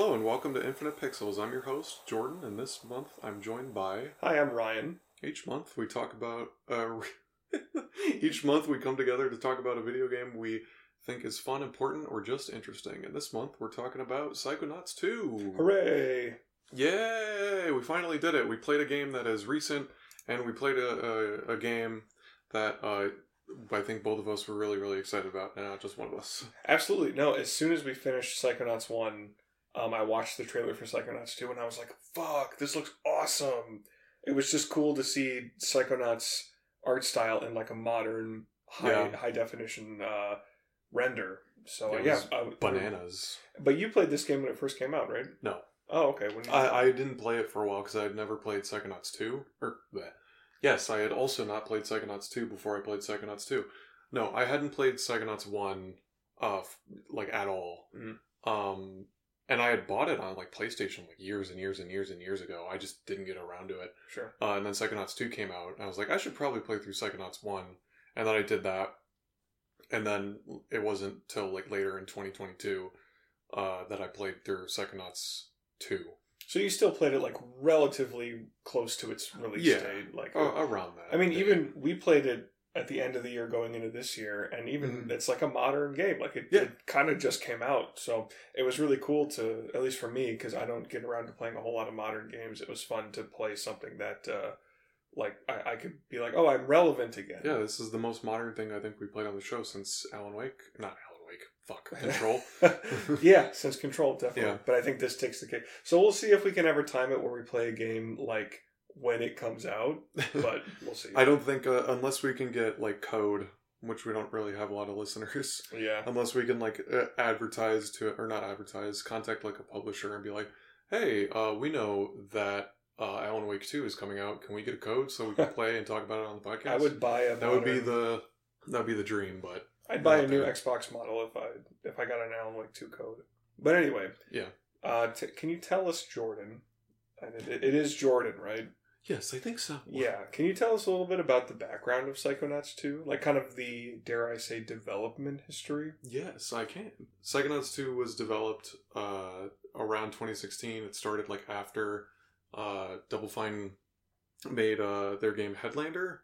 Hello and welcome to Infinite Pixels. I'm your host, Jordan, and this month I'm joined by. Hi, I'm Ryan. Each month we talk about. Uh, each month we come together to talk about a video game we think is fun, important, or just interesting. And this month we're talking about Psychonauts 2. Hooray! Yay! We finally did it. We played a game that is recent, and we played a, a, a game that uh, I think both of us were really, really excited about, and not just one of us. Absolutely. No, as soon as we finished Psychonauts 1, um, I watched the trailer for Psychonauts 2 and I was like, fuck, this looks awesome. It was just cool to see Psychonauts art style in like a modern high Yeah. high definition uh, render. So It yeah, I- Bananas. But you played this game when it first came out, right? No. Oh, okay. When I, I didn't play it for a while because I had never played Psychonauts 2. Or, bleh. yes, I had also not played Psychonauts 2 before I played Psychonauts 2. No, I hadn't played Psychonauts 1, uh, f- like, at all. Mhm. Um, and I had bought it on, like, PlayStation, like, years and years and years and years ago. I just didn't get around to it. sure. Uh, and then Psychonauts 2 came out, and I was like, I should probably play through Psychonauts 1. And then I did that. And then it wasn't till, like, later in 2022 uh, that I played through Psychonauts 2. So you still played it like relatively close to its release Yeah. date, like Uh, around that. I mean, date. even we played it at the end of the year going into this year, and even Mhm. it's like a modern game. Like it, Yeah. it kind of just came out, so it was really cool to, at least for me, because I don't get around to playing a whole lot of modern games. It was fun to play something that, uh, like, I, I could be like, oh, I'm relevant again. Yeah, this is the most modern thing I think we played on the show since Alan Wake. Not Alan Wake. Fuck. Control. yeah, since Control definitely. Yeah. But I think this takes the cake. So we'll see if we can ever time it where we play a game like when it comes out. But we'll see. I don't think uh, unless we can get like code, which we don't really have a lot of listeners. yeah. Unless we can like uh, advertise to or not advertise, contact like a publisher and be like, "Hey, uh, we know that uh, Alan Wake Two is coming out. Can we get a code so we can play and talk about it on the podcast?" I would buy a. That would be the that would be the dream, but I'd buy a new there. Xbox model if I if I got an Alan Wake two code. But anyway, Yeah. Uh, t- can you tell us, Jordan? And it, it is Jordan, right? Yes, I think so. Yeah. Can you tell us a little bit about the background of Psychonauts two, like kind of the dare I say development history? Yes, I can. Psychonauts 2 was developed uh, around 2016. It started like after uh, Double Fine made uh, their game Headlander,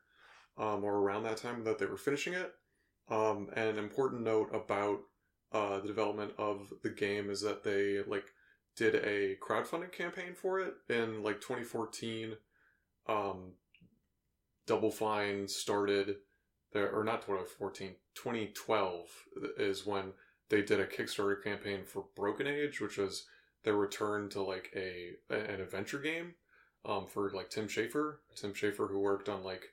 um, or around that time that they were finishing it. Um, and an important note about uh, the development of the game is that they like did a crowdfunding campaign for it in like 2014. Um, Double Fine started there, or not 2014, 2012 is when they did a Kickstarter campaign for Broken Age, which was their return to like a an adventure game um, for like Tim Schafer. Tim Schafer, who worked on like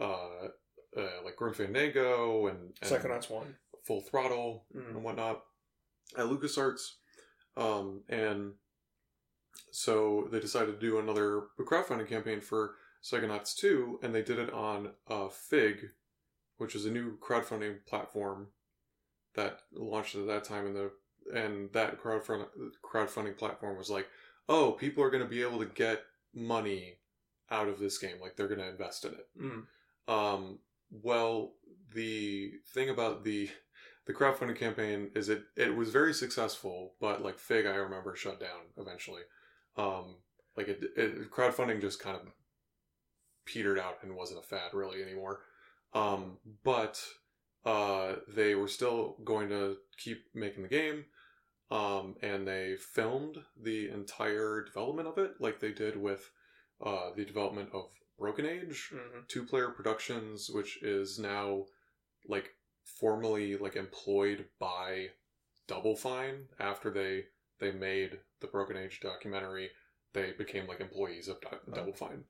uh, uh like Grim Fandango and, and Psychonauts one. Full Throttle Mm. and whatnot at LucasArts. Um, and so they decided to do another crowdfunding campaign for Psychonauts 2, and they did it on uh, Fig, which is a new crowdfunding platform that launched at that time. And the and that crowdfunding crowdfunding platform was like, oh, people are going to be able to get money out of this game, like they're going to invest in it. Mm. Um, well, the thing about the the crowdfunding campaign is it it was very successful, but like Fig, I remember shut down eventually. Um, like it, it crowdfunding just kind of petered out and wasn't a fad really anymore. Um, but uh, they were still going to keep making the game. Um, and they filmed the entire development of it, like they did with uh, the development of Broken Age, Mhm. two player productions which is now like formally like employed by double fine after they they made the broken age documentary they became like employees of Do- Oh. double fine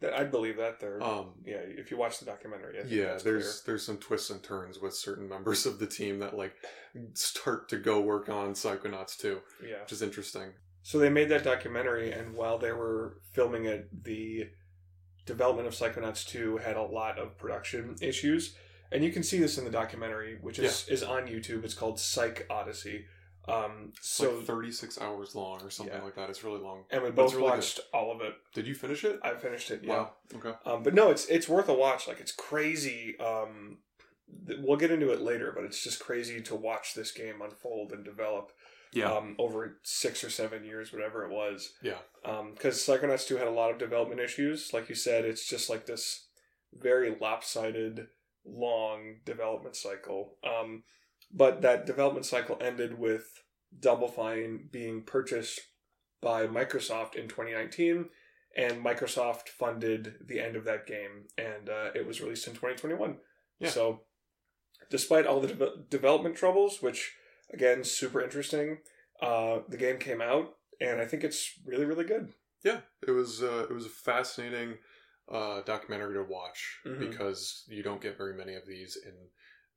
That- I'd believe that. There. um yeah. If you watch the documentary, I think yeah there's there's some twists and turns with certain members of the team that like start to go work on psychonauts too. Yeah. which is interesting So they made that documentary, and while they were filming it, the development of Psychonauts 2 had a lot of production issues. And you can see this in the documentary, which is, is on YouTube. It's called Psych Odyssey. Um, it's so, like 36 hours long or something Yeah. like that it's really long and we both really good. watched all of it. did you finish it I finished it. Yeah. wow okay Um, but no, it's it's worth a watch. Like it's crazy. Um, th- we'll get into it later, but it's just crazy to watch this game unfold and develop. Yeah. Um, over six or seven years, whatever it was. Yeah. Um, Because Psychonauts 2 had a lot of development issues. Like you said, it's just like this very lopsided, long development cycle. Um, but that development cycle ended with Double Fine being purchased by Microsoft in 2019, and Microsoft funded the end of that game, and uh, it was released in 2021. Yeah. So, despite all the de- development troubles, which again super interesting, uh, the game came out, and I think it's really really good. Yeah, it was uh, it was a fascinating uh, documentary to watch Mhm. because you don't get very many of these in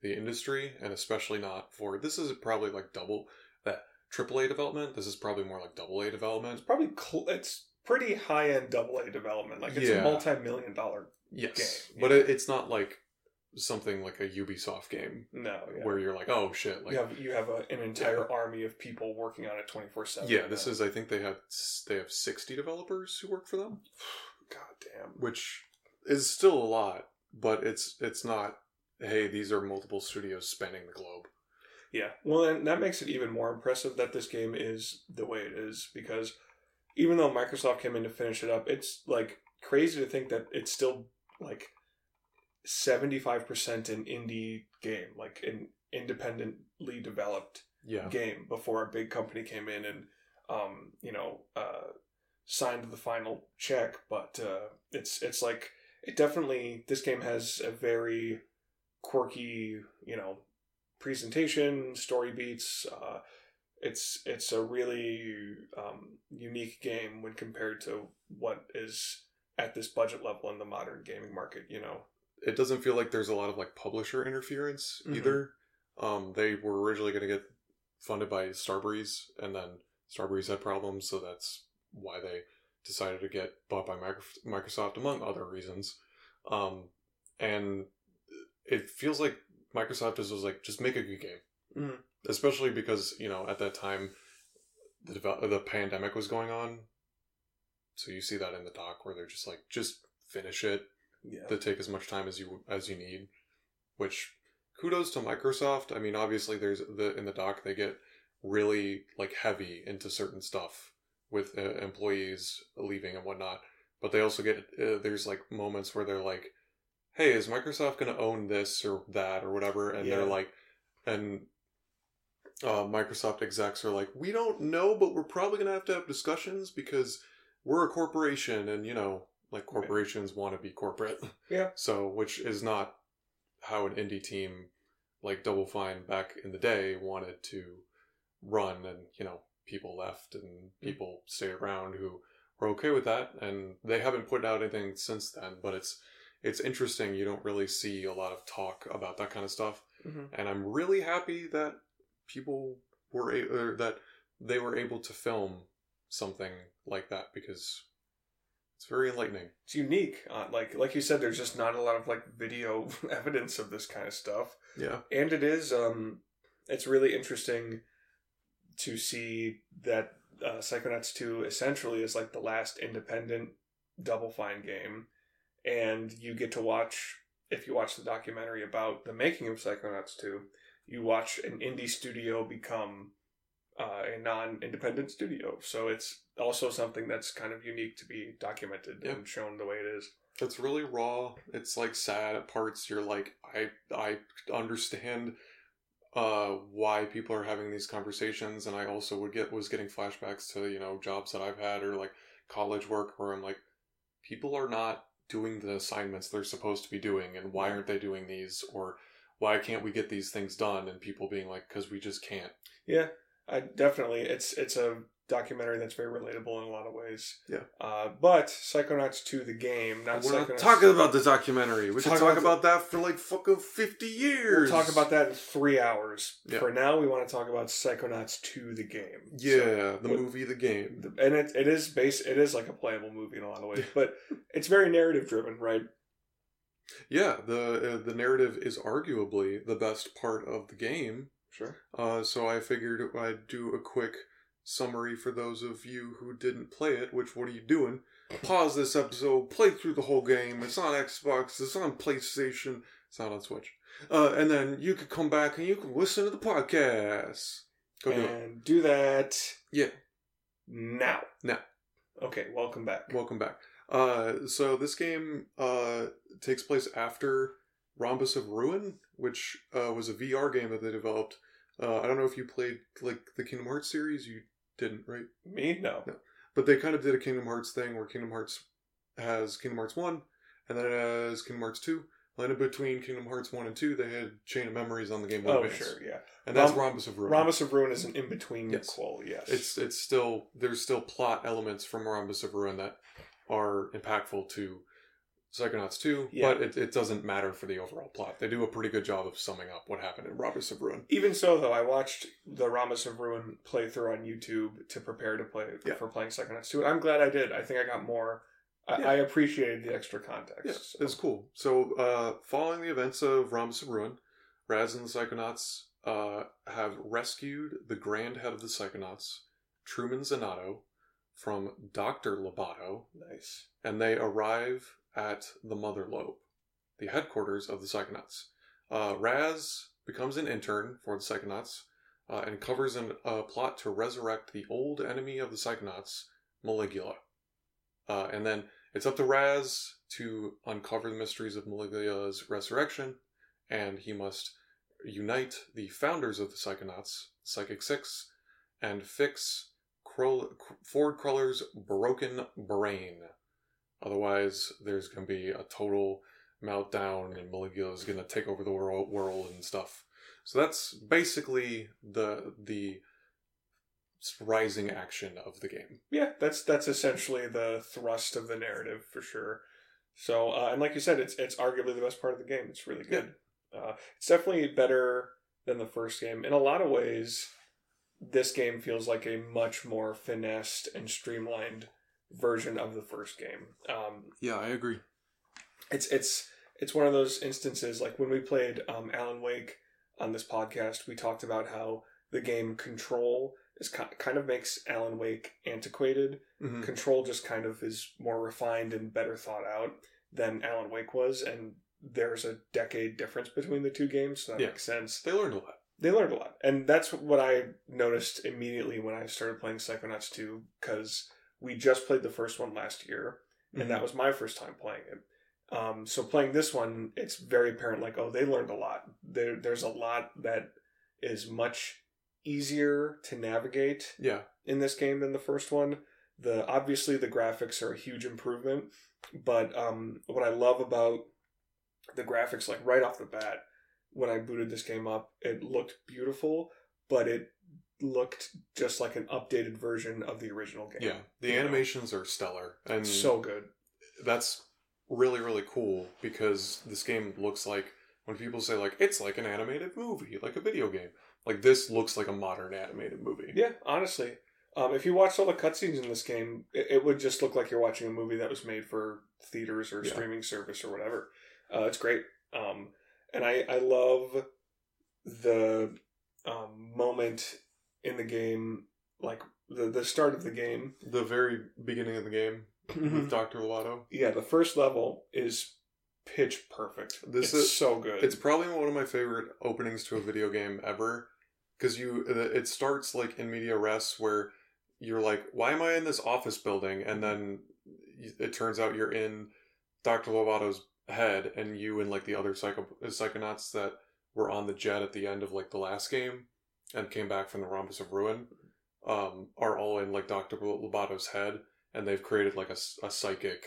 the industry, and especially not for this is probably like double that AAA development. This is probably more like double A development. It's probably cl- it's pretty high end double A development. Like it's Yeah. a multi million dollar. Yes, game, but yeah. it, it's not like something like a Ubisoft game No, yeah. where you're like, oh shit, like you have you have a, an entire army of people working on it twenty four seven. yeah, this is I think they have they have sixty developers who work for them, god damn. which is still a lot, but it's it's not. Hey, these are multiple studios spanning the globe. Yeah, well, and that makes it even more impressive that this game is the way it is because even though Microsoft came in to finish it up, it's like crazy to think that it's still like seventy five percent an indie game, like an independently developed Yeah, game before a big company came in and um, you know uh, signed the final check. But uh, it's it's like it definitely this game has a very quirky you know presentation, story beats. Uh, it's it's a really um, unique game when compared to what is at this budget level in the modern gaming market. You know. it doesn't feel like there's a lot of like publisher interference Mhm. either. Um, they were originally going to get funded by Starbreeze, and then Starbreeze had problems, so that's why they decided to get bought by Microsoft, among other reasons. Um, and it feels like Microsoft just was like, just make a good game, Mhm. especially because you know at that time the the pandemic was going on. So you see that in the doc where they're just like, just finish it Yeah. to take as much time as you as you need. Which kudos to Microsoft. I mean, obviously, there's the in the doc they get really like heavy into certain stuff with uh, employees leaving and whatnot. But they also get uh, there's like moments where they're like, "Hey, is Microsoft going to own this or that or whatever?" And Yeah. they're like, and uh, Microsoft execs are like, "We don't know, but we're probably going to have to have discussions because we're a corporation, and you know, like corporations want to be corporate." Yeah. So, which is not how an indie team like Double Fine back in the day wanted to run, and you know, people left and people stayed around who were okay with that, and they haven't put out anything since then. But it's it's interesting. You don't really see a lot of talk about that kind of stuff, Mhm. and I'm really happy that people were a- or that they were able to film something like that because it's very enlightening. it's unique. Uh, like like you said, there's just not a lot of like video evidence of this kind of stuff, Yeah. and it is um, it's really interesting to see that uh, Psychonauts Two essentially is like the last independent Double Fine game, and you get to watch if you watch the documentary about the making of Psychonauts Two, you watch an indie studio become uh, a non-independent studio. So it's also something that's kind of unique to be documented Yeah. and shown the way it is. It's really raw. It's like sad at parts. You're like, I I understand uh why people are having these conversations and I also would get was getting flashbacks to, you know, jobs that I've had or like college work where I'm like people are not doing the assignments they're supposed to be doing and why aren't they doing these or why can't we get these things done and people being like cuz we just can't. Yeah, I definitely. It's it's a documentary that's very relatable in a lot of ways. Yeah. Uh, but Psychonauts 2, the game, not We're not talking about the documentary. We Talk can talk about about that for like fucking 50 years. We'll talk about that in three hours. Yeah. For now, we want to talk about Psychonauts 2, the game. So- Yeah, the what- movie, the game. and it, it is base it is like a playable movie in a lot of ways but it's very narrative driven right Yeah, the uh, the narrative is arguably the best part of the game. sure Uh, so I figured I'd do a quick summary for those of you who didn't play it. Which, what are you doing? Pause this episode, play through the whole game. It's on Xbox. It's on PlayStation. It's not on Switch. Uh, and then you could come back and you can listen to the podcast. Go do it. and do that. Yeah. Now. Now. Okay. Welcome back. Welcome back. Uh, so this game uh, takes place after Rhombus of Ruin, which uh, was a VR game that they developed. Uh, I don't know if you played like the Kingdom Hearts series. You didn't, right? Me? No. No. But they kind of did a Kingdom Hearts thing where Kingdom Hearts has Kingdom Hearts One, and then it has Kingdom Hearts Two. And in between Kingdom Hearts One and Two, they had Chain of Memories on the Game Boy Oh, Advance, sure. Yeah. and that's Rom- Rhombus of Ruin. Rhombus of Ruin is an in between Yes. qual. Yes. it's it's still there's still plot elements from Rhombus of Ruin that are impactful to Psychonauts 2, Yeah. but it, it doesn't matter for the overall plot. They do a pretty good job of summing up what happened in Rhombus of Ruin. Even so, though, I watched the Rhombus of Ruin playthrough on YouTube to prepare to play Yeah. for playing Psychonauts 2. And I'm glad I did. I think I got more. I, Yeah. I appreciated the extra context. Yeah, so. it's cool. So, uh, following the events of Rhombus of Ruin, Raz and the Psychonauts uh, have rescued the Grand Head of the Psychonauts, Truman Zanotto, from Dr. Loboto, Nice. and they arrive at the Mother Lobe, the headquarters of the Psychonauts. Uh, Raz becomes an intern for the Psychonauts uh, and covers an- a plot to resurrect the old enemy of the Psychonauts, Maligula. Uh, and then it's up to Raz to uncover the mysteries of Maligula's resurrection, and he must unite the founders of the Psychonauts, Psychic Six, and fix Ford Cruller's broken brain. Otherwise, there's going to be a total meltdown, and Maligula is going to take over the world, world and stuff. So that's basically the the rising action of the game. Yeah, that's that's essentially the thrust of the narrative for sure. So, uh, and like you said, it's it's arguably the best part of the game. It's really good. Uh, it's definitely better than the first game in a lot of ways. This game feels like a much more finessed and streamlined version of the first game. Um, Yeah, I agree. it's it's it's one of those instances like when we played um, Alan Wake on this podcast, we talked about how the game Control is kind of makes Alan Wake antiquated. Mhm. Control just kind of is more refined and better thought out than Alan Wake was, and there's a decade difference between the two games, so that Yeah. makes sense. They learned a lot. They learned a lot, and that's what I noticed immediately when I started playing Psychonauts 2, because we just played the first one last year, and that was my first time playing it. Um, so playing this one, it's very apparent like, oh, they learned a lot. There, there's a lot that is much easier to navigate Yeah, in this game than the first one. The obviously the graphics are a huge improvement, but um, what I love about the graphics, like right off the bat, when I booted this game up, it looked beautiful, but it looked just like an updated version of the original game. yeah. The You know? animations are stellar, and so good. that's really really cool because this game looks like when people say like it's like an animated movie, like a video game. Like this looks like a modern animated movie. Yeah, honestly. Um, if you watched all the cutscenes in this game, it, it would just look like you're watching a movie that was made for theaters or Yeah. streaming service or whatever. Uh, it's great. Um, and I, I love the um, moment in the game, like the, the start of the game. The very beginning of the game with mm-hmm. Doctor Loboto. yeah, the first level is pitch perfect. This it's is- so good. It's probably one of my favorite openings to a video game ever because you it starts like in media res where you're like, why am I in this office building? And mm-hmm. then it turns out you're in Doctor Loboto's head, and you and like the other psycho psychonauts that were on the jet at the end of like the last game and came back from the Rhombus of Ruin um, are all in like Doctor Loboto's head, and they've created like a psychic.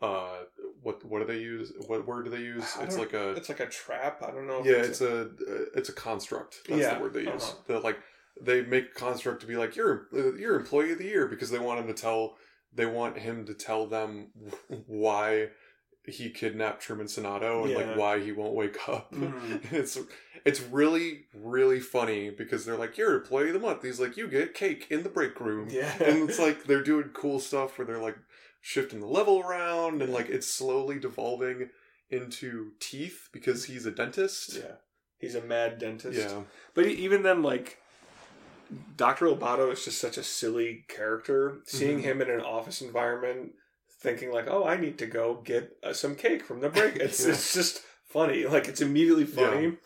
Uh, what what do they use? What word do they use? I It's like a it's like a trap. I don't know. if yeah, it's a it's a construct. That's Yeah, the word they use. uh-huh. They're like they make construct to be like you're uh, you're employee of the year because they want him to tell they want him to tell them why he kidnapped Truman Zanotto and Yeah. like why he won't wake up. Mhm. It's it's really really funny because they're like you're employee of the month. He's like you get cake in the break room. yeah. And it's like they're doing cool stuff where they're like shifting the level around and like it's slowly devolving into teeth because he's a dentist. yeah. He's a mad dentist. Yeah. But even then, like, Dr. Loboto is just such a silly character. Seeing Mhm. him in an office environment, thinking, like, oh, I need to go get uh, some cake from the break. It's, Yeah. it's just funny. Like, it's immediately funny.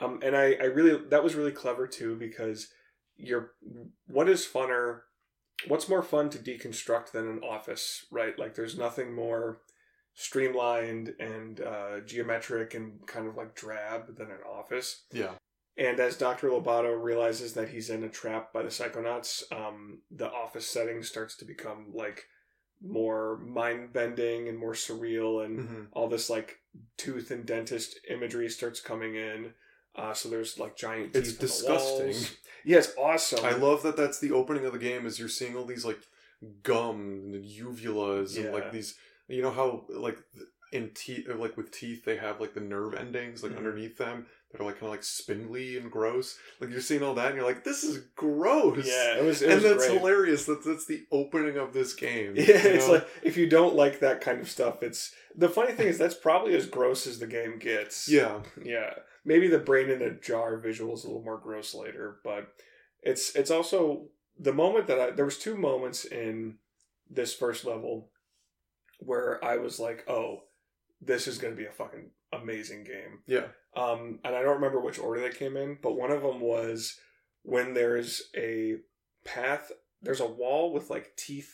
Um, and I, I really, that was really clever too, because you're what is funner what's more fun to deconstruct than an office right like there's nothing more streamlined and uh, geometric and kind of like drab than an office Yeah. and as dr loboto realizes that he's in a trap by the psychonauts um, the office setting starts to become like more mind bending and more surreal and hmm all this like tooth and dentist imagery starts coming in uh, so there's like giant teeth It's disgusting. Yeah, it's awesome. I love that that's the opening of the game is you're seeing all these like gum and uvulas and like these you know how like in teeth like with teeth they have like the nerve endings like Mhm. underneath them that are like kind of like spindly and gross like you're seeing all that and you're like this is gross Yeah, it was. It and was that's great. hilarious that that's the opening of this game Yeah, you it's like if you don't like that kind of stuff, it's the funny thing is that's probably as gross as the game gets. yeah yeah. Maybe the brain in a jar visual is a little more gross later, but it's it's also the moment that I there was two moments in this first level where I was like, oh, this is going to be a fucking amazing game. yeah Um, and I don't remember which order they came in, but one of them was when there's a path, there's a wall with like teeth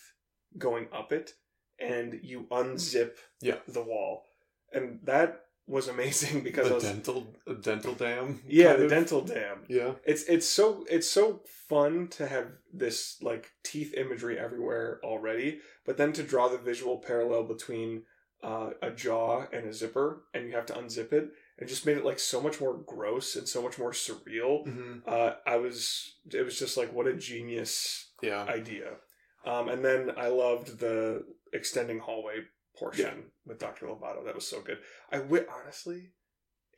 going up it, and you unzip Yeah. the wall, and that was amazing because the was dental a dental dam yeah the of. dental dam. yeah It's it's so it's so fun to have this like teeth imagery everywhere already, but then to draw the visual parallel between uh, a jaw and a zipper, and you have to unzip it, it just made it like so much more gross and so much more surreal. hmm Uh, I was it was just like what a genius yeah idea. Um, and then I loved the extending hallway portion with Dr. Loboto. That was so good. I wi- honestly,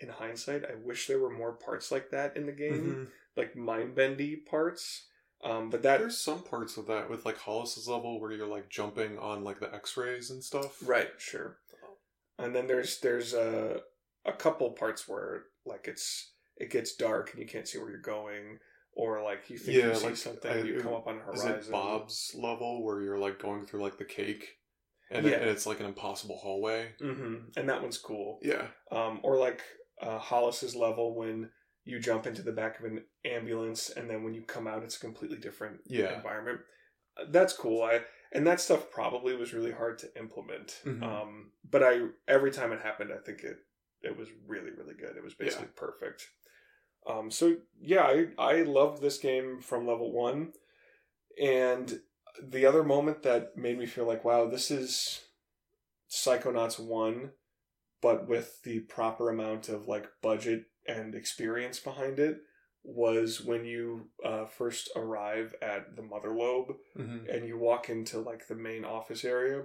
in hindsight, I wish there were more parts like that in the game Mhm. like mind bendy parts. Um, but that There's some parts of that with like Hollis's level where you're like jumping on like the X-rays and stuff. right, sure. And then there's there's a a couple parts where like it's it gets dark and you can't see where you're going, or like you think Yeah, you see like, something, I- you come up on a Is it Bob's level where you're like going through like the cake, and, Yeah. it, and it's like an impossible hallway? Mm-hmm. And that one's cool. Yeah. Um, or like uh, Hollis's level when you jump into the back of an ambulance and then when you come out, it's a completely different Yeah. environment. Uh, That's cool. I and that stuff probably was really hard to implement. Mhm. Um, but I every time it happened, I think it it was really really good. It was basically perfect. Um, so yeah, I I loved this game from level one, and the other moment that made me feel like wow, this is Psychonauts one, but with the proper amount of like budget and experience behind it was when you uh, first arrive at the mother lobe hmm and you walk into like the main office area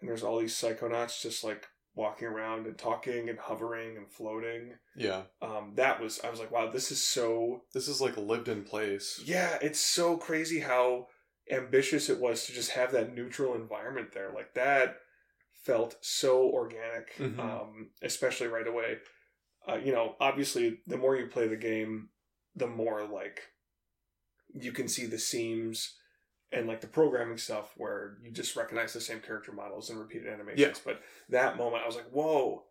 and there's all these psychonauts just like walking around and talking and hovering and floating Yeah. um that was i was like wow this is so This is like lived-in place. yeah it's so crazy how ambitious it was to just have that neutral environment there like that felt so organic Mhm. um especially right away uh, you know obviously the more you play the game the more like you can see the seams and like the programming stuff where you just recognize the same character models and repeated animations but that moment i was like whoa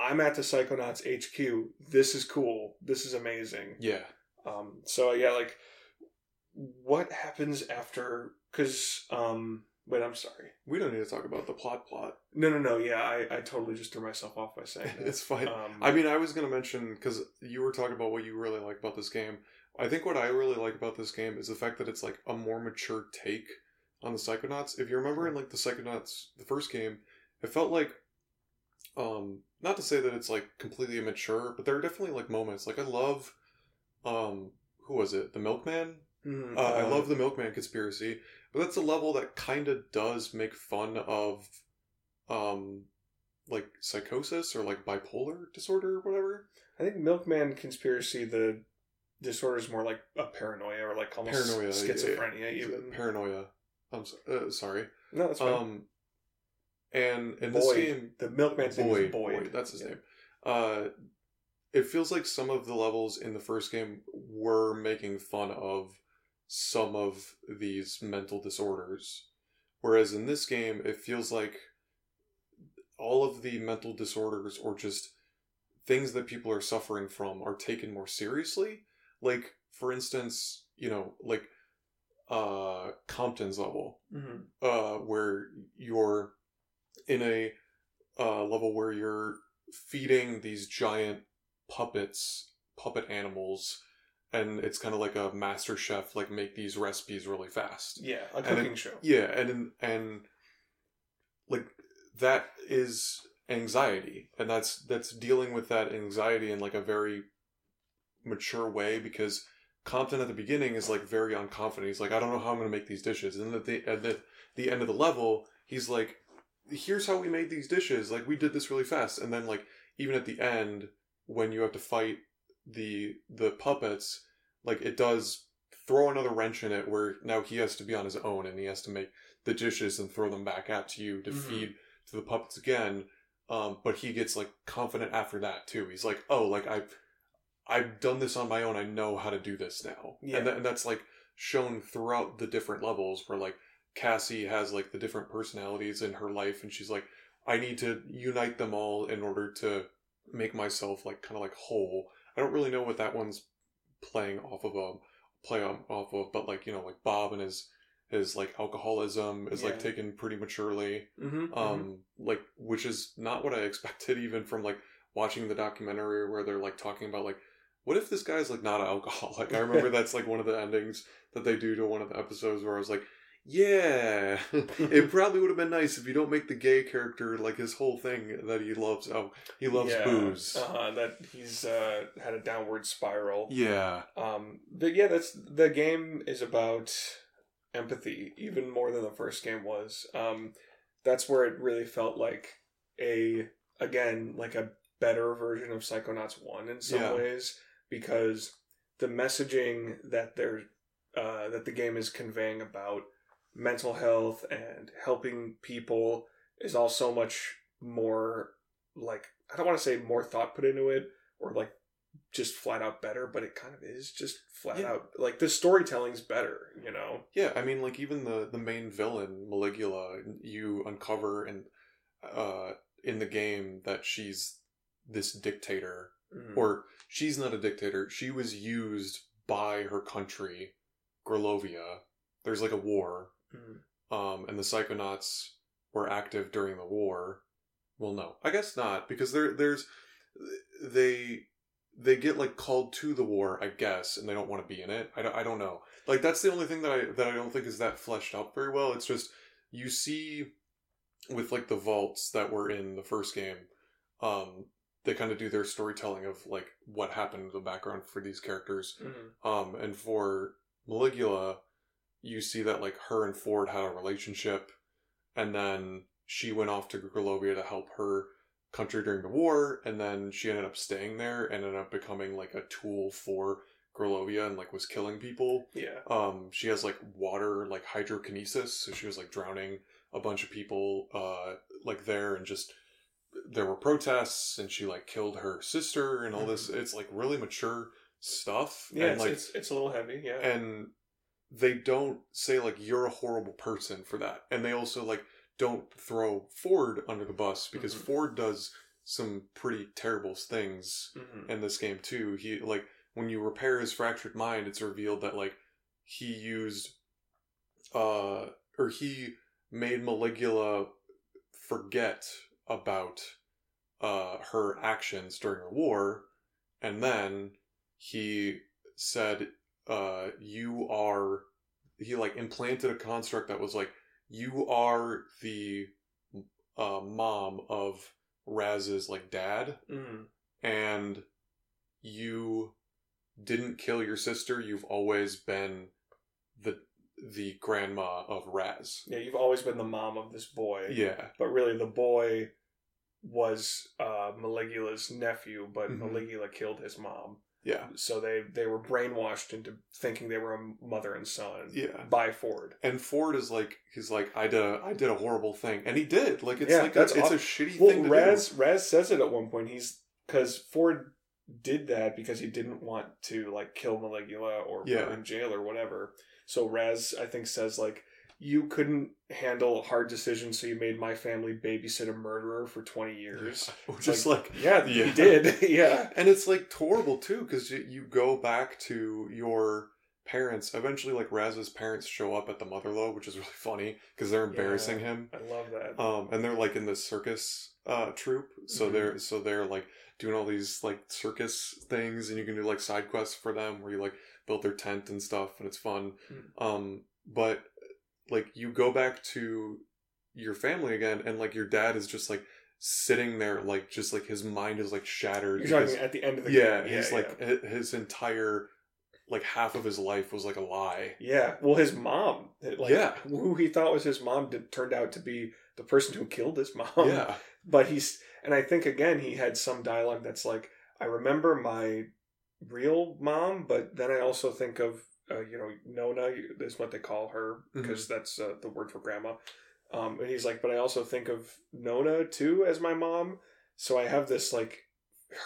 i'm at the psychonauts hq this is cool this is amazing Yeah. um, so yeah, like what happens after? Because um, wait, I'm sorry. We don't need to talk about the plot plot. No, no, no. Yeah, I, I totally just threw myself off by saying that. it's fine. Um, I mean, I was going to mention because you were talking about what you really like about this game. I think what I really like about this game is the fact that it's like a more mature take on the Psychonauts. If you remember in like the Psychonauts, the first game, it felt like, um, not to say that it's like completely immature, but there are definitely like moments. Like I love, um, who was it? The Milkman. mm, Uh, I love the Milkman conspiracy, but that's a level that kind of does make fun of, um, like psychosis or like bipolar disorder or whatever. I think Milkman conspiracy. The disorder is more like a paranoia or like almost Paranoia, yeah, schizophrenia. Even Paranoia. I'm so, uh, sorry. no, that's fine. Um, and in this game, the Milkman's name Boyd, is Boyd. Boyd, that's his Yeah. name. Uh, it feels like some of the levels in the first game were making fun of some of these mental disorders, whereas in this game, it feels like all of the mental disorders or just things that people are suffering from are taken more seriously. Like, for instance, you know, like uh Compton's level, hmm uh, where you're in a uh, level where you're feeding these giant puppets, puppet animals, and it's kind of like a master chef, like make these recipes really fast. Yeah, a cooking it- show. Yeah, and and like that is anxiety, and that's that's dealing with that anxiety in like a very mature way because Compton at the beginning is like very unconfident. He's like, I don't know how I'm going to make these dishes, and at the at the, the end of the level, he's like, Here's how we made these dishes. Like we did this really fast, and then like even at the end when you have to fight the the puppets, like it does throw another wrench in it where now he has to be on his own and he has to make the dishes and throw them back out to you to Mhm. feed to the puppets again. Um, but he gets like confident after that too. He's like, oh, like I've I've done this on my own. I know how to do this now. Yeah. And, that, and that's like shown throughout the different levels where like Cassie has like the different personalities in her life and she's like, I need to unite them all in order to make myself like kind of like whole. I don't really know what that one's playing off of a play off of, but like you know like Bob and his his like alcoholism is like taken pretty maturely hmm um like which is not what i expected even from like watching the documentary where they're like talking about like what if this guy's like not an alcoholic? I remember that's like one of the endings that they do to one of the episodes where i was like yeah it probably would have been nice if you don't make the gay character like his whole thing that he loves oh he loves yeah, booze Uh-huh, that he's uh, had a downward spiral. yeah Um, but yeah, that's the game is about empathy even more than the first game was. Um, that's where it really felt like a again like a better version of Psychonauts One in some Yeah. ways because the messaging that they're uh, that the game is conveying about mental health and helping people is all so much more like I don't want to say more thought put into it or like just flat out better, but it kind of is just flat Yeah. out like the storytelling's better, you know. yeah i mean like even the the main villain maligula you uncover and uh in the game that she's this dictator Mhm. or she's not a dictator. She was used by her country, Grulovia. There's like a war, Mhm. um, and the Psychonauts were active during the war. Well, no, I guess not because there, there's they they get like called to the war, I guess, and they don't want to be in it. I don't, I don't know. Like that's the only thing that I that I don't think is that fleshed out very well. It's just you see with like the vaults that were in the first game, um, they kind of do their storytelling of like what happened in the background for these characters. Mhm. Um, and for Maligula, you see that like her and Ford had a relationship, and then she went off to Grulovia to help her country during the war, and then she ended up staying there and ended up becoming like a tool for Grulovia and like was killing people. Yeah. Um, she has like water, like hydrokinesis, so she was like drowning a bunch of people, uh, like there, and just there were protests, and she like killed her sister and all this. It's like really mature stuff, Yeah, and it's, like it's it's a little heavy, yeah. and they don't say like you're a horrible person for that, and they also like don't throw Ford under the bus because Mhm. Ford does some pretty terrible things Mhm. in this game too. He like when you repair his fractured mind, it's revealed that like he used uh or he made Maligula forget about uh her actions during the war and then he said uh you are he like implanted a construct that was like you are the uh mom of Raz's like dad Mhm. and you didn't kill your sister you've always been the the grandma of raz Yeah, you've always been the mom of this boy. yeah But really the boy was uh Maligula's nephew, but Mhm. Maligula killed his mom. Yeah So they they were brainwashed into thinking they were a mother and son yeah by Ford. and ford is like he's like i did a i did a horrible thing and he did like it's Yeah, like that's a, it's a shitty Well, thing Raz Raz says it at one point. He's because Ford did that because he didn't want to like kill Maligula or put Yeah. her in jail or whatever. So Raz, I think, says like you couldn't handle hard decisions, so you made my family babysit a murderer for twenty years. Just like, Yeah, Yeah. you did. yeah. and it's like horrible too because you, you go back to your parents. Eventually, like Raz's parents show up at the Motherlobe, which is really funny because they're embarrassing him. I love that. Um, and they're like in this circus uh troupe, so Mhm. they're so they're like doing all these like circus things, and you can do like side quests for them where you like build their tent and stuff, and it's fun. Mm. Um, but like you go back to your family again, and like your dad is just like sitting there, like just like his mind is like shattered. You're because- talking at the end of the yeah, game. he's like his entire like half of his life was like a lie. Yeah, well, his mom, eh, like, Yeah. who he thought was his mom, did, turned out to be the person who killed his mom. yeah, but he's, and I think again he had some dialogue that's like, I remember my real mom, but then I also think of, uh, you know, Nona is what they call her because that's uh, the word for grandma. Um, and he's like, but I also think of Nona too as my mom. So I have this like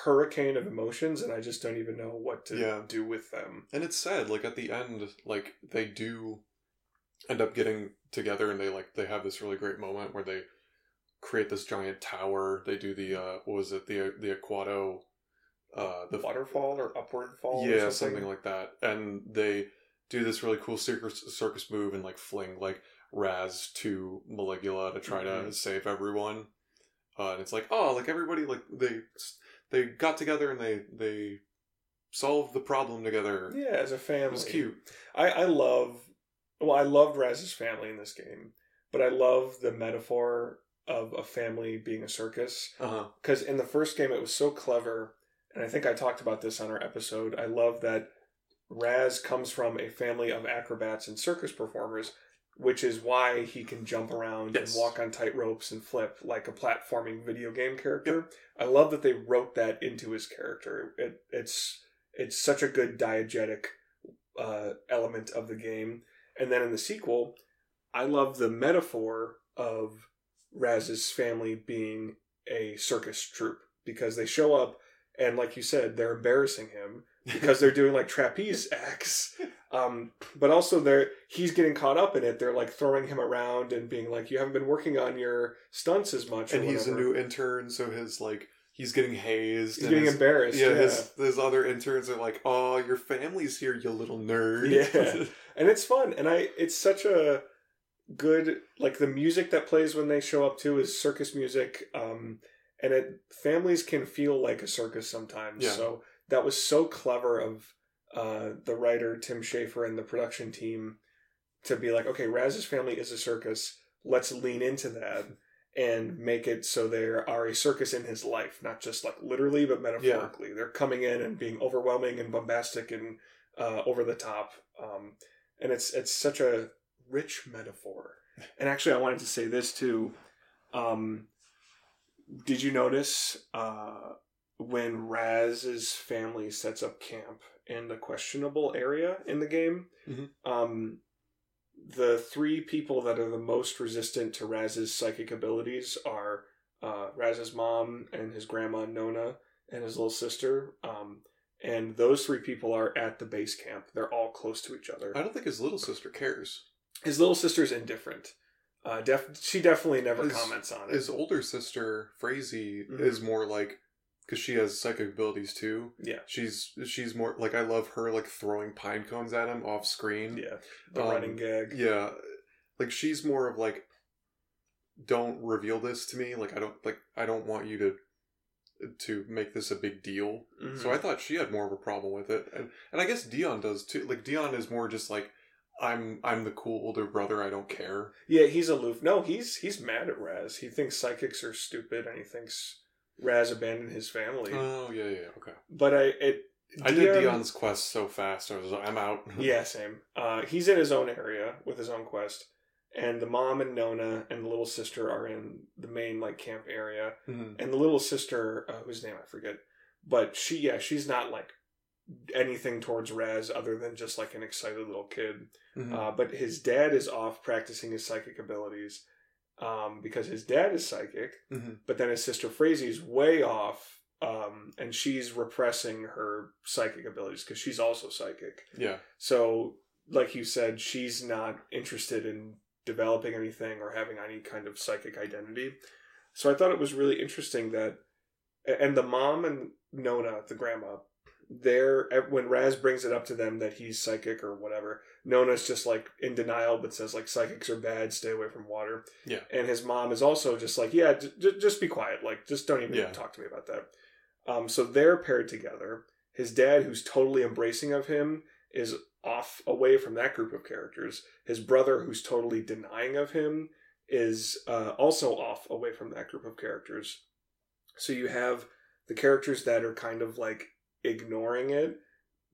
hurricane of emotions, and I just don't even know what to Yeah. do with them. and it's sad. Like at the end, like they do end up getting together, and they like they have this really great moment where they create this giant tower. They do the uh, what was it the the Aquato, uh, the waterfall or upward fall. or yeah something like that and they do this really cool circus circus move and like fling like raz to maligula to try to Mhm. save everyone uh, and it's like oh like everybody like they they got together and they they solved the problem together yeah, as a family. it's cute I, I love well, I loved Raz's family in this game, but I love the metaphor of a family being a circus. uh-huh Because in the first game it was so clever, and I think I talked about this on our episode. I love that Raz comes from a family of acrobats and circus performers, which is why he can jump around Yes. and walk on tight ropes and flip like a platforming video game character. I love that they wrote that into his character. It, it's it's such a good diegetic uh, element of the game. And then in the sequel, I love the metaphor of Raz's family being a circus troupe because they show up and, like you said, they're embarrassing him because they're doing like trapeze acts. Um, but also they're he's getting caught up in it. They're like throwing him around and being like, "You haven't been working on your stunts as much." and he's a new intern so his like he's getting hazed He's and getting his, embarrassed. yeah, Yeah, his his other interns are like oh your family's here you little nerd Yeah. and it's fun. And I, it's such a good like the music that plays when they show up too is circus music. Um, and it families can feel like a circus sometimes. Yeah. So that was so clever of uh, the writer Tim Schafer and the production team to be like, okay, Raz's family is a circus. Let's lean into that and make it so they are a circus in his life, not just like literally, but metaphorically. Yeah. They're coming in and being overwhelming and bombastic and uh, over the top. Um, and it's it's such a rich metaphor. And actually, I wanted to say this too. Um, did you notice uh, when Raz's family sets up camp in the questionable area in the game? Mhm. Um, the three people that are the most resistant to Raz's psychic abilities are uh, Raz's mom and his grandma Nona and his little sister. Um, and those three people are at the base camp. They're all close to each other. i don't think his little sister cares His little sister's indifferent. Uh, def- she definitely never His- comments on it. his older sister Frazie Mhm. is more like because she has psychic abilities too yeah, she's she's more like i love her like throwing pine cones at him off screen yeah. The Um, running gag. yeah like she's more of like don't reveal this to me like i don't like i don't want you to to make this a big deal Mhm. so i thought she had more of a problem with it and and i guess dion does too like dion is more just like i'm i'm the cool older brother i don't care yeah, he's aloof. No, he's he's mad at Raz. He thinks psychics are stupid, and he thinks Raz abandoned his family. oh yeah yeah okay but I it. i did dion's quest so fast i was like i'm out Yeah, same. Uh, he's in his own area with his own quest, and the mom and Nona and the little sister are in the main like camp area. Mhm. and the little sister, uh, whose name I forget, but she, yeah, she's not like anything towards Raz other than just like an excited little kid. Mhm. Uh, but his dad is off practicing his psychic abilities um, because his dad is psychic, Mhm. but then his sister Frazie's way off. Um, and she's repressing her psychic abilities because she's also psychic. yeah So, like you said, she's not interested in developing anything or having any kind of psychic identity. So I thought it was really interesting that, and the mom and Nona, the grandma, there when Raz brings it up to them that he's psychic or whatever, Nona's just like in denial, but says like psychics are bad, stay away from water. Yeah. And his mom is also just like, yeah, j- j- just be quiet, like just don't even Yeah. talk to me about that. Um, so they're paired together. His dad, who's totally embracing of him, is off away from that group of characters. His brother, who's totally denying of him, is uh, also off away from that group of characters. So you have the characters that are kind of like ignoring it,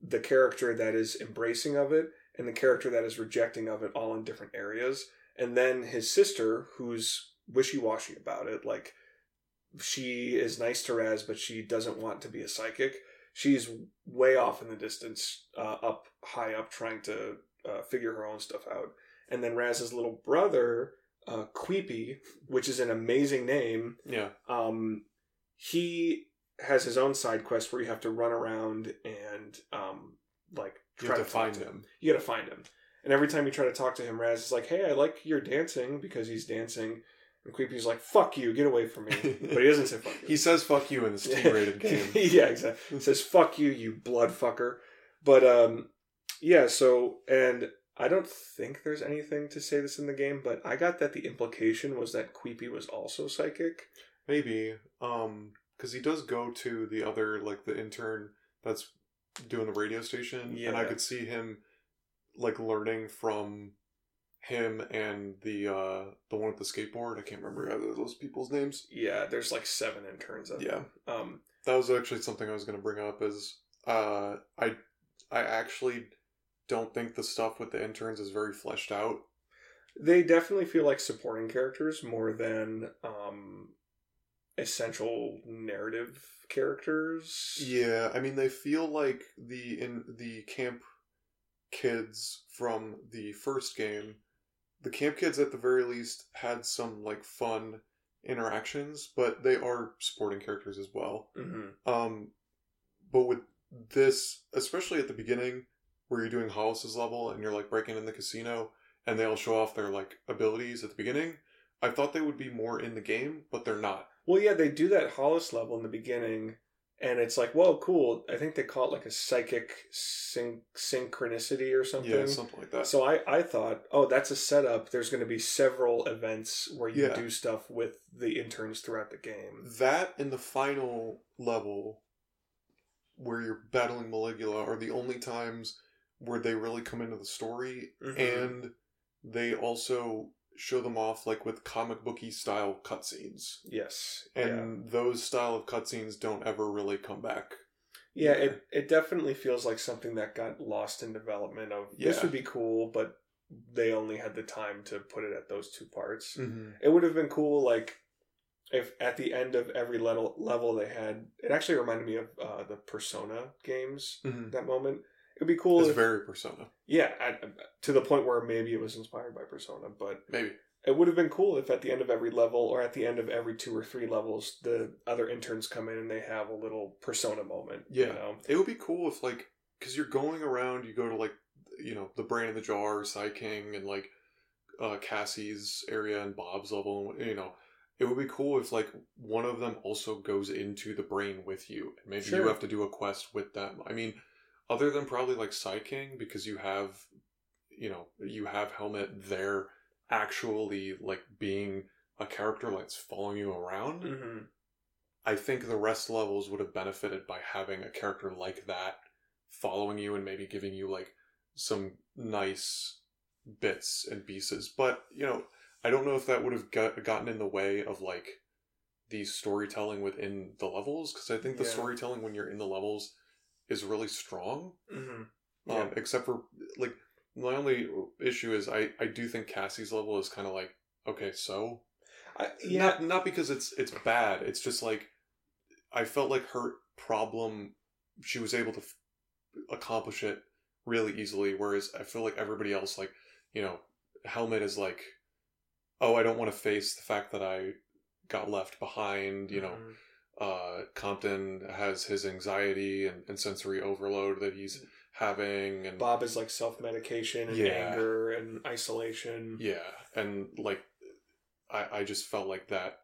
the character that is embracing of it, and the character that is rejecting of it all in different areas. And then his sister, who's wishy washy about it, like she is nice to Raz, but she doesn't want to be a psychic. She's way off in the distance, uh, up high up, trying to uh, figure her own stuff out. And then Raz's little brother, uh, Queepie, which is an amazing name, Yeah. um, he has his own side quest where you have to run around and um, like You try have to talk find to him. You got to find him, and every time you try to talk to him, Raz is like, "Hey, I like your dancing," because he's dancing, and Queepie's like, "Fuck you, get away from me," but he doesn't say "fuck you." He says "fuck you" in this T-rated game. yeah, exactly. He says "fuck you, you blood fucker." But um, yeah. So, and I don't think there's anything to say this in the game, but I got that the implication was that Queepie was also psychic. Maybe, um, because he does go to the other, like the intern that's doing the radio station, and I could see him like learning from him and the uh the one with the skateboard. I can't remember either of those people's names. Yeah, there's like seven interns. Yeah. Um, That was actually something I was going to bring up. Is uh, I I actually don't think the stuff with the interns is very fleshed out. they definitely feel like supporting characters more than um, essential narrative characters. Yeah, I mean they feel like the in the camp kids from the first game, the camp kids at the very least had some like fun interactions, but they are supporting characters as well. hmm Um, but with this, especially at the beginning, where you're doing Hollis's level and you're like breaking in the casino, and they all show off their like abilities at the beginning. I thought they would be more in the game, but they're not. Well, yeah, they do that Hollis level in the beginning, and it's like, whoa, cool. I think they call it like a psychic syn- synchronicity or something. Yeah, something like that. So I, I thought, oh, that's a setup. There's going to be several events where you Yeah. do stuff with the interns throughout the game. That and the final level where you're battling Maligula are the only times where they really come into the story Mhm. and they also show them off like with comic booky style cutscenes. Yes. And those style of cutscenes don't ever really come back. Yeah, Yeah. it it definitely feels like something that got lost in development of this would be cool, but they only had the time to put it at those two parts. Mm-hmm. It would have been cool like if at the end of every level level they had it actually reminded me of uh, the Persona games Mm-hmm. that moment. It'd be cool It's if, very Persona. yeah, at, to the point where maybe it was inspired by Persona, but Maybe. it would have been cool if at the end of every level or at the end of every two or three levels the other interns come in and they have a little persona moment Yeah. you know It would be cool if like because you're going around, you go to like you know the brain in the jar, Psy King, and like uh, Cassie's area and Bob's level. And you know, it would be cool if like one of them also goes into the brain with you, and maybe you have to do a quest with them. I mean, other than probably like Psy King, because you have you know you have Helmut there actually like being a character that's following you around. mm-hmm. I think the rest levels would have benefited by having a character like that following you and maybe giving you like some nice bits and pieces. But you know, I don't know if that would have got, gotten in the way of like the storytelling within the levels because I think the Yeah. storytelling when you're in the levels is really strong. Mm-hmm. Um, except for like my only issue is I I do think Cassie's level is kind of like okay so I, yeah not not because it's it's bad. It's just like I felt like her problem. She was able to f- accomplish it really easily, whereas I feel like everybody else, like you know, Helmut is like, oh, I don't want to face the fact that I got left behind. You know, Mhm. Uh, Compton has his anxiety and, and sensory overload that he's having and Bob is like self medication and Yeah. anger and isolation. yeah and like I I just felt like that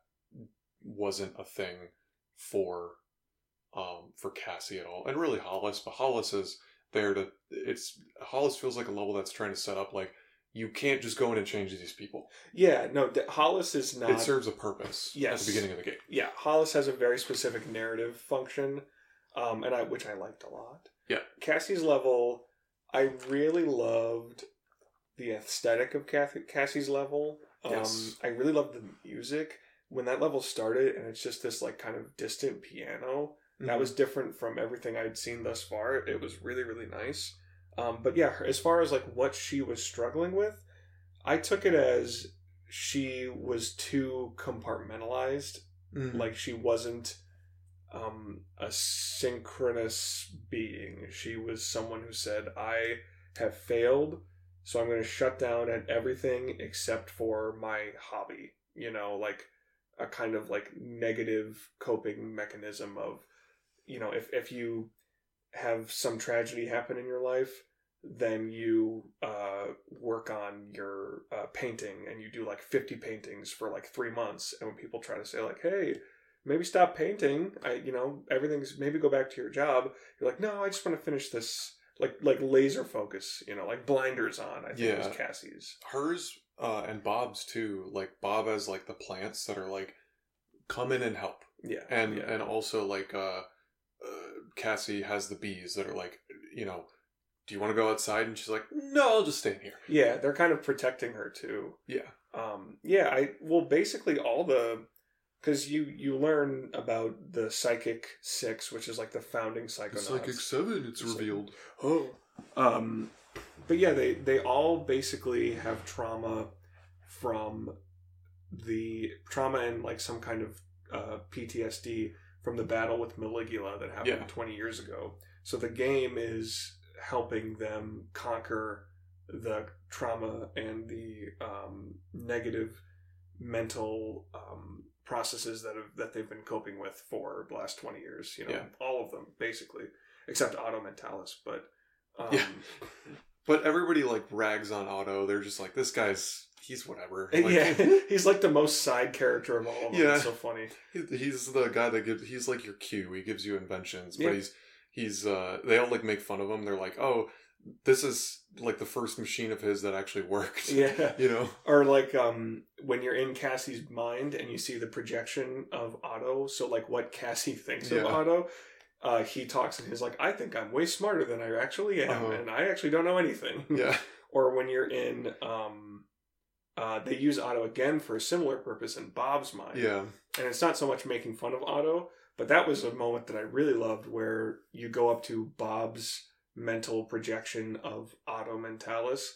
wasn't a thing for um for Cassie at all and really Hollis but Hollis is there to it's Hollis feels like a level that's trying to set up like you can't just go in and change these people Yeah, no, Hollis is not. it serves a purpose at Yes. the beginning of the game yeah, Hollis has a very specific narrative function, um, and I which I liked a lot. Yeah. Cassie's level, I really loved the aesthetic of Cath- Cassie's level. Um, Yes. I really loved the music when that level started, and it's just this like kind of distant piano. That was different from everything I'd seen thus far. It was really, really nice. Um, but yeah, as far as like what she was struggling with, I took it as she was too compartmentalized. Mhm. Like she wasn't um, a synchronous being. She was someone who said, "I have failed, so I'm going to shut down at everything except for my hobby." You know, like a kind of like negative coping mechanism of you know if if you have some tragedy happen in your life then you uh, work on your uh, painting and you do like 50 paintings for like three months and when people try to say like hey maybe stop painting i you know everything's maybe go back to your job you're like no i just want to finish this like like laser focus you know like blinders on i think it Yeah. was cassie's hers uh, and Bob's too. Like Bob has like the plants that are like come in and help, yeah and yeah. and also like uh, Cassie has the bees that are like you know, do you want to go outside? And she's like, no, I'll just stay in here. yeah they're kind of protecting her too Yeah, um yeah i well basically all the because you you learn about the psychic six which is like the founding psychonauts Psychic seven. It's It's like- revealed. oh um but yeah they they all basically have trauma from the trauma and like some kind of uh, ptsd from the battle with maligula that happened Yeah. 20 years ago so the game is helping them conquer the trauma and the um, negative mental um, processes that have that they've been coping with for the last 20 years you know Yeah. all of them basically except Otto Mentalis but um, Yeah. But everybody like rags on Otto. They're just like, this guy's he's whatever. Like, yeah he's like the most side character of all of them Yeah. it's so funny he- he's the guy that gives. He's like your cue. He gives you inventions, but he's he's. uh They all like make fun of him. They're like, oh, this is like the first machine of his that actually worked. yeah You know. or like um when you're in cassie's mind and you see the projection of otto so like what cassie thinks Yeah. of otto uh, he talks and he's like i think i'm way smarter than i actually am Uh-huh. and i actually don't know anything Yeah. or when you're in um uh, they use Otto again for a similar purpose in Bob's mind. Yeah. And it's not so much making fun of Otto, but that was a moment that I really loved where you go up to Bob's mental projection of Otto Mentalis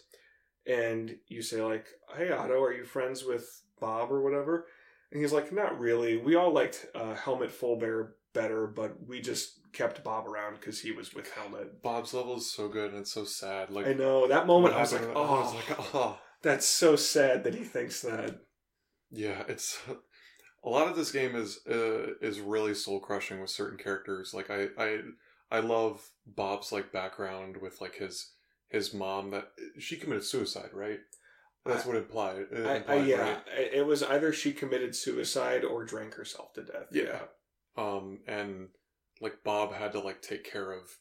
and you say like, "Hey Otto, are you friends with Bob or whatever?" And he's like, "Not really. We all liked uh, Helmut Fullbear better, but we just kept Bob around because he was with Helmut." Bob's level is so good and it's so sad. Like I know that moment. I was like, "Oh, I was like, oh. that's so sad that he thinks that." Yeah, it's a lot of this game is uh, is really soul crushing with certain characters. Like I I I love Bob's like background with like his his mom that she committed suicide, right? That's what it implied. It I, I, yeah, right? it was either she committed suicide or drank herself to death. Yeah. Um, and like Bob had to like take care of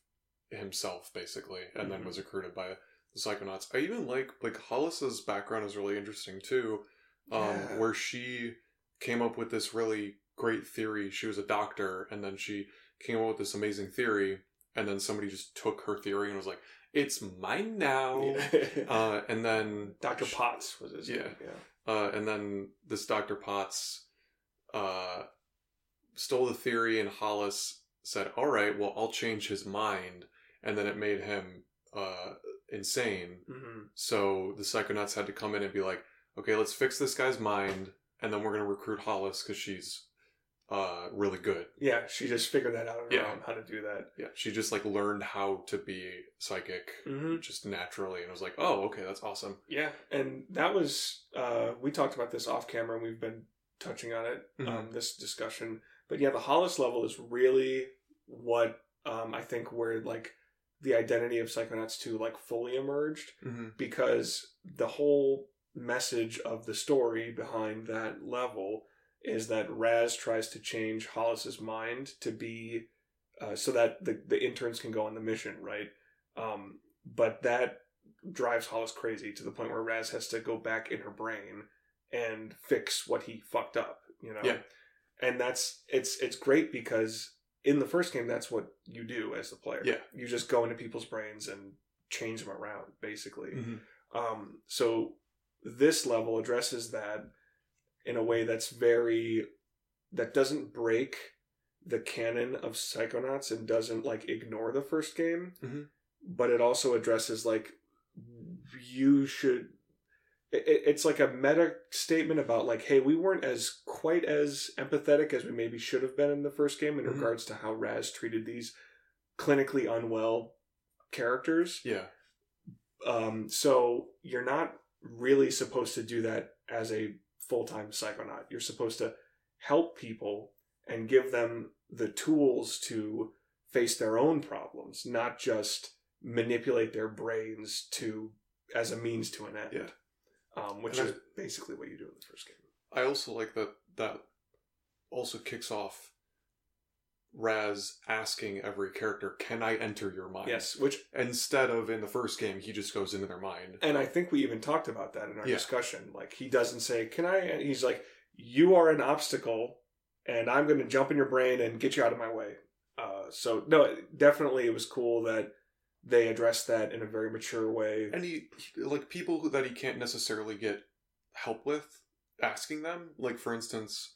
himself basically, and then Mhm. was recruited by the Psychonauts. I even like like Hollis's background is really interesting too, um, Yeah. where she came up with this really great theory. She was a doctor, and then she came up with this amazing theory, and then somebody just took her theory and was like, "It's mine now." Yeah. Uh, and then Dr. Potts was his yeah. name. Yeah. uh, and then this Dr. Potts uh, stole the theory, and Hollis said, All right, well, I'll change his mind. And then it made him uh, insane. hmm So the Psychonauts had to come in and be like, Okay, let's fix this guy's mind, and then we're going to recruit Hollis because she's uh, really good. Yeah, she just figured that out Yeah. how to do that. Yeah, she just like learned how to be psychic hmm just naturally, and was like, "Oh, okay, that's awesome." Yeah, and that was uh, we talked about this off camera, and we've been touching on it um, Mhm. this discussion. But yeah, the Hollis level is really what um, I think where like the identity of Psychonauts 2 like fully emerged hmm because the whole message of the story behind that level is that Raz tries to change Hollis's mind to be uh, so that the, the interns can go on the mission, right? Um, but that drives Hollis crazy to the point where Raz has to go back in her brain and fix what he fucked up, you know? Yeah. And that's it's it's great because in the first game that's what you do as the player. Yeah. You just go into people's brains and change them around, basically. hmm Um, so this level addresses that in a way that's very that doesn't break the canon of Psychonauts and doesn't like ignore the first game, Mhm. but it also addresses like you should. It, it's like a meta statement about like, hey, we weren't as quite as empathetic as we maybe should have been in the first game in Mhm. regards to how Raz treated these clinically unwell characters Yeah. um, so you're not really supposed to do that as a full-time psychonaut. You're supposed to help people and give them the tools to face their own problems, not just manipulate their brains to as a means to an end. Yeah. Um, which And is basically what you do in the first game. I also like that that also kicks off Raz asking every character, "Can I enter your mind?" Yes, which Instead of in the first game, he just goes into their mind. and I think we even talked about that in our Yeah. discussion. Like he doesn't say, "Can I?" He's like, "You are an obstacle, and I'm going to jump in your brain and get you out of my way." Uh, so no, definitely, it was cool that they address that in a very mature way. And he, like people who- that he can't necessarily get help with, asking them. Like for instance,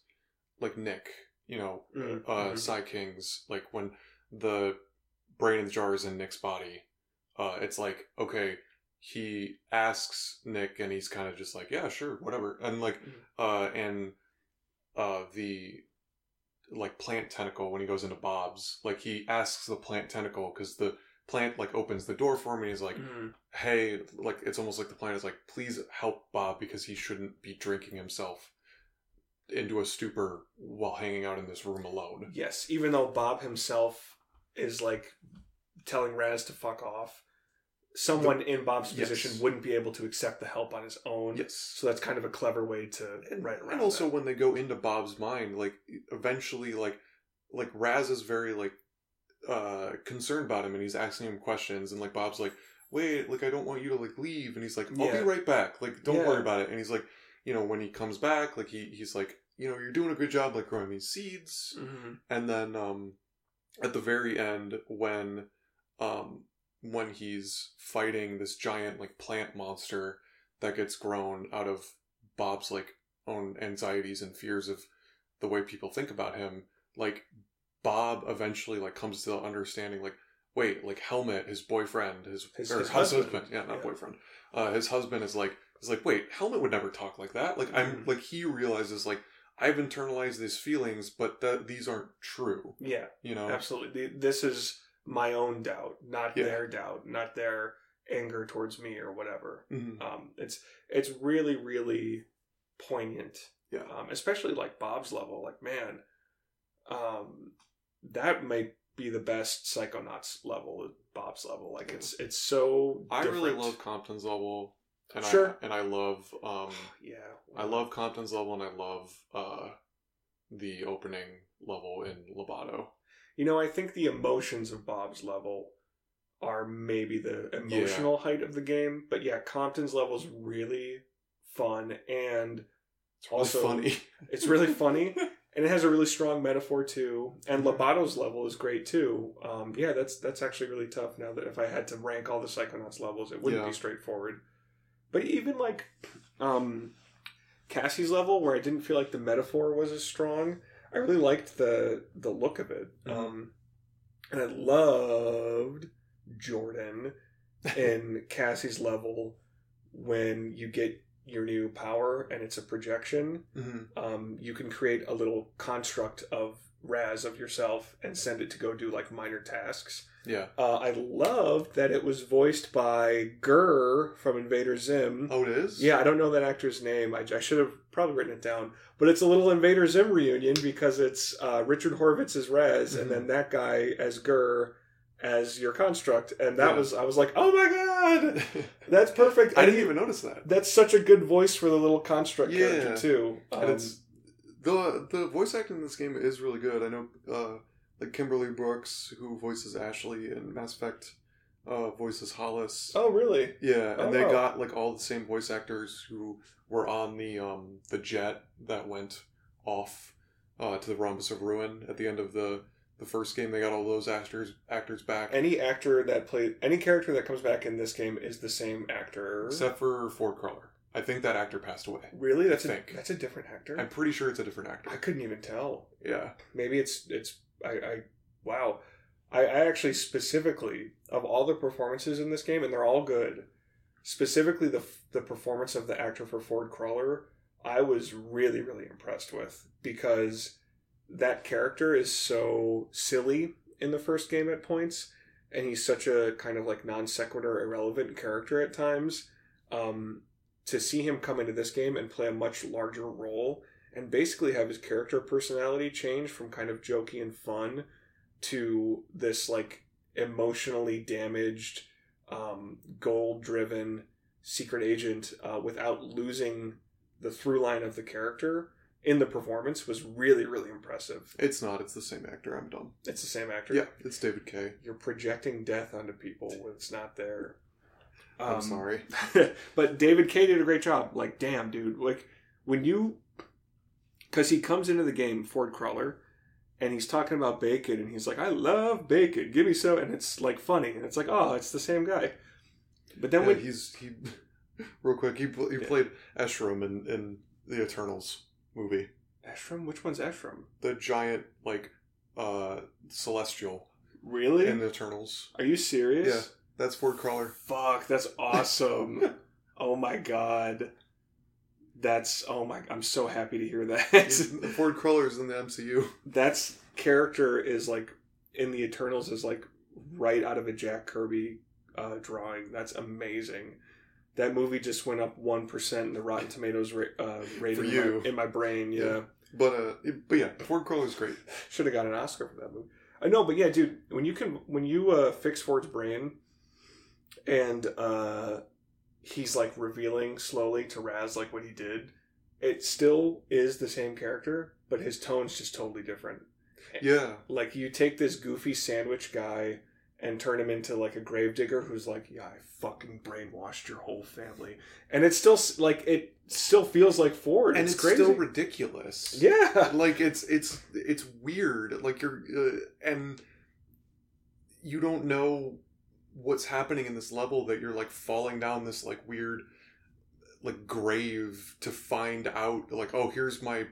like Nick, you know, Mm, uh, mhm. Psy Kings, like when the brain in the jar is in Nick's body, uh, it's like, okay, he asks Nick and he's kind of just like, yeah, sure, whatever. And like, Mhm. uh, and, uh, the, like plant tentacle when he goes into Bob's, like he asks the plant tentacle because the plant like opens the door for him and he's like, Mhm. hey, like it's almost like the plant is like, please help Bob because he shouldn't be drinking himself into a stupor while hanging out in this room alone. Yes, even though Bob himself is like telling Raz to fuck off, someone in Bob's Yes. position wouldn't be able to accept the help on his own. Yes. So that's kind of a clever way to And, write around. and also that. when they go into Bob's mind, like eventually like like Raz is very like uh concerned about him and he's asking him questions and like Bob's like, Wait, like I don't want you to like leave and he's like, I'll Yeah. be right back. Like don't Yeah. worry about it. And he's like, you know, when he comes back, like he he's like, you know, you're doing a good job like growing these seeds. Mhm. And then um at the very end when um when he's fighting this giant like plant monster that gets grown out of Bob's like own anxieties and fears of the way people think about him, like Bob eventually like comes to the understanding like wait, like Helmut, his boyfriend, his His- his husband. husband, yeah, not Yeah. boyfriend. Uh his husband is like is like, wait, Helmut would never talk like that. Like I'm Mhm. like he realizes like I've internalized these feelings, but that these aren't true. Yeah, You know? absolutely. This is my own doubt, not Yeah. their doubt, not their anger towards me or whatever. Mhm. Um, it's it's really really poignant, Yeah. um, especially like Bob's level. Like man, um, that might be the best Psychonauts level, Bob's level. Like it's it's so. I really love Compton's level, and Sure. I and I love um Yeah, I love Compton's level, and I love uh the opening level in Loboto. You know, I think the emotions of Bob's level are maybe the emotional height of the game, but yeah, Compton's level is really fun and It's really Also- funny. it's really funny and it has a really strong metaphor too. And Mhm. Loboto's level is great too. Um, yeah, that's that's actually really tough. Now that if I had to rank all the Psychonauts levels, it wouldn't Yeah. be straightforward. But even like um, Cassie's level, where I didn't feel like the metaphor was as strong, I really liked the the look of it. Mhm. Um, and I loved Jordan in Cassie's level when you get your new power and it's a projection Mhm. um, you can create a little construct of Raz of yourself and send it to go do like minor tasks. Yeah. Uh, I loved that it was voiced by GIR from Invader Zim. Oh, it is. Yeah, I don't know that actor's name. I, I should have probably written it down. But it's a little Invader Zim reunion because it's uh, Richard Horvitz as Raz Mhm. and then that guy as GIR as your construct, and that Yeah. was I was like, oh my god, that's perfect. I didn't even notice that. That's such a good voice for the little construct character Yeah. too. Um, and it's the the voice acting in this game is really good. I know uh, like Kimberly Brooks, who voices Ashley in Mass Effect, uh, voices Hollis. oh really? Yeah, and they Oh. got like all the same voice actors who were on the um the jet that went off uh, to the Rhombus of Ruin at the end of the the first game. They got all those actors actors back, Any actor that played any character that comes back in this game is the same actor. except for Ford Cruller. I think that actor passed away. really, that's I a think. that's a different actor. I'm pretty sure it's a different actor. I couldn't even tell. Yeah, Maybe it's it's I, I wow. I, I actually specifically of all the performances in this game, and they're all good. Specifically, the the performance of the actor for Ford Cruller, I was really really impressed with because that character is so silly in the first game at points, and he's such a kind of like non sequitur irrelevant character at times. Um, to see him come into this game and play a much larger role and basically have his character personality change from kind of jokey and fun to this like emotionally damaged um, goal driven secret agent uh, without losing the through line of the character in the performance was really really impressive it's not. It's the same actor. I'm dumb. it's the same actor Yeah, it's David Kaye. you're projecting death onto people when it's not there I'm Um, sorry. but David Kaye did a great job. Like, damn, dude. Like, when you. Because he comes into the game, Ford Cruller, and he's talking about bacon, and he's like, I love bacon. Give me some. And it's, like, funny. And it's like, oh, it's the same guy. But then yeah, when. he's he real quick. He he Yeah. played Arishem in in the Eternals movie. Ephraim? Which one's Ephraim? The giant like uh celestial Really? in the Eternals. Are you serious? Yeah. That's Ford Cruller. Fuck, that's awesome. oh my god. That's. Oh my. I'm so happy to hear that. Ford Cruller is in the MCU. that's character is like in the Eternals is like right out of a Jack Kirby uh, drawing. That's amazing. That movie just went up one percent in the Rotten Tomatoes ra- uh, rating For in my, in my brain. Yeah, Yeah. But uh, but yeah, Ford Cruller is great. should have got an Oscar for that movie. I know, but yeah, dude, when you can when you uh, fix Ford's brain, and uh, he's like revealing slowly to Raz like what he did, it still is the same character, but his tone's just totally different. Yeah, like you take this goofy sandwich guy and turn him into like a gravedigger who's like, yeah, I fucking brainwashed your whole family, and it's still like it still feels like Ford, and it's, still ridiculous. yeah, like it's it's it's weird. Like you're uh, and you don't know what's happening in this level that you're like falling down this like weird like grave to find out like oh here's my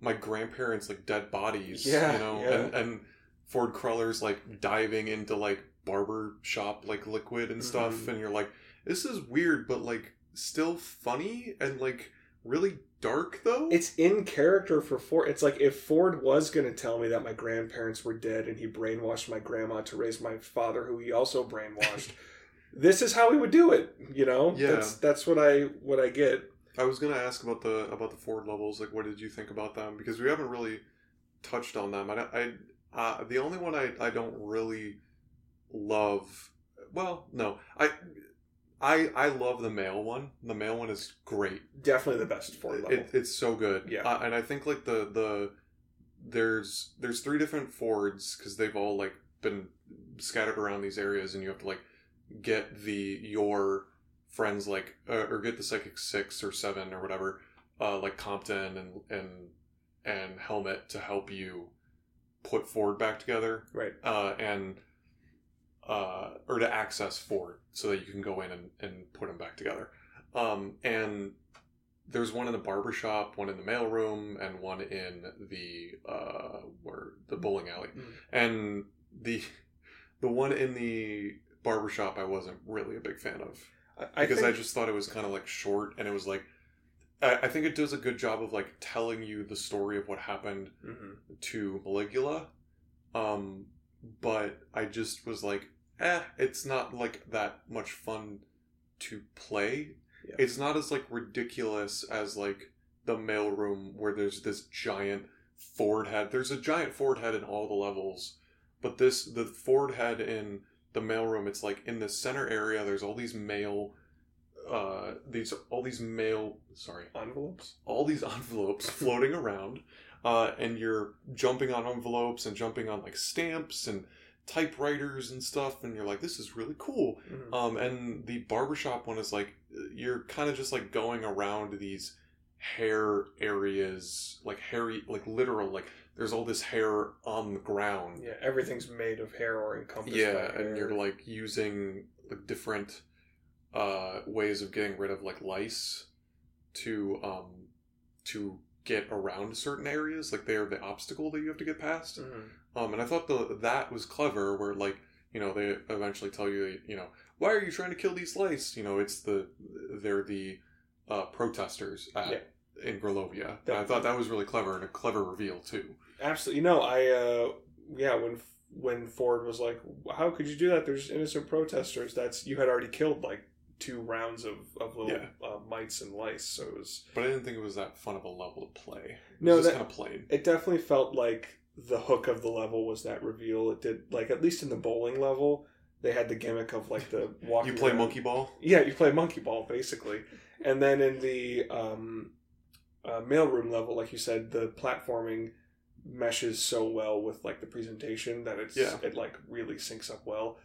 my grandparents like dead bodies Yeah, you know yeah. and and ford cruller's like diving into like barber shop like liquid and stuff Mhm. and you're like this is weird but like still funny and like really dark though it's in character for Ford. It's like if Ford was going to tell me that my grandparents were dead and he brainwashed my grandma to raise my father, who he also brainwashed. this is how he would do it, you know. Yeah. that's that's what I what I get. I was gonna ask about the about the Ford levels. Like, what did you think about them? Because we haven't really touched on them. I, I uh, the only one I, I don't really love. Well, no, I I I love the male one. The male one is great. Definitely the best Ford level. It, it's so good. Yeah. uh, and I think like the the there's there's three different Fords because they've all like been scattered around these areas, and you have to like get the your friends like uh, or get the psychic six or seven or whatever uh, like Compton and and and Helmut to help you put Ford back together right. uh, and uh, or to access Ford so that you can go in and, and put them back together. Um, and there's one in the barber shop, one in the mailroom, and one in the uh, where the bowling alley. Mm. And the the one in the barber shop I wasn't really a big fan of I, I because I, think, just thought it was kind of like short and it was like I, I think it does a good job of like telling you the story of what happened Mhm. to Maligula. Um, but I just was like, eh, it's not like that much fun to play. Yeah. It's not as like ridiculous as like the mailroom where there's this giant Ford head. There's a giant Ford head in all the levels, but this the Ford head in the mailroom, it's like in the center area. There's all these mail, uh, these all these mail. Sorry, Envelopes. all these envelopes floating around, uh, and you're jumping on envelopes and jumping on like stamps and typewriters and stuff, and you're like, this is really cool. Mhm. Um, and the barbershop one is like you're kind of just like going around these hair areas, like hairy, like literal, like there's all this hair on the ground. yeah, everything's made of hair or encompassed. Yeah, and hair. you're like using like different uh ways of getting rid of like lice to um to get around certain areas like they're the obstacle that you have to get past Mhm. um and i thought the that was clever where like you know they eventually tell you you know why are you trying to kill these lice you know it's the they're the uh protesters at, Yeah. in Grulovia. And I thought that was really clever and a clever reveal too. Absolutely. You know, I uh yeah, when when Ford was like, "How could you do that? There's innocent protesters." That's you had already killed like two rounds of of little Yeah. uh, mites and lice, so it was But I didn't think it was that fun of a level to play. It No, was just that- kind of plain. it definitely felt like the hook of the level was that reveal. It did like at least in the bowling level, they had the gimmick of like the walking. You play around- monkey ball. Yeah, you play monkey ball basically, and then in the um, uh, mailroom level, like you said, the platforming meshes so well with like the presentation that it's Yeah. it like really syncs up well.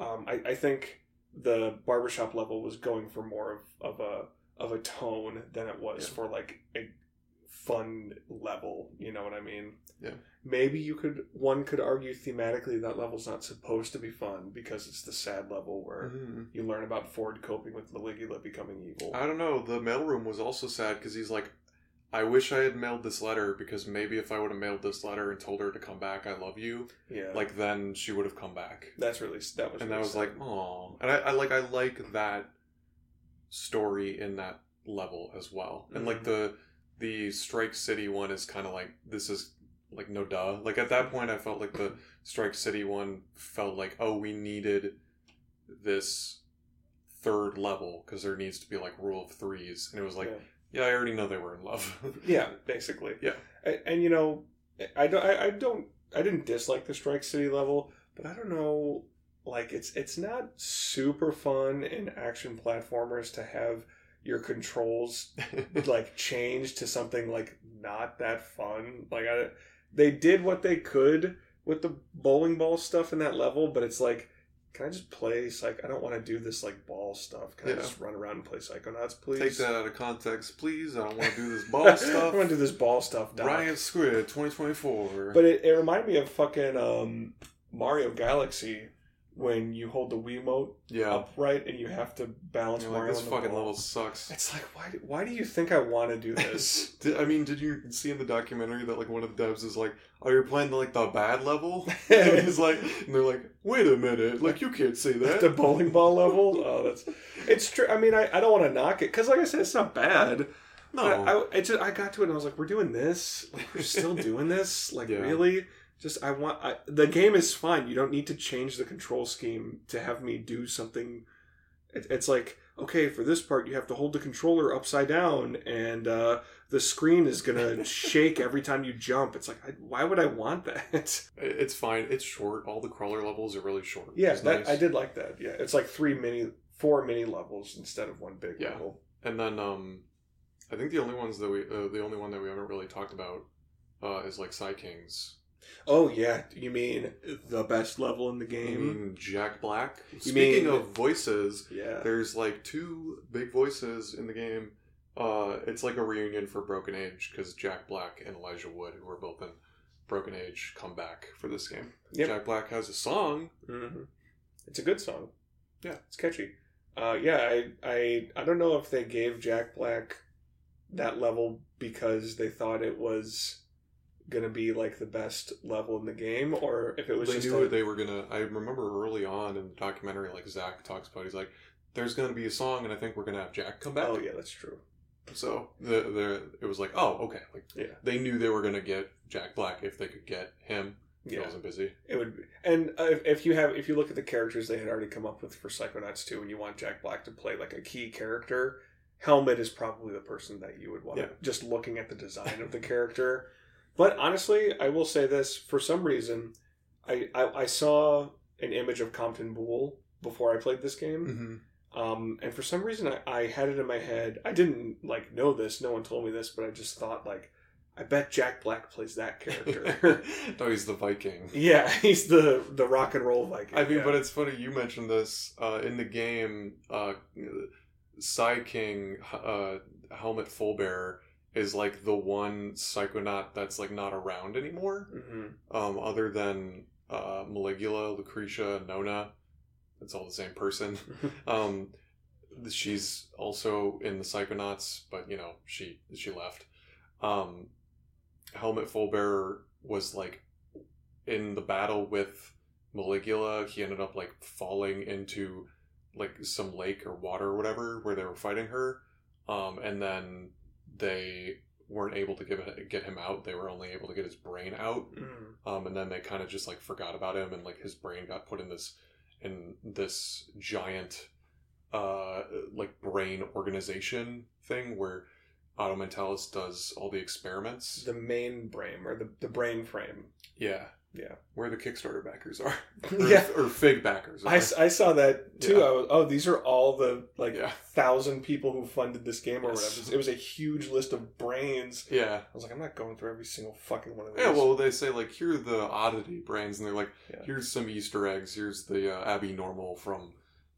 Um, I, I think the barbershop level was going for more of, of a of a tone than it was Yeah. for like a fun level. You know what I mean? Yeah. Maybe you could one could argue thematically that level's not supposed to be fun because it's the sad level where Mhm. you learn about Ford coping with Maligula becoming evil. I don't know. The mailroom was also sad because he's like, I wish I had mailed this letter because maybe if I would have mailed this letter and told her to come back, I love you. yeah, Like then she would have come back. that's really that was and really that was sad. like, oh, and I, I like I like that story in that level as well. And like Mhm. the the Strike City one is kind of like this is like no duh. Like at that point, I felt like the Strike City one felt like oh we needed this third level because there needs to be like rule of threes, and it was like Yeah. Yeah, I already know they were in love. yeah, basically. Yeah. and, and you know, I don't, I, I don't, I didn't dislike the Strike City level, but I don't know, like it's it's not super fun in action platformers to have your controls like change to something like not that fun. Like I, they did what they could with the bowling ball stuff in that level, but it's like, can I just play? Like I don't want to do this like ball stuff. Can I just run around and play Psychonauts, please? Take that out of context, please. I don't want to do this ball stuff. I ball don't stuff. want to do this ball stuff. Doc. Riot Squid 2024. But it, it reminded me of fucking um, Mario Galaxy when you hold the Wiimote yeah, upright and you have to balance You're like this fucking ball. level sucks. It's like why? Why do you think I want to do this? Did, I mean, did you see in the documentary that like one of the devs is like, "Oh, you're playing the, like the bad level," and he's like, and they're like, "Wait a minute, like you can't say that." the bowling ball level. Oh, that's it's true. I mean, I, I don't want to knock it because, like I said, it's not bad. no, I, I just I got to it and I was like, we're doing this. Like we're still doing this. Like Yeah. really. Just I want I, the game is fine. You don't need to change the control scheme to have me do something. It, it's like okay, for this part you have to hold the controller upside down, and uh, the screen is gonna shake every time you jump. It's like I, why would I want that? It's fine. It's short. All the cruller levels are really short. yeah, that, nice. I did like that. Yeah, it's like three mini, four mini levels instead of one big Yeah. level. And then, um, I think the only ones that we, uh, the only one that we haven't really talked about, uh, is like Psy Kings. Oh yeah, you mean the best level in the game? mean, Jack Black. You Speaking mean- of voices, yeah. there's like two big voices in the game. Uh, it's like a reunion for Broken Age because Jack Black and Elijah Wood, who are both in Broken Age, come back for this game. Yep. Jack Black has a song. hmm It's a good song. Yeah. it's catchy. Uh, yeah, I, I I don't know if they gave Jack Black that level because they thought it was gonna be like the best level in the game, or if it was they just knew a, they were gonna. I remember early on in the documentary, like Zach talks about, he's like, "There's gonna be a song, and I think we're gonna have Jack come back." Oh yeah, that's true. So the the it was like, oh okay, like Yeah. they knew they were gonna get Jack Black if they could get him. He Yeah, wasn't busy. it would. Be. And uh, if, if you have, if you look at the characters they had already come up with for Psychonauts 2, and you want Jack Black to play like a key character, Helmut is probably the person that you would want. Yeah. Just looking at the design of the character. But honestly, I will say this: for some reason, I, I I saw an image of Compton Boole before I played this game. Mm-hmm. Um, and for some reason, I, I had it in my head. I didn't like know this. No one told me this, but I just thought like, I bet Jack Black plays that character. no, he's the Viking. yeah, he's the the rock and roll Viking. I mean, yeah. but it's funny you mentioned this uh, in the game. Uh, Psy King, uh, Helmut Fullbearer, is like the one psychonaut that's like not around anymore. Mhm. Um, other than uh, Maligula, Lucrecia, Nona, it's all the same person. um, she's also in the Psychonauts, but you know she she left. Um, Helmut Fullbearer was like in the battle with Maligula. He ended up like falling into like some lake or water or whatever where they were fighting her, um, and then they weren't able to get get him out. They were only able to get his brain out Mhm. um, and then they kind of just like forgot about him and like his brain got put in this in this giant uh like brain organization thing where Otto Mentalis does all the experiments. the main brain or the, the brain frame. yeah. Yeah. Where the Kickstarter backers are. Or, yeah, or Fig backers. I, I saw that too. Yeah. I was, oh, these are all the like Yeah. thousand people who funded this game or Yes. whatever. It was a huge list of brains. yeah. I was like, I'm not going through every single fucking one of these. Yeah, well, they say like here are the oddity brains, and they're like, Yeah. here's some Easter eggs. Here's the uh, Abby Normal from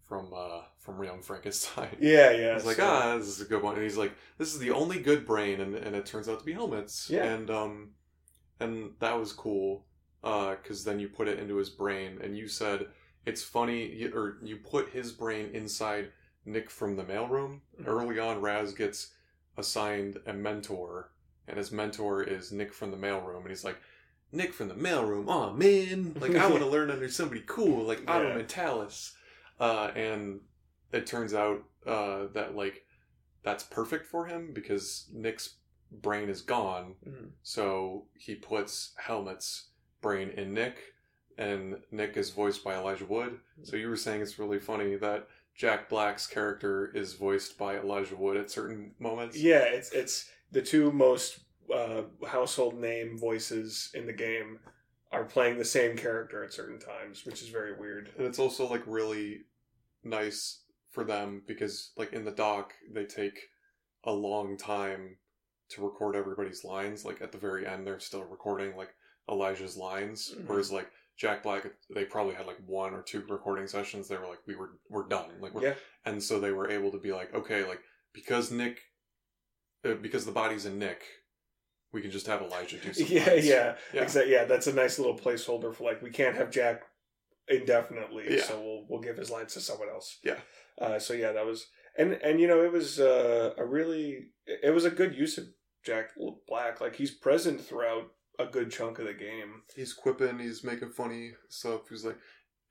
from uh from Young Frankenstein. yeah, yeah. Was like, so- ah, this is a good one. And he's like, this is the only good brain, and, and it turns out to be helmets. Yeah. And um, and that was cool, uh, because then you put it into his brain, and you said it's funny, you- or you put his brain inside Nick from the mailroom. Mhm. Early on, Raz gets assigned a mentor, and his mentor is Nick from the mailroom, and he's like. Nick from the mailroom, oh man, like I want to learn under somebody cool, like Otto Yeah. Mentalis. Uh, and it turns out uh, that like that's perfect for him because Nick's brain is gone. Mhm. So he puts Helmut's brain in Nick, and Nick is voiced by Elijah Wood. So you were saying it's really funny that Jack Black's character is voiced by Elijah Wood at certain moments. Yeah, it's it's the two most uh, household name voices in the game are playing the same character at certain times, which is very weird. And it's also like really nice for them because like in the doc they take a long time to record everybody's lines. Like at the very end they're still recording like Elijah's lines. Mhm. Whereas like Jack Black they probably had like one or two recording sessions. They were like, we were we're done. Like we're, Yeah, and so they were able to be like, okay, like because Nick uh, because the body's in Nick, we can just have Elijah do some yeah, yeah, Yeah. exactly. Yeah, that's a nice little placeholder for like we can't have Jack indefinitely, Yeah. so we'll we'll give his lines to someone else. Yeah. Uh, so yeah, that was and and you know it was uh, a really it was a good use of Jack Black. Like he's present throughout a good chunk of the game. He's quipping, he's making funny stuff. He's like,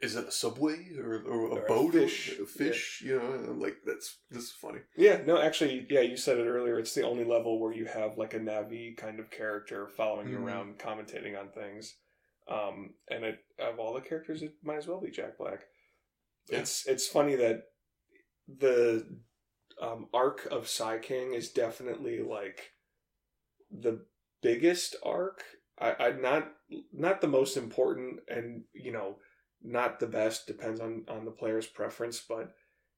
"Is it a subway or, or a Or a boat, fish." a fish?" You know, like, "That's this is funny." Yeah, no, actually, yeah, you said it earlier. It's the only level where you have like a Navi kind of character following you Mhm. around, commentating on things. Um, and it, of all the characters, it might as well be Jack Black. Yeah. It's it's funny that the um, arc of Psy King is definitely like the biggest arc. I, I not not the most important, and you know, not the best. Depends on on the player's preference, but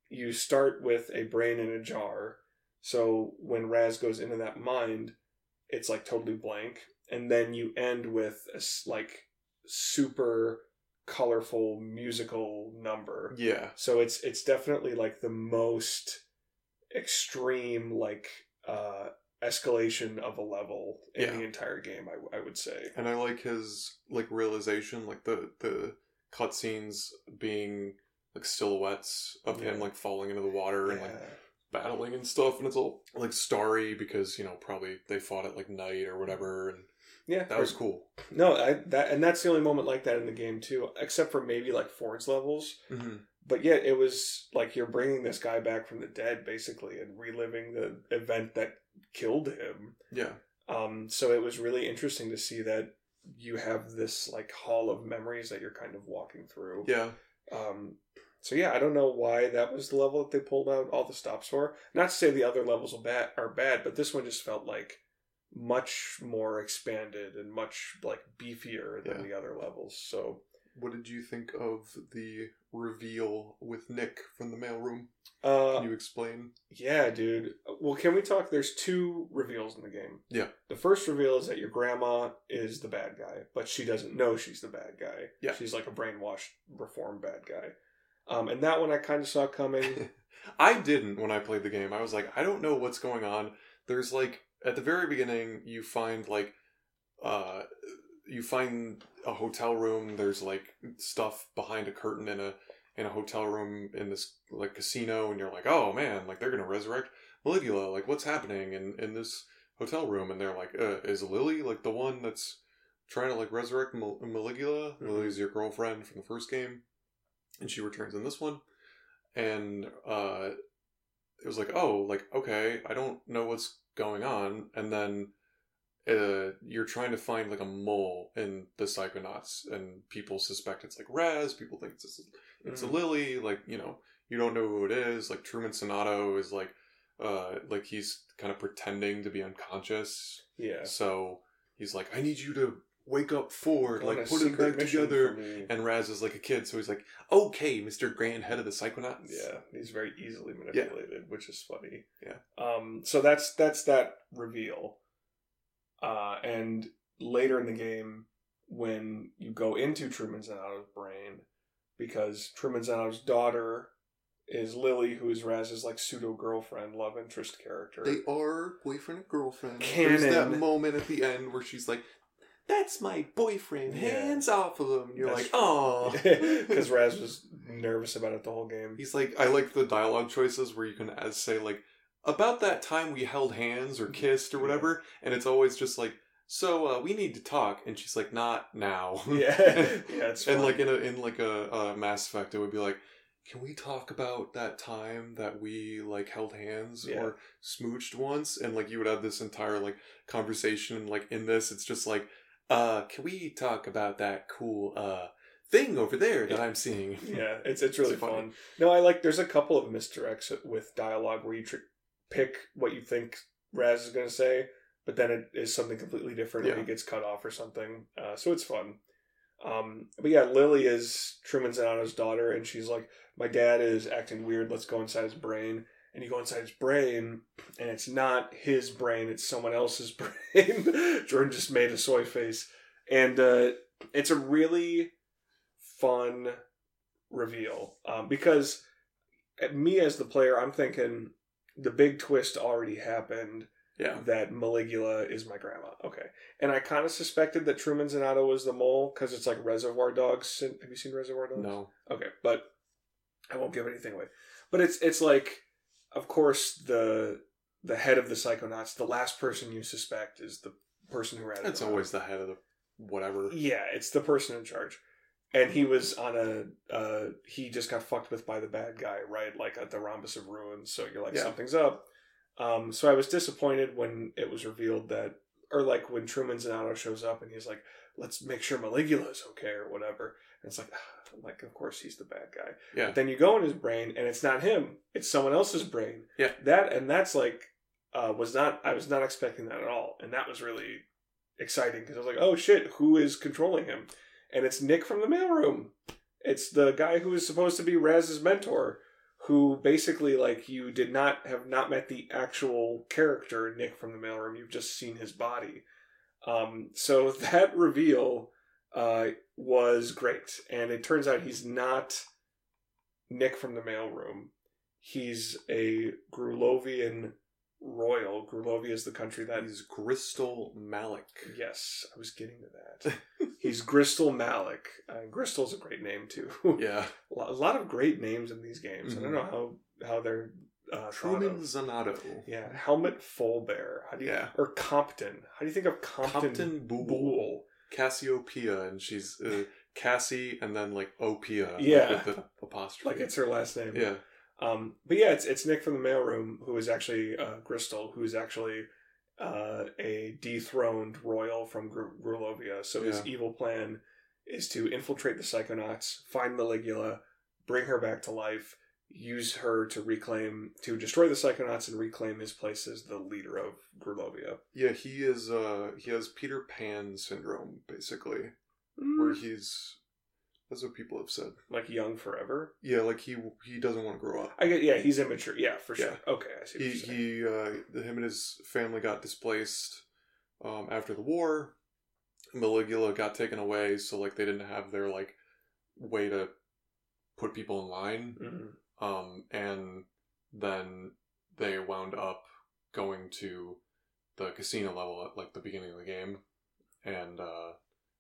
you start with a brain in a jar. So when Raz goes into that mind, it's like totally blank, and then you end with a like super colorful musical number. Yeah, So it's it's definitely like the most extreme like uh escalation of a level in Yeah. the entire game. I, I would say. and I like his like realization, like the the cutscenes being like silhouettes of him like falling into the water and like battling and stuff, and it's all like starry because you know probably they fought at like night or whatever, and Yeah, that was cool. no. I that and that's the only moment like that in the game too, except for maybe like Ford's levels. Mm-hmm. But yet it was like you're bringing this guy back from the dead basically and reliving the event that killed him. Yeah, Um, so it was really interesting to see that you have this like hall of memories that you're kind of walking through. yeah, Um, so yeah, I don't know why that was the level that they pulled out all the stops for. Not to say the other levels are bad, are bad, but this one just felt like much more expanded and much like beefier than Yeah. the other levels. So what did you think of the reveal with Nick from the mailroom? Uh, Can you explain? yeah, dude. Well, can we talk? There's two reveals in the game. Yeah. The first reveal is that your grandma is the bad guy, but she doesn't know she's the bad guy. Yeah. She's like a brainwashed, reformed bad guy. Um, and that one I kind of saw coming. I didn't when I played the game. I was like, I don't know what's going on. There's like at the very beginning, you find like, uh, you find a hotel room. There's like stuff behind a curtain in a in a hotel room in this like casino, and you're like, oh man, like they're gonna resurrect Maligula. Like what's happening in in this hotel room? And they're like, uh, is Lily like the one that's trying to like resurrect Mal- Maligula? Mhm. Lily's your girlfriend from the first game, and she returns in this one and uh it was like oh like okay i don't know what's going on and then uh you're trying to find like a mole in the psychonauts and people suspect it's like raz people think it's it's Mhm. a lily like you know you don't know who it is like truman zanotto is like uh like he's kind of pretending to be unconscious Yeah. so he's like i need you to wake up ford Go like put him back together and Raz is like a kid, so he's like, "Okay, Mister Grand Head of the Psychonauts." Yeah, he's very easily manipulated, which is funny. Yeah. Um. So that's that's that reveal. Uh, and later in the game, when you go into Truman Zanotto's brain, because Truman Zanotto's daughter is Lily, who is Raz's like pseudo girlfriend, love interest character. They are boyfriend and girlfriend. Canon. There's that moment at the end where she's like, "That's my boyfriend. Yeah. Hands off of him." You're That's like, "Oh." because Raz was nervous about it the whole game. He's like, I like the dialogue choices where you can as say like, "About that time we held hands or kissed or whatever," and it's always just like, "So uh, we need to talk," and she's like, "Not now." Yeah, yeah, it's and like in a in like a, a Mass Effect, it would be like, "Can we talk about that time that we like held hands Yeah. or smooched once?" And like you would have this entire like conversation. Like in this, it's just like, "Uh, can we talk about that cool uh thing over there that. I'm seeing?" yeah, it's it's really It's fun. No, I like. There's a couple of misdirects with dialogue where you tr- pick what you think Raz is going to say, but then it is something completely different, Yeah. he gets cut off or something. Uh, so it's fun. Um, but yeah, Lily is Truman Zanotto's daughter, and she's like, "My dad is acting weird. Let's go inside his brain." And you go inside his brain, and it's not his brain; it's someone else's brain. Jordan just made a soy face, and uh, it's a really fun reveal um, because me as the player, I'm thinking the big twist already happened Yeah. that Maligula is my grandma. Okay, and I kind of suspected that Truman Zanotto was the mole because it's like Reservoir Dogs. Have you seen Reservoir Dogs? No. Okay, but I won't give anything away. But it's it's like, of course, the the head of the Psychonauts, the last person you suspect is the person who ran it. That's always the head of the whatever. Yeah, it's the person in charge. And he was on a uh he just got fucked with by the bad guy, right? Like at the rhombus of ruins. So you're like Yeah. something's up. Um so I was disappointed when it was revealed that or like when Truman Zanotto shows up and he's like, let's make sure Maligula is okay or whatever. And it's like like of course he's the bad guy. Yeah. But then you go in his brain and it's not him. It's someone else's brain. Yeah. That and that's like uh was not I was not expecting that at all. And that was really exciting because I was like, oh shit, who is controlling him? And it's Nick from the mailroom. It's the guy who is supposed to be Raz's mentor, who basically like you did not have not met the actual character Nick from the mailroom. You've just seen his body. Um, so that reveal uh, was great, and it turns out he's not Nick from the mailroom. He's a Grulovian royal. Grulovia is the country that He's Gristol Malik. Yes, I was getting to that. He's Gristol Malik. Uh, Gristol's a great name too. Yeah. a lot- of great names in these games. I don't Mhm. know how how they're uh, Truman. Zanotto. Yeah, Helmut Fullbear. How do you Yeah. or Compton? How do you think of Compton? Compton Boole. Boole. Cassiopeia, and she's uh, Cassie, and then like Opia. like, Yeah. with the apostrophe. Like it's her last name. yeah. Um, but yeah, it's it's Nick from the mailroom who is actually uh, Gristol, who is actually uh, a dethroned royal from Gru- Grulovia. So his Yeah. evil plan is to infiltrate the Psychonauts, find Maligula, bring her back to life, use her to reclaim, to destroy the Psychonauts and reclaim his place as the leader of Grulovia. Yeah, he is. Uh, he has Peter Pan syndrome, basically, where Mm, he's That's what people have said. Like young forever. Yeah, like he he doesn't want to grow up. I get. Yeah, he's immature. Yeah, for sure. Yeah. Okay, I see. He he uh, him and his family got displaced um, after the war. Maligula got taken away, so like they didn't have their like way to put people in line. Mhm. Um, and then they wound up going to the casino level at like the beginning of the game, and uh,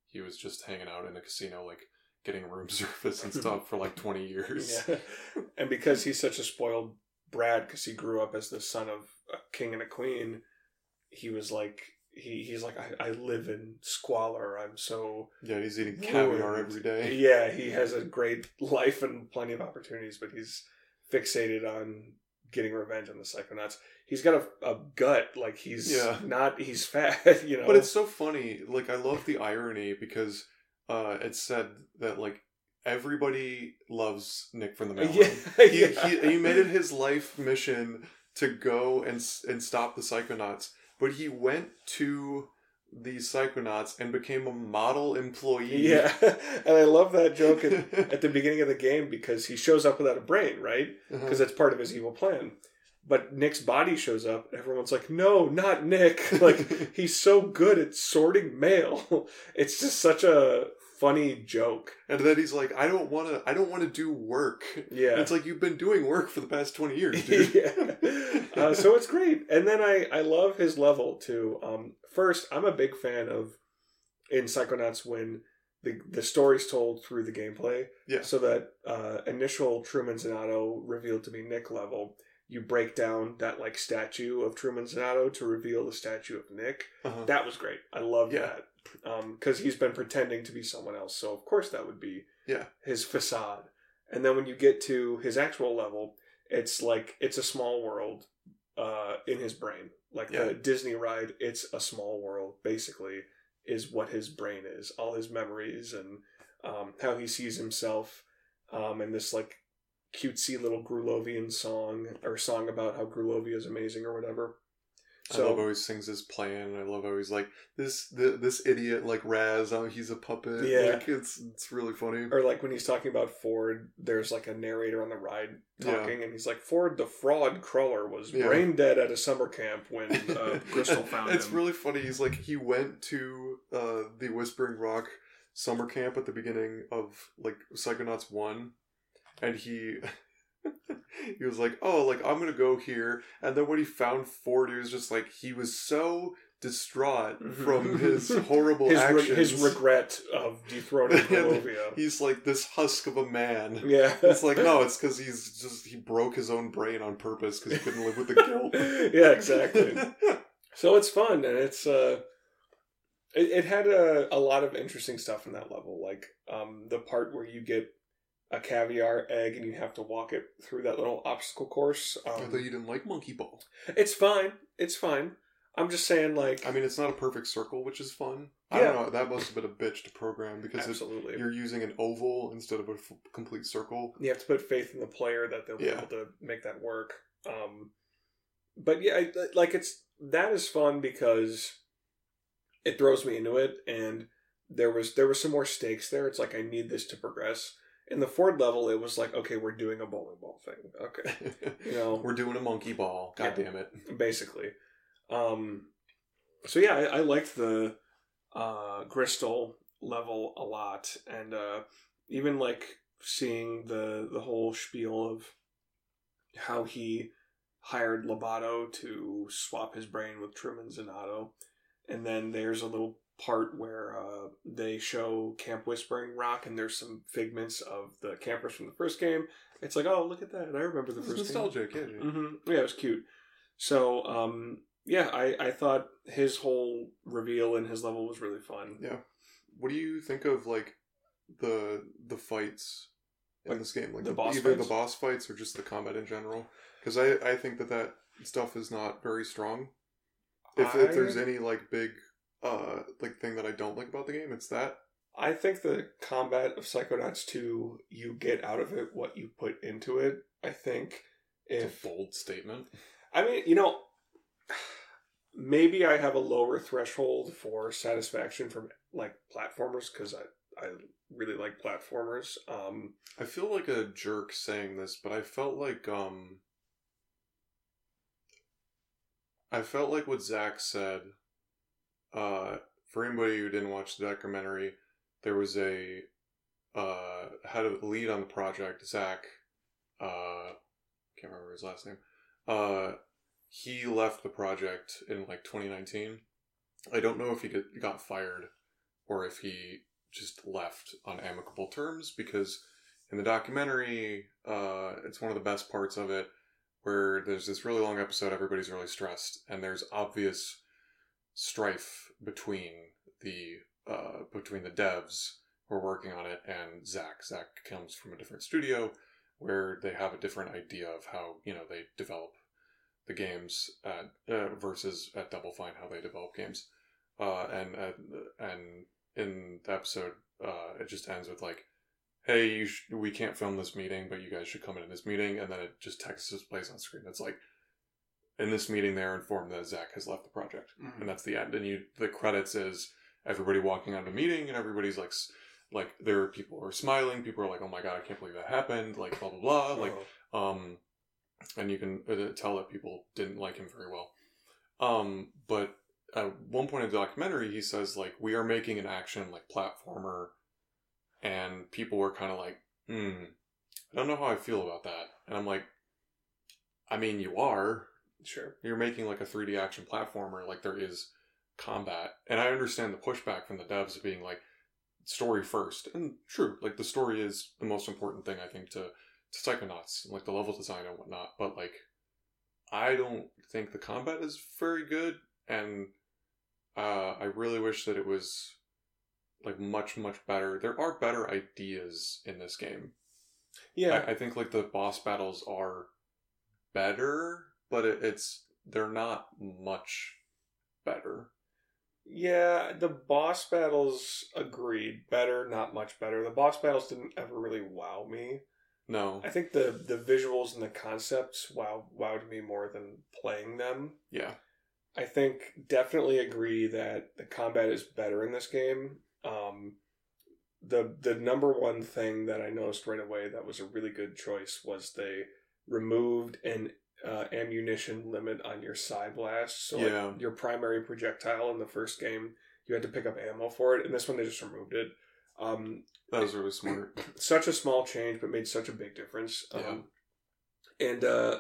he was just hanging out in a casino, like getting room service and stuff for like twenty years. Yeah. and because he's such a spoiled brat, because he grew up as the son of a king and a queen, he was like. He, he's like I, I live in squalor. I'm so Yeah, he's eating caviar every day. Yeah, he has a great life and plenty of opportunities, but he's fixated on getting revenge on the Psychonauts. He's got a, a gut, like he's Yeah. not, he's fat, you know. But it's so funny. Like I love the irony because uh, it's said that like everybody loves Nick from the Mountain. yeah, he, yeah. he, he made it his life mission to go and and stop the Psychonauts, but he went to the Psychonauts and became a model employee. Yeah, and I love that joke at, at the beginning of the game because he shows up without a brain, right? Uh-huh. Because that's part of his evil plan. But Nick's body shows up, and everyone's like, "No, not Nick! Like he's so good at sorting mail." It's just such a funny joke. and then he's like, I don't want to. I don't want to do work. Yeah, It's like you've been doing work for the past twenty years, dude. yeah. Uh, so it's great. And then I, I love his level too. Um, first, I'm a big fan of in Psychonauts when the the story's told through the gameplay. Yeah. So that uh, initial Truman Zanotto revealed to be Nick level, you break down that like statue of Truman Zanotto to reveal the statue of Nick. Uh-huh. That was great. I loved Yeah. that because he's been pretending to be someone else. So of course that would be Yeah. his facade. And then when you get to his actual level, it's like it's a small world uh, in his brain. Like Yeah. the Disney ride, it's a small world. Basically, is what his brain is. All his memories and um, how he sees himself, um, and this like cutesy little Grulovian song or song about how Grulovia is amazing or whatever. I love how he sings his plan. I love how he's like this. The, this idiot like Raz. Oh, he's a puppet. Yeah. like, it's it's really funny. Or like when he's talking about Ford, there's like a narrator on the ride Yeah. talking, and he's like, "Ford, the fraud Cruller, was Yeah. brain dead at a summer camp when uh, Gristol found it's him." It's really funny. He's like he went to uh, the Whispering Rock summer camp at the beginning of like Psychonauts one, and he he was like, "Oh, like I'm gonna go here," and then when he found Ford, he was just like he was so distraught Mhm. from his horrible his, re- his regret of dethroning Grulovia. He's like this husk of a man. yeah, It's like no, it's because he's just he broke his own brain on purpose because he couldn't live with the guilt. yeah, exactly. So it's fun, and it's uh, it, it had a, a lot of interesting stuff in that level, like um, the part where you get a caviar egg and you have to walk it through that little obstacle course. I Um, thought you didn't like Monkey Ball. it's fine. It's fine. I'm just saying, like, I mean, it's not a perfect circle, which is fun. I don't know. That must have been a bitch to program because it, absolutely. you're using an oval instead of a f- complete circle. you have to put faith in the player that they'll be Yeah. able to make that work. Um, but yeah, I, like it's that is fun because it throws me into it, and there was there was some more stakes there. It's like I need this to progress. In the Ford level, it was like okay, we're doing a bowling ball thing. Okay, you know, We're doing a monkey ball. God Yeah. damn it. basically. Um, so yeah, I, I liked the uh, Gristol level a lot, and uh, even like seeing the the whole spiel of how he hired Loboto to swap his brain with Truman Zanotto, and then there's a little part where uh, they show Camp Whispering Rock, and there's some figments of the campers from the first game. It's like, oh, look at that! I remember the It's first game. nostalgic, yeah. dude. hmm Yeah, it was cute. So, um, yeah, I, I thought his whole reveal in his level was really fun. Yeah. What do you think of like the the fights in Like, this game? Like the the boss either fights? the boss fights or just the combat in general? Because I I think that that stuff is not very strong. If, if there's any like big uh like thing that I don't like about the game, it's that. I think the combat of Psychonauts 2, you get out of it what you put into it. I think It's a bold statement. I mean, you know, maybe I have a lower threshold for satisfaction from like platformers because I I really like platformers. Um, I feel like a jerk saying this, but I felt like um I felt like what Zach said. Uh, for anybody who didn't watch the documentary, there was a uh had a lead on the project, Zach. Uh, can't remember his last name. Uh, he left the project in like 2019. I don't know if he get, got fired or if he just left on amicable terms because in the documentary, uh, it's one of the best parts of it where there's this really long episode, everybody's really stressed, and there's obvious strife between the uh, between the devs who are working on it and Zach. Zach comes from a different studio where they have a different idea of how you know they develop the games at, uh, versus at Double Fine how they develop games. Uh, and and in the episode, uh, it just ends with like, "Hey, sh- we can't film this meeting, but you guys should come into this meeting." And then it just text this place on screen. It's like, in this meeting, they're informed that Zach has left the project, Mhm. and that's the end. And you, the credits is everybody walking out of the meeting, and everybody's like, like there are people who are smiling. People are like, "Oh my god, I can't believe that happened!" Like blah blah blah. Like oh, um, and you can uh, tell that people didn't like him very well. Um, but at one point in the documentary, he says like we are making an action like platformer, and people were kind of like, hmm, I don't know how I feel about that. And I'm like, I mean, you are. Sure. You're making like a 3D action platformer, like there is combat, and I understand the pushback from the devs being like story first, and true, like the story is the most important thing I think to to Psychonauts, like the level design and whatnot. But like, I don't think the combat is very good, and uh, I really wish that it was like much much better. There are better ideas in this game. Yeah, I, I think like the boss battles are better, but it, it's they're not much better. Yeah, the boss battles agreed. Better, not much better. The boss battles didn't ever really wow me. No, I think the the visuals and the concepts wow wowed me more than playing them. yeah, I think definitely agree that the combat is better in this game. Um, the the number one thing that I noticed right away that was a really good choice was they removed an uh, ammunition limit on your Psyblast. So like, your primary projectile in the first game, you had to pick up ammo for it, and this one they just removed it. Um, that was really smart. such a small change, but made such a big difference. Yeah. Um, and uh,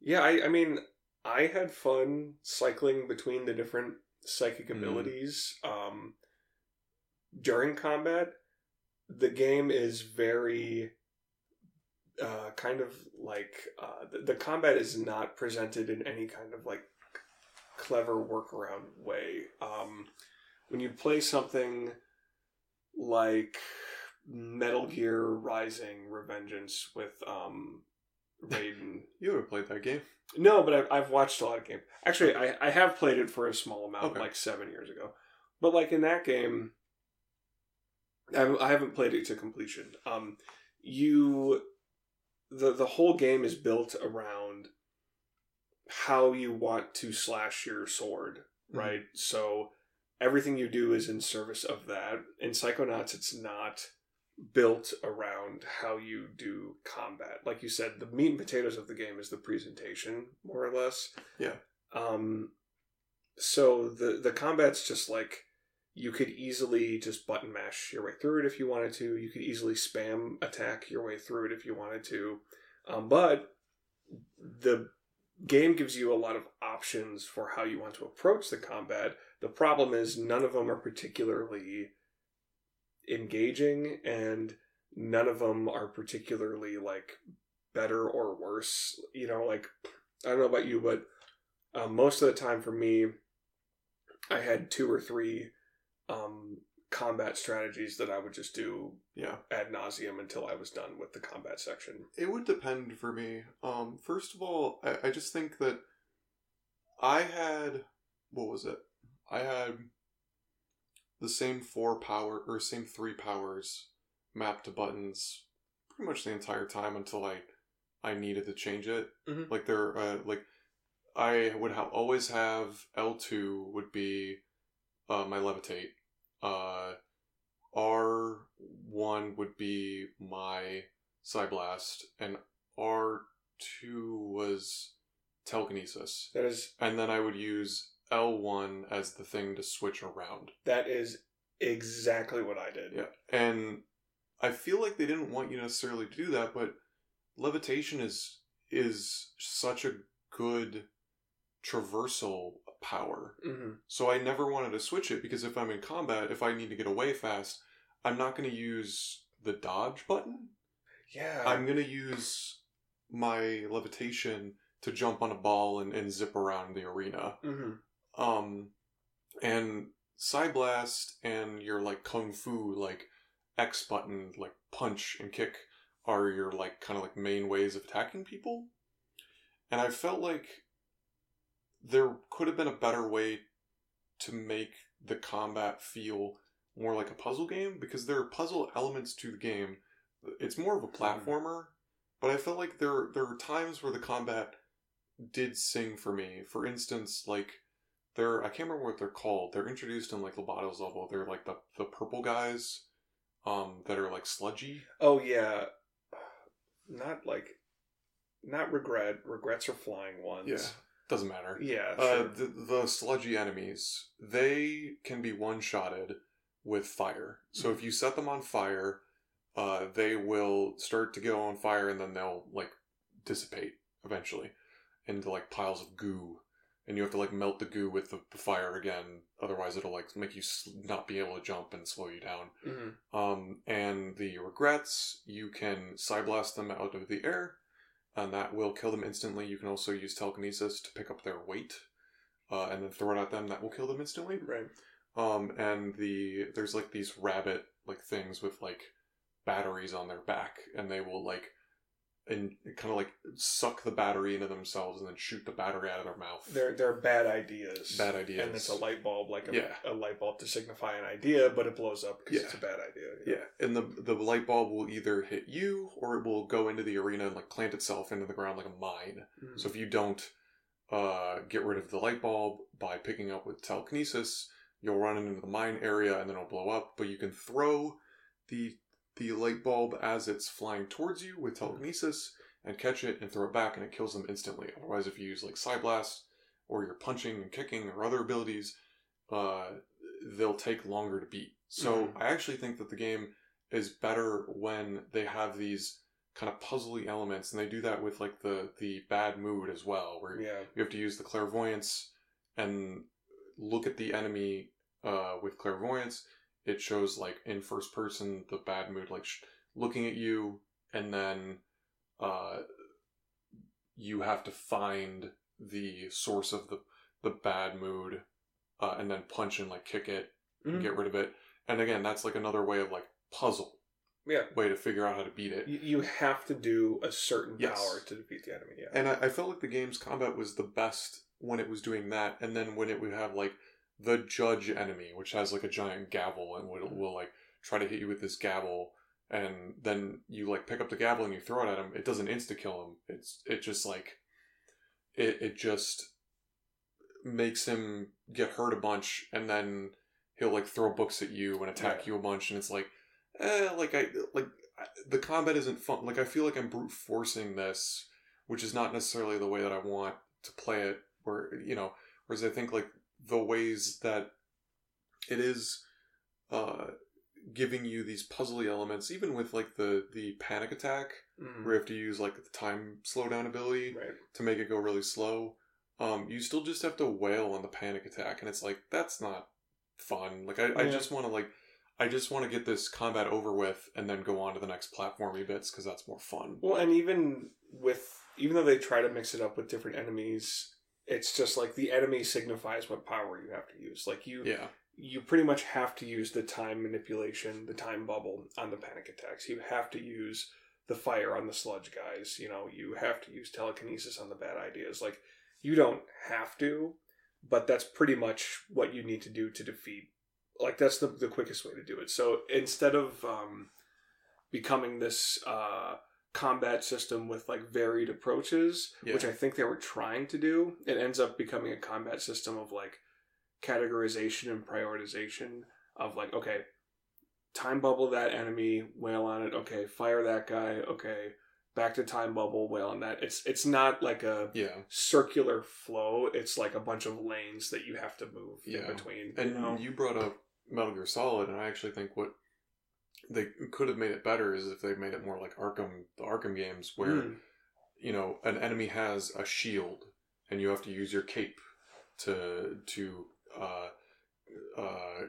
yeah, I, I mean, I had fun cycling between the different psychic Mhm. abilities um, during combat. The game is very uh, kind of like uh, the, the combat is not presented in any kind of like clever workaround way. Um, when you play something like Metal Gear Rising Revengeance with um, Raiden. You haven't played that game. no, but I've, I've watched a lot of games. Actually, I, I have played it for a small amount, Okay. like seven years ago. But like in that game, I, haven't- I haven't played it to completion. Um, you, the the whole game is built around how you want to slash your sword, Mhm. right? So everything you do is in service of that. In Psychonauts, it's not built around how you do combat. Like you said, the meat and potatoes of the game is the presentation, more or less. Yeah. Um. So the the combat's just like you could easily just button mash your way through it if you wanted to. You could easily spam attack your way through it if you wanted to. Um, but the game gives you a lot of options for how you want to approach the combat. The problem is none of them are particularly engaging and none of them are particularly like better or worse. You know, like I don't know about you, but um, most of the time for me, I had two or three um, combat strategies that I would just do Yeah, ad nauseum until I was done with the combat section. it would depend for me. Um, first of all, I, I just think that I had what was it? I had the same four power or same three powers mapped to buttons pretty much the entire time until I I needed to change it. Mhm. Like there, uh, like I would ha- always have L two would be uh, my levitate. Uh, R one would be my Psyblast, and R two was telekinesis, That is and then I would use L one as the thing to switch around. that is exactly what I did. Yeah, and I feel like they didn't want you necessarily to do that, but levitation is is such a good traversal power. hmm So I never wanted to switch it because if I'm in combat, if I need to get away fast, I'm not going to use the dodge button. Yeah. I'm going to use my levitation to jump on a ball and, and zip around the arena. hmm Um, and Psyblast and your like kung fu like X button like punch and kick are your like kind of like main ways of attacking people. And I felt like there could have been a better way to make the combat feel more like a puzzle game because there are puzzle elements to the game. It's more of a platformer, but I felt like there there are times where the combat did sing for me. For instance, like they're I can't remember what they're called. They're introduced in like Loboto's level. They're like the the purple guys, um, that are like sludgy. Oh yeah. Not like, not regret. Regrets are flying ones. Yeah, doesn't matter. Yeah. Uh, the, the sludgy enemies, they can be one shotted with fire. So if you set them on fire, uh, they will start to go on fire and then they'll like dissipate eventually into like piles of goo. And you have to like melt the goo with the, fire again. Otherwise, it'll like make you not be able to jump and slow you down. Mhm. Um, and the regrets, you can blast them out of the air, and that will kill them instantly. You can also use telekinesis to pick up their weight, uh, and then throw it at them. That will kill them instantly. Right. Um, and the there's like these rabbit like things with like batteries on their back, and they will like and kind of like suck the battery into themselves and then shoot the battery out of their mouth. They're they're bad ideas. Bad ideas. And it's a light bulb, like a, Yeah. a light bulb to signify an idea, but it blows up because Yeah. it's a bad idea. Yeah, and the the light bulb will either hit you or it will go into the arena and like plant itself into the ground like a mine. Mhm. So if you don't uh, get rid of the light bulb by picking up with telekinesis, you'll run into the mine area and then it'll blow up. But you can throw the the light bulb as it's flying towards you with telekinesis and catch it and throw it back and it kills them instantly. Otherwise, if you use like Psyblast or you're punching and kicking or other abilities, uh, they'll take longer to beat. So Mhm. I actually think that the game is better when they have these kind of puzzly elements, and they do that with like the the bad mood as well, where Yeah. you have to use the clairvoyance and look at the enemy uh, with clairvoyance. It shows like in first person the bad mood, like sh- looking at you, and then uh, you have to find the source of the the bad mood, uh, and then punch and like kick it Mhm. and get rid of it. And again, that's like another way of like puzzle Yeah. way to figure out how to beat it. You, you have to do a certain Yes. power to defeat the enemy. Yeah. And I, I felt like the game's combat was the best when it was doing that, and then when it would have like the judge enemy, which has like a giant gavel and will, will like try to hit you with this gavel, and then you like pick up the gavel and you throw it at him. It doesn't insta kill him. It's it just like it it just makes him get hurt a bunch, and then he'll like throw books at you and attack Yeah. you a bunch, and it's like, eh, like I like I- the combat isn't fun. Like I feel like I'm brute forcing this, which is not necessarily the way that I want to play it. Where you know, whereas I think like the ways that it is uh giving you these puzzly elements, even with like the the panic attack, Mhm. where you have to use like the time slowdown ability Right. to make it go really slow. Um, you still just have to wail on the panic attack, and it's like that's not fun. Like I, I just want to like I just want to get this combat over with and then go on to the next platformy bits because that's more fun. Well, and even with even though they try to mix it up with different enemies, it's just like the enemy signifies what power you have to use. Like you, Yeah, you pretty much have to use the time manipulation, the time bubble on the panic attacks. You have to use the fire on the sludge guys. You know, you have to use telekinesis on the bad ideas. Like you don't have to, but that's pretty much what you need to do to defeat. Like that's the the quickest way to do it. So instead of um, becoming this uh, combat system with like varied approaches, yeah, which I think they were trying to do, it ends up becoming a combat system of like categorization and prioritization of like, okay, time bubble that enemy, wail on it. Okay, fire that guy. Okay, back to time bubble, wail on that. It's it's not like a Yeah. circular flow. It's like a bunch of lanes that you have to move Yeah. in between. And you know? you brought up Metal Gear Solid, and I actually think what they could have made it better is if they made it more like Arkham, the Arkham games, where Mm. you know an enemy has a shield, and you have to use your cape to to uh, uh,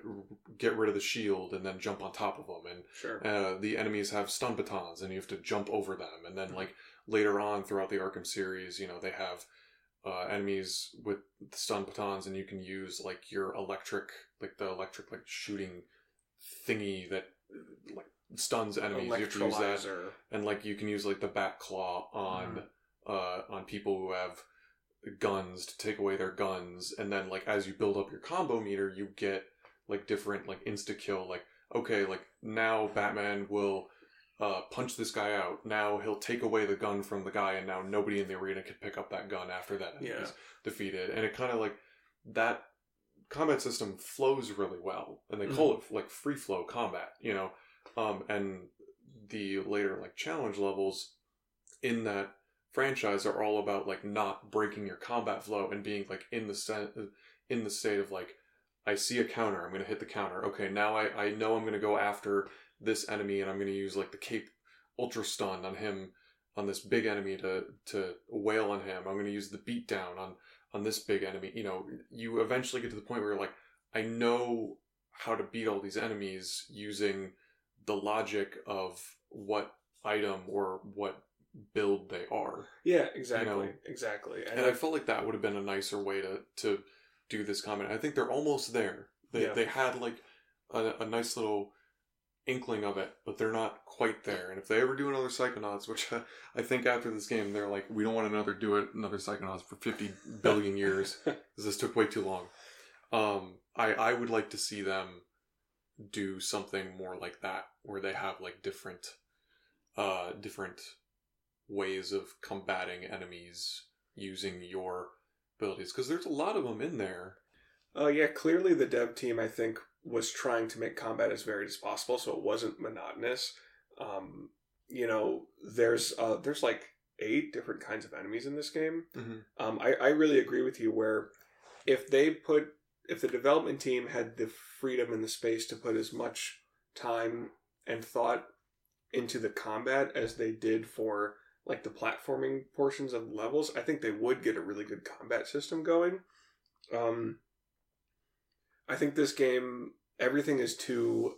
get rid of the shield and then jump on top of them, and sure. uh, the enemies have stun batons and you have to jump over them and then like later on throughout the arkham series you know they have uh, enemies with the stun batons and you can use like your electric like the electric like shooting thingy that like stuns enemies you have to use that. And like you can use like the bat claw on uh on people who have guns to take away their guns. And then like as you build up your combo meter you get like different like insta kill like okay like now batman will uh punch this guy out. Now he'll take away the gun from the guy and now nobody in the arena can pick up that gun after that Yeah. defeated. And it kind of like that combat system flows really well and they call it like free flow combat you know um and the later like challenge levels in that franchise are all about like not breaking your combat flow and being like in the set in the state of like I see a counter, I'm gonna hit the counter. Okay, now I, I know I'm gonna go after this enemy and I'm gonna use like the cape ultra stun on him on this big enemy to to wail on him. I'm gonna use the beat down on on this big enemy. You know, you eventually get to the point where you're like, I know how to beat all these enemies using the logic of what item or what build they are. Yeah, exactly, know, exactly. And, And I felt like that would have been a nicer way to to do this comment. I think they're almost there. They Yeah. they had like a, a nice little inkling of it, but they're not quite there. And if they ever do another Psychonauts, which I think after this game they're like, we don't want another do it another Psychonauts for fifty billion years because this took way too long. Um, I I would like to see them do something more like that, where they have like different, uh, different ways of combating enemies using your abilities because there's a lot of them in there. Uh, yeah, clearly the dev team, I think, was trying to make combat as varied as possible, so it wasn't monotonous. Um, you know, there's uh, there's like eight different kinds of enemies in this game. Mhm. Um, I, I really agree with you. Where if they put if the development team had the freedom and the space to put as much time and thought into the combat as they did for like the platforming portions of levels, I think they would get a really good combat system going. Um, I think this game, everything is too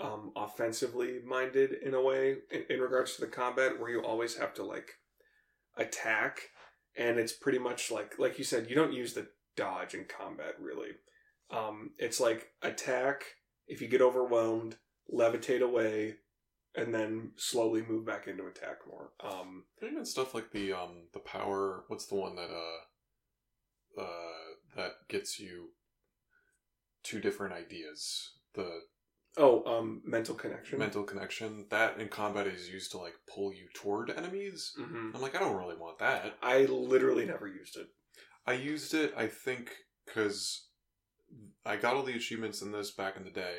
um, offensively minded in a way in, in regards to the combat, where you always have to like attack, and it's pretty much like like you said, you don't use the dodge in combat really. Um, it's like attack. If you get overwhelmed, levitate away, and then slowly move back into attack more. Um, And even stuff like the um the power. What's the one that uh uh that gets you two different ideas? The oh, um, mental connection. mental connection that in combat is used to like pull you toward enemies. hmm I'm like, I don't really want that. I literally never used it. I used it, I think, because I got all the achievements in this back in the day,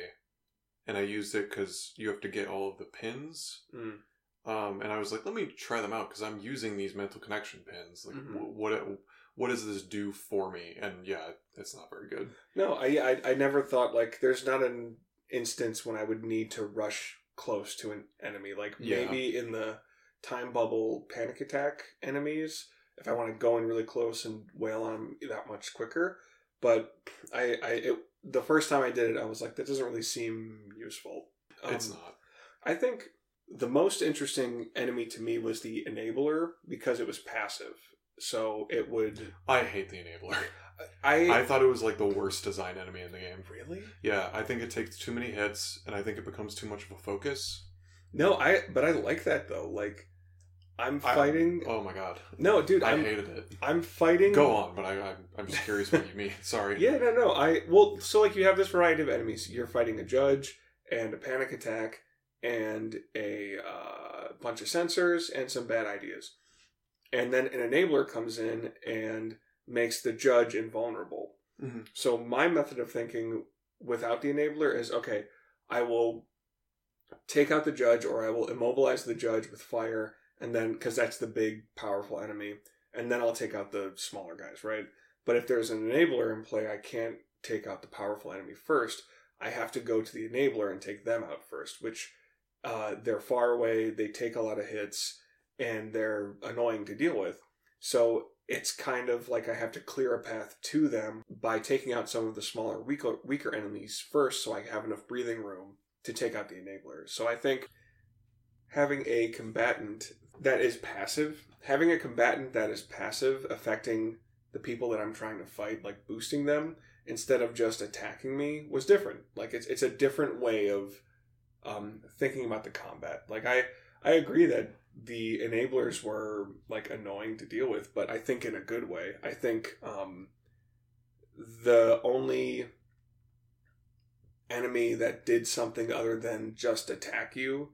and I used it because you have to get all of the pins. Mm. Um, and I was like, let me try them out because I'm using these mental connection pins. Like, Mhm. wh- what what does this do for me? And yeah, it's not very good. No, I, I I never thought like there's not an instance when I would need to rush close to an enemy. Like Yeah. maybe in the time bubble panic attack enemies, if I want to go in really close and wail on them that much quicker. But I I it, the first time I did it, I was like, that doesn't really seem useful. Um, it's not. I think the most interesting enemy to me was the enabler because it was passive. So it would I hate the enabler. I, I thought it was like the worst design enemy in the game. really Yeah, I think it takes too many hits, and I think it becomes too much of a focus. No, I but I like that though. Like I'm I- fighting. Oh my god, no, dude, I I'm hated it. I'm fighting. Go on, but I, I'm, I'm just curious what you mean. Sorry. Yeah, no, no. I well, so like you have this variety of enemies. You're fighting a judge and a panic attack and a uh, bunch of censors and some bad ideas, and then an enabler comes in and makes the judge invulnerable. Mhm. So my method of thinking without the enabler is okay. I will take out the judge or I will immobilize the judge with fire, and then because that's the big powerful enemy, and then I'll take out the smaller guys, right? But if there's an enabler in play, I can't take out the powerful enemy first. I have to go to the enabler and take them out first, which uh, they're far away, they take a lot of hits, and they're annoying to deal with. So it's kind of like I have to clear a path to them by taking out some of the smaller, weaker, weaker enemies first, so I have enough breathing room to take out the enablers. So I think having a combatant that is passive, having a combatant that is passive, affecting the people that I'm trying to fight, like boosting them instead of just attacking me, was different. Like it's it's a different way of um, thinking about the combat. Like I I agree that the enablers were like annoying to deal with, but I think in a good way. I think um, the only enemy that did something other than just attack you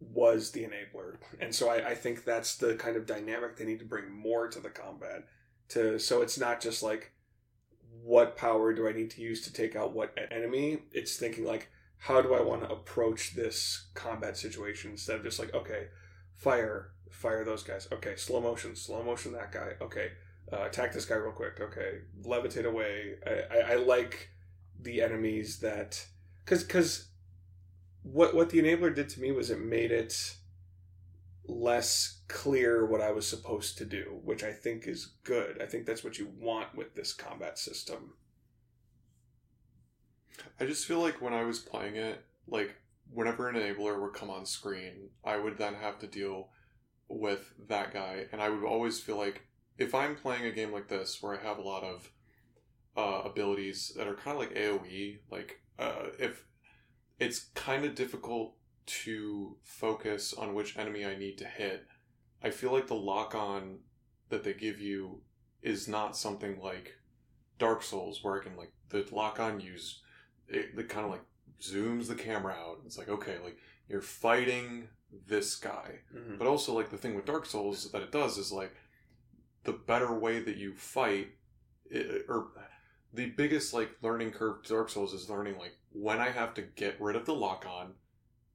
was the enabler. And so I, I think that's the kind of dynamic they need to bring more to the combat. To so it's not just like what power do I need to use to take out what enemy? It's thinking like how do I want to approach this combat situation instead of just like, okay, fire, fire those guys. Okay, slow motion, slow motion that guy. Okay, uh, attack this guy real quick. Okay, levitate away. I, I, I like the enemies that because because what what the enabler did to me was it made it less clear what I was supposed to do, which I think is good. I think that's what you want with this combat system. I just feel like when I was playing it, like whenever an enabler would come on screen, I would then have to deal with that guy, and I would always feel like if I'm playing a game like this where I have a lot of uh, abilities that are kind of like AOE, like uh, if it's kind of difficult to focus on which enemy I need to hit, I feel like the lock on that they give you is not something like Dark Souls where I can like the lock on use it, it kind of like zooms the camera out. It's like okay, like you're fighting this guy, Mm-hmm. but also like the thing with Dark Souls that it does is like the better way that you fight, it, or the biggest like learning curve to Dark Souls is learning like when I have to get rid of the lock on,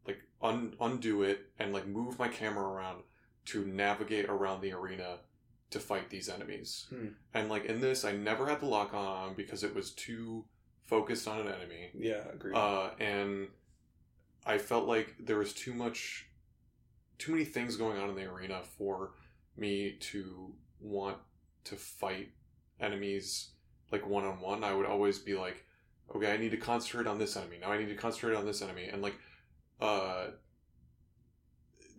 like un- undo it and like move my camera around to navigate around the arena to fight these enemies. Hmm. And like in this, I never had the lock on because it was too focused on an enemy. Yeah, agreed. Uh, and I felt like there was too much, too many things going on in the arena for me to want to fight enemies like one on one. I would always be like, okay, I need to concentrate on this enemy. Now I need to concentrate on this enemy. And like, uh,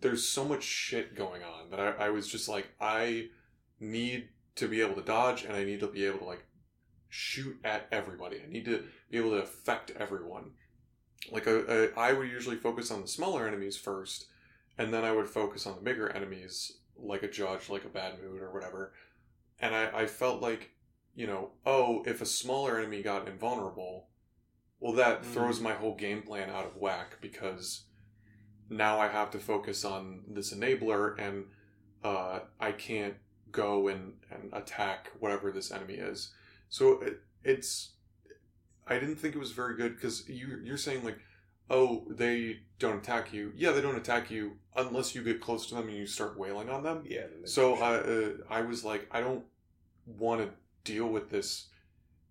there's so much shit going on that I, I was just like, I need to be able to dodge and I need to be able to like shoot at everybody. I need to be able to affect everyone. Like I, I would usually focus on the smaller enemies first, and then I would focus on the bigger enemies, like a judge, like a bad mood or whatever. And I, I felt like, you know, oh, if a smaller enemy got invulnerable, well, that Mm. throws my whole game plan out of whack because now I have to focus on this enabler, and uh, I can't go and, and attack whatever this enemy is. So it, it's I didn't think it was very good because you you're saying like, oh, they don't attack you. Yeah, they don't attack you unless you get close to them and you start wailing on them. yeah. So I uh, I was like, I don't want to deal with this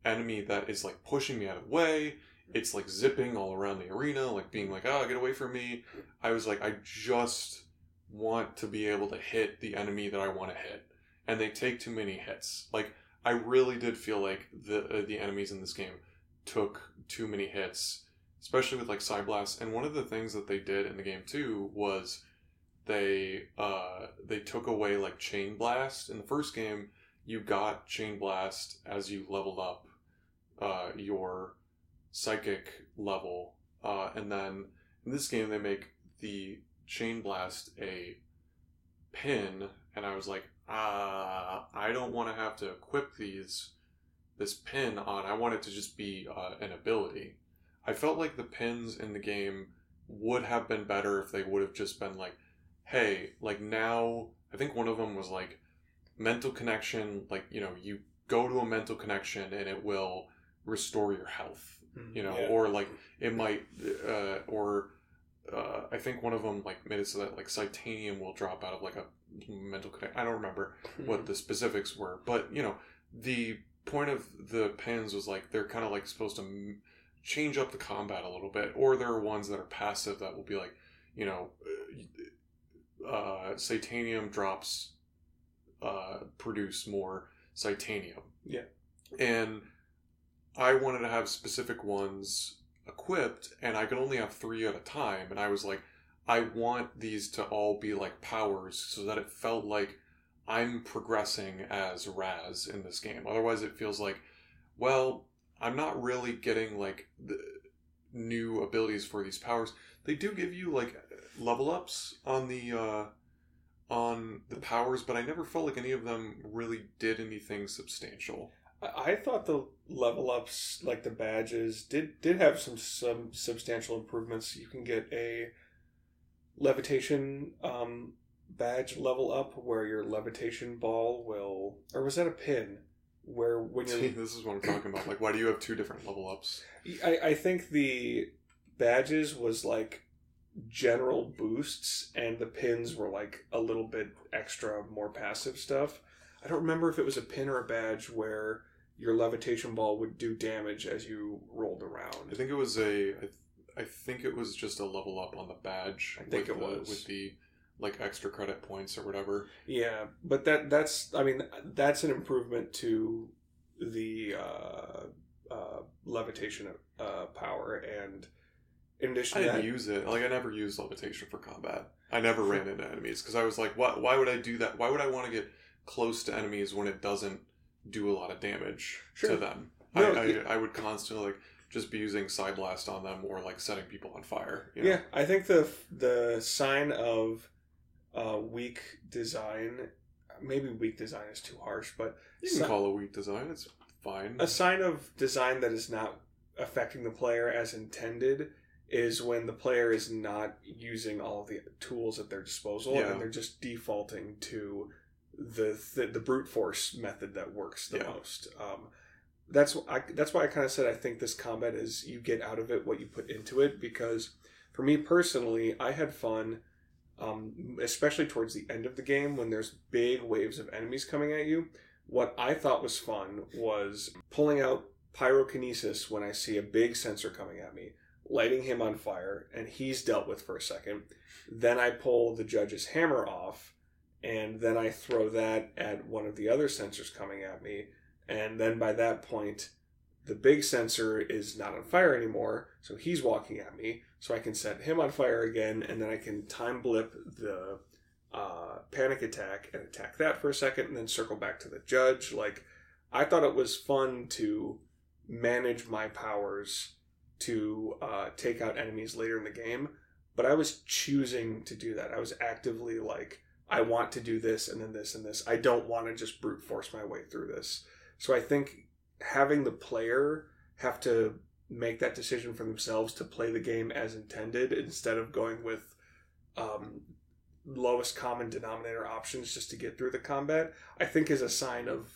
enemy that is like pushing me out of the way. It's like zipping all around the arena, like being like, oh, get away from me. I was like, I just want to be able to hit the enemy that I want to hit, and they take too many hits. Like I really did feel like the uh, the enemies in this game took too many hits, especially with like Psyblast. And one of the things that they did in the game too was they uh they took away like Chain Blast in the first game. You got Chain Blast as you leveled up uh, your psychic level, uh, and then in this game they make the Chain Blast a pin, and I was like, ah, I don't want to have to equip these this pin on. I want it to just be uh, an ability. I felt like the pins in the game would have been better if they would have just been like, hey, like now. I think one of them was like mental connection. Like you know, you go to a mental connection and it will restore your health. you know, Yeah. or like it might, uh, or uh, I think one of them like made it so that like Psitanium will drop out of like a mental connect. I don't remember what the specifics were, but you know, the point of the pins was like they're kind of like supposed to m- change up the combat a little bit, or there are ones that are passive that will be like, you know, uh, Psitanium drops uh, produce more Psitanium. Yeah. and I wanted to have specific ones equipped, and I could only have three at a time, and I was like, I want these to all be like powers so that it felt like I'm progressing as Raz in this game. Otherwise, it feels like, well, I'm not really getting like the new abilities for these powers. They do give you like level ups on the uh, on the powers, but I never felt like any of them really did anything substantial. I thought the level ups, like the badges, did did have some some substantial improvements. You can get a levitation um, badge level up where your levitation ball will, or was that a pin? Where when you're, this is what I'm talking about. Like, why do you have two different level ups? I I think the badges was like general boosts, and the pins were like a little bit extra, more passive stuff. I don't remember if it was a pin or a badge where your levitation ball would do damage as you rolled around. I think it was a. I, th- I think it was just a level up on the badge. I think it the, was. with the like extra credit points or whatever. Yeah, but that that's I mean that's an improvement to the uh, uh, levitation uh, power, and in addition I to didn't that, use it. Like I never used levitation for combat. I never ran into enemies because I was like, why? Why would I do that? Why would I want to get close to enemies when it doesn't do a lot of damage Sure. to them? No, I, I, yeah. I would constantly like just be using Psyblast on them or like setting people on fire. you know? Yeah, I think the the sign of uh, weak design, maybe weak design is too harsh, but you can si- call it weak design. It's fine. a sign of design that is not affecting the player as intended is when the player is not using all the tools at their disposal Yeah. and they're just defaulting to the the, the brute force method that works the Yeah. most. Um, that's I, that's why I kind of said I think this combat is you get out of it what you put into it because for me personally I had fun um, especially towards the end of the game when there's big waves of enemies coming at you what I thought was fun was pulling out pyrokinesis when I see a big censor coming at me, lighting him on fire, and he's dealt with for a second. Then I pull the judge's hammer off, and then I throw that at one of the other censors coming at me. And then by that point, the big censor is not on fire anymore, so he's walking at me. So I can set him on fire again, and then I can time blip the uh, panic attack and attack that for a second, and then circle back to the judge. Like, I thought it was fun to manage my powers to uh, take out enemies later in the game, but I was choosing to do that. I was actively like, I want to do this and then this and this. I don't want to just brute force my way through this. So I think having the player have to make that decision for themselves to play the game as intended instead of going with um, lowest common denominator options just to get through the combat, I think is a sign of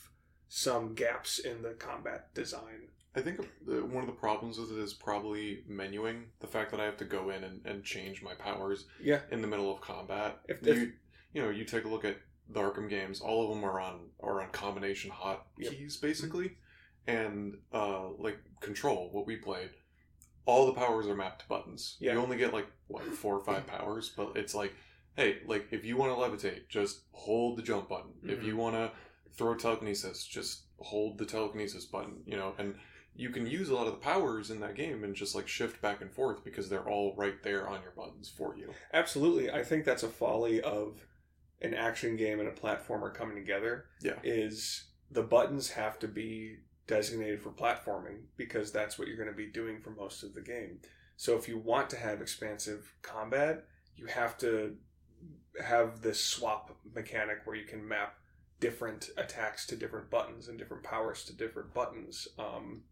some gaps in the combat design. I think one of the problems with it is probably menuing. The fact that I have to go in and, and change my powers Yeah. in the middle of combat. If- if- you know you take a look at the Arkham games, all of them are on are on combination hot Yep. keys basically, and uh, like control what we played. All the powers are mapped to buttons. Yeah. You only get like what four or five powers, but it's like, hey, like if you want to levitate, just hold the jump button. If Mhm. you want to throw telekinesis, just hold the telekinesis button. You know, and you can use a lot of the powers in that game and just like shift back and forth because they're all right there on your buttons for you. Absolutely. I think that's a folly of an action game and a platformer coming together. Yeah. Is the buttons have to be designated for platforming because that's what you're going to be doing for most of the game. So if you want to have expansive combat, you have to have this swap mechanic where you can map different attacks to different buttons and different powers to different buttons. Um,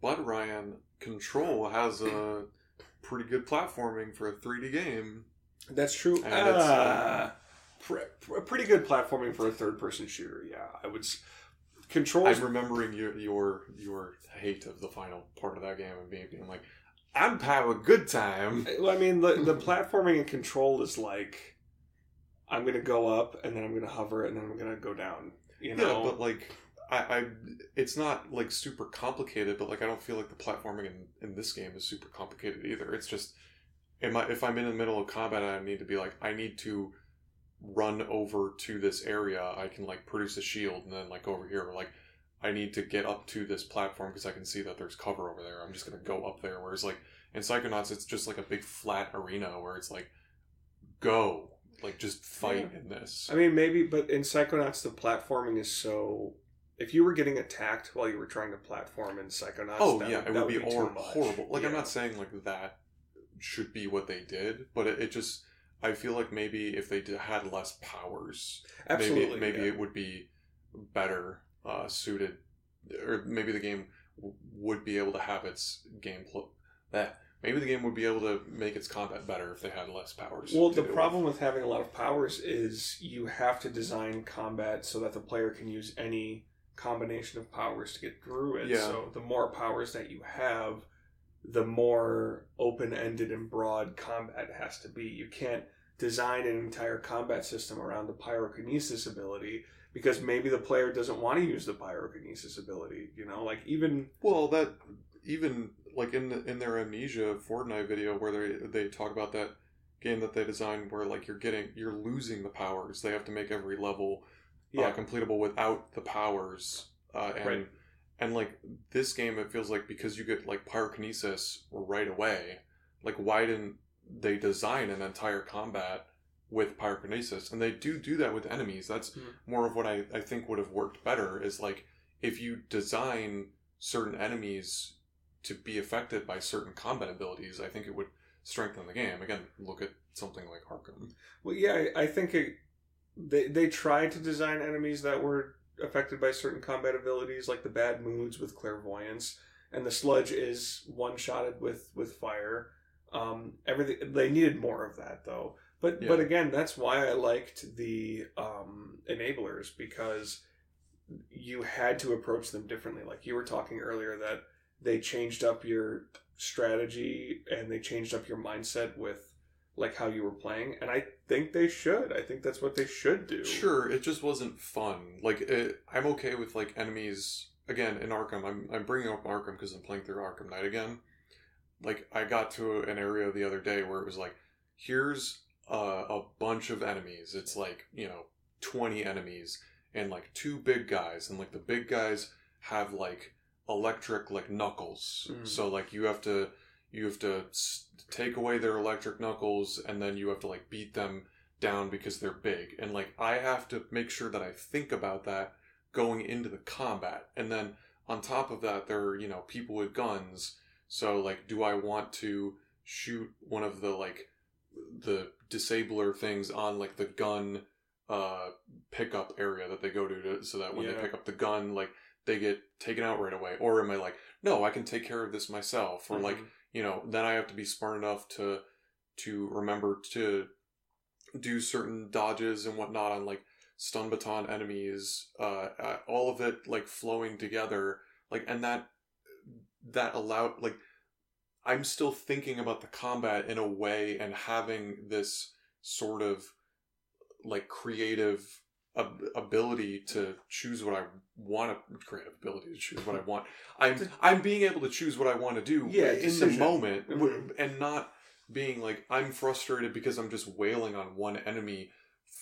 But Ryan, Control has a pretty good platforming for a 3D game. That's true. And it's, Uh, pre- pretty good platforming for a third-person shooter. Yeah, I would. s- controls. I'm remembering your your your hate of the final part of that game and being, being like, I'm having a good time. Well, I mean, the the platforming and control is like, I'm gonna go up and then I'm gonna hover and then I'm gonna go down. You know, Yeah, but like I, I it's not like super complicated, but like I don't feel like the platforming in, in this game is super complicated either. It's just am I, if I'm in the middle of combat I need to be like I need to run over to this area, I can like produce a shield and then like over here like I need to get up to this platform because I can see that there's cover over there. I'm just gonna go up there. Whereas like in Psychonauts, it's just like a big flat arena where it's like, go, like just fight in this. I mean, maybe, but in Psychonauts, the platforming is so. If you were getting attacked while you were trying to platform in Psychonauts, Oh yeah, would, it would be, horrible. Like I'm not saying like that should be what they did, but it, it just I feel like maybe if they did, had less powers, Absolutely, maybe maybe yeah. it would be better uh, suited, or maybe the game w- would be able to have its gameplay. That maybe the game would be able to make its combat better if they had less powers. Well, the problem with having a lot of powers is you have to design combat so that the player can use any combination of powers to get through it. Yeah. So the more powers that you have, the more open-ended and broad combat has to be. You can't design an entire combat system around the pyrokinesis ability because maybe the player doesn't want to use the pyrokinesis ability. You know, like even Well, that even like in the, in their Amnesia Fortnight video where they they talk about that game that they designed where like you're getting you're losing the powers. They have to make every level yeah, uh, completable without the powers. Uh, and Right. And like this game, it feels like because you get like pyrokinesis right away. Like why didn't they design an entire combat with pyrokinesis? And they do do that with enemies. That's Mhm. more of what I I think would have worked better. Is like if you design certain enemies to be affected by certain combat abilities, I think it would strengthen the game. Again, look at something like Arkham. Well, yeah, I, I think it, they they tried to design enemies that were affected by certain combat abilities, like the bad moods with clairvoyance, and the sludge is one shotted with with fire. Um, everything they needed more of that though. But Yeah. but again, that's why I liked the um, enablers because you had to approach them differently. Like you were talking earlier that they changed up your strategy and they changed up your mindset with like how you were playing and i think they should i think that's what they should do Sure, it just wasn't fun. Like, it, I'm okay with like enemies. Again, in Arkham, I'm I'm bringing up Arkham because I'm playing through Arkham Knight again. Like, I got to an area the other day where it was like, here's uh, a bunch of enemies. It's like you know, twenty enemies and like two big guys, and like the big guys have like electric like knuckles. Mhm. So like you have to you have to take away their electric knuckles, and then you have to like beat them down because they're big. And like I have to make sure that I think about that going into the combat. And then on top of that there are, you know, people with guns. So like do I want to shoot one of the like the disabler things on like the gun uh pickup area that they go to, to so that when Yeah. they pick up the gun like they get taken out right away or am I like no I can take care of this myself or like Mhm. you know then i have to be smart enough to to remember to do certain dodges and whatnot on like stun baton enemies uh, uh all of it like flowing together like and that that allowed like i'm still thinking about the combat in a way and having this sort of like creative ability to choose what I want to creative ability to choose what I want. I'm I'm being able to choose what I want to do Yeah, in decision. the moment Mhm. and not being like I'm frustrated because I'm just wailing on one enemy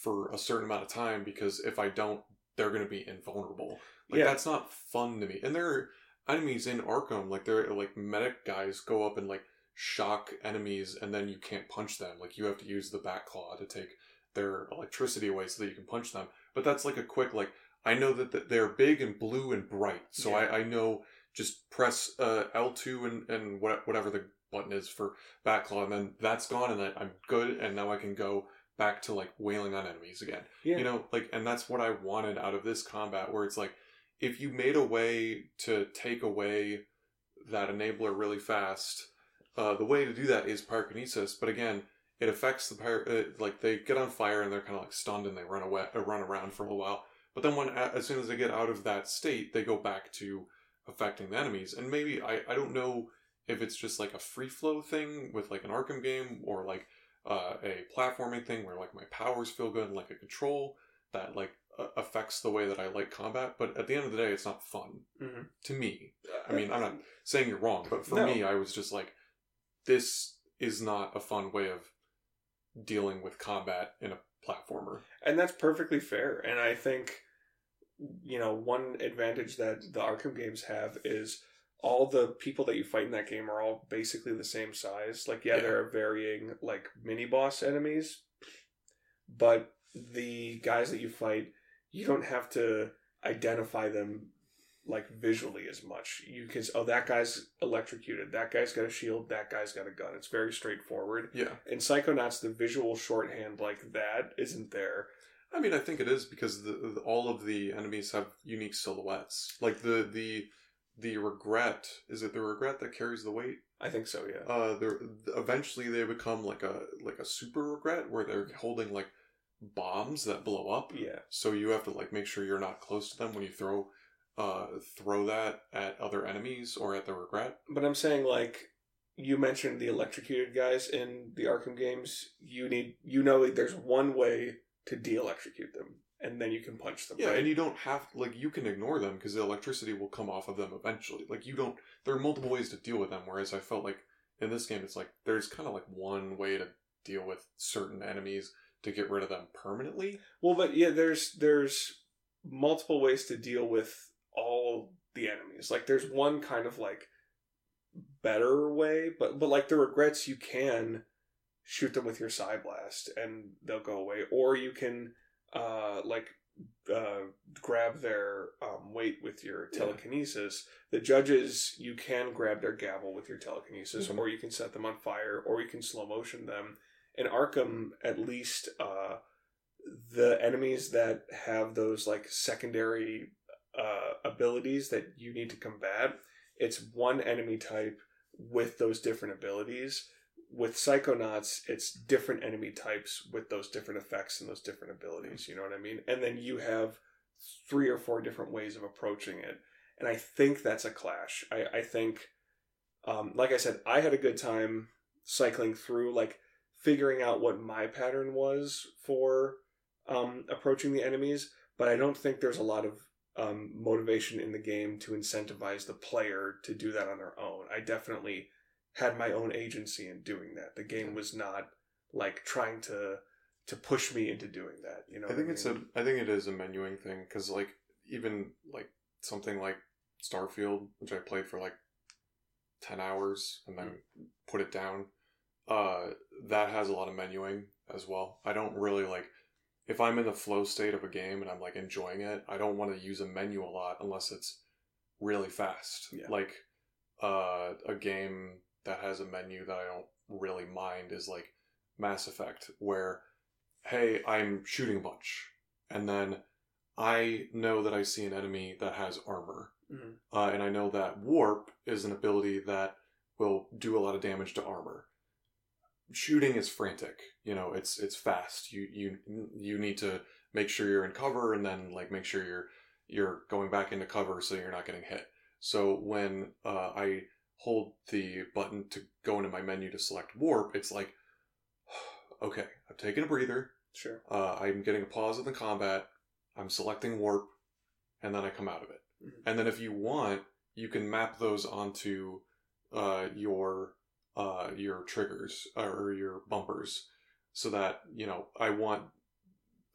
for a certain amount of time because if I don't they're going to be invulnerable. Like Yeah. that's not fun to me. And there are enemies in Arkham like they're like medic guys go up and like shock enemies and then you can't punch them. Like you have to use the batclaw to take their electricity away so that you can punch them. But that's like a quick like I know that th- they're big and blue and bright, so Yeah. I, I know just press uh, L two and and what, whatever the button is for batclaw, and then that's gone, and then I'm good, and now I can go back to like wailing on enemies again. yeah You know, like, and that's what I wanted out of this combat, where it's like if you made a way to take away that enabler really fast, uh, the way to do that is pyrokinesis. But again, it affects the pyro. Uh, like they get on fire and they're kind of like stunned and they run away, uh, run around for a little while. But then when as soon as they get out of that state, they go back to affecting the enemies. And maybe I I don't know if it's just like a free flow thing with like an Arkham game or like uh, a platforming thing where like my powers feel good and like a control that like uh, affects the way that I like combat. But at the end of the day, it's not fun mm-hmm. to me. I mean, I'm not saying you're wrong, but for No. me, I was just like, this is not a fun way of dealing with combat in a platformer. and that's perfectly fair. And I think you know one advantage that the Arkham games have is all the people that you fight in that game are all basically the same size. Like, yeah, Yeah. there are varying like mini boss enemies, but the guys that you fight, you don't have to identify them like visually as much. You can oh that guy's electrocuted, that guy's got a shield, that guy's got a gun. It's very straightforward. Yeah. In Psychonauts, the visual shorthand like that isn't there. I mean, I think it is because the, the all of the enemies have unique silhouettes. Like the the the regret is it the regret that carries the weight? I think so, yeah. Uh, they're eventually they become like a like a super regret where they're holding like bombs that blow up. yeah. So you have to like make sure you're not close to them when you throw uh throw that at other enemies or at the regret. But I'm saying like you mentioned the electrocuted guys in the Arkham games. You need you know there's one way to de-electrocute them, and then you can punch them. Yeah, right? and you don't have like you can ignore them because the electricity will come off of them eventually. Like you don't. There are multiple ways to deal with them. Whereas I felt like in this game, it's like there's kind of like one way to deal with certain enemies to get rid of them permanently. Well, but yeah, there's there's multiple ways to deal with all the enemies. Like there's one kind of like better way, but but like the regrets you can shoot them with your Psyblast and they'll go away, or you can uh like uh grab their um, weight with your Yeah. telekinesis. The judges you can grab their gavel with your telekinesis, Mhm. or you can set them on fire, or you can slow motion them. In Arkham, at least, uh, the enemies that have those like secondary uh, abilities that you need to combat, it's one enemy type with those different abilities. With Psychonauts, it's different enemy types with those different effects and those different abilities. You know what I mean? And then you have three or four different ways of approaching it. And I think that's a clash. I, I think, um, like I said, I had a good time cycling through, like figuring out what my pattern was for um, approaching the enemies, but I don't think there's a lot of um, motivation in the game to incentivize the player to do that on their own. I definitely had my own agency in doing that. The game was not like trying to to push me into doing that. You know, I think it's mean? a. I think it is a menuing thing because like even like something like Starfield, which I played for like ten hours and then put it down. Uh, that has a lot of menuing as well. I don't really like if I'm in the flow state of a game and I'm like enjoying it. I don't want to use a menu a lot unless it's really fast. Yeah. Like uh, a game that has a menu that I don't really mind is like Mass Effect, where hey, I'm shooting a bunch, and then I know that I see an enemy that has armor, Mhm. uh, and I know that warp is an ability that will do a lot of damage to armor. Shooting is frantic, you know. It's it's fast. You you you need to make sure you're in cover, and then like make sure you're you're going back into cover so you're not getting hit. So when uh, I hold the button to go into my menu to select warp, it's like, okay, I've taken a breather. Sure. Uh, I'm getting a pause in the combat. I'm selecting warp, and then I come out of it. Mhm. And then if you want, you can map those onto uh, your uh, your triggers or your bumpers, so that you know I want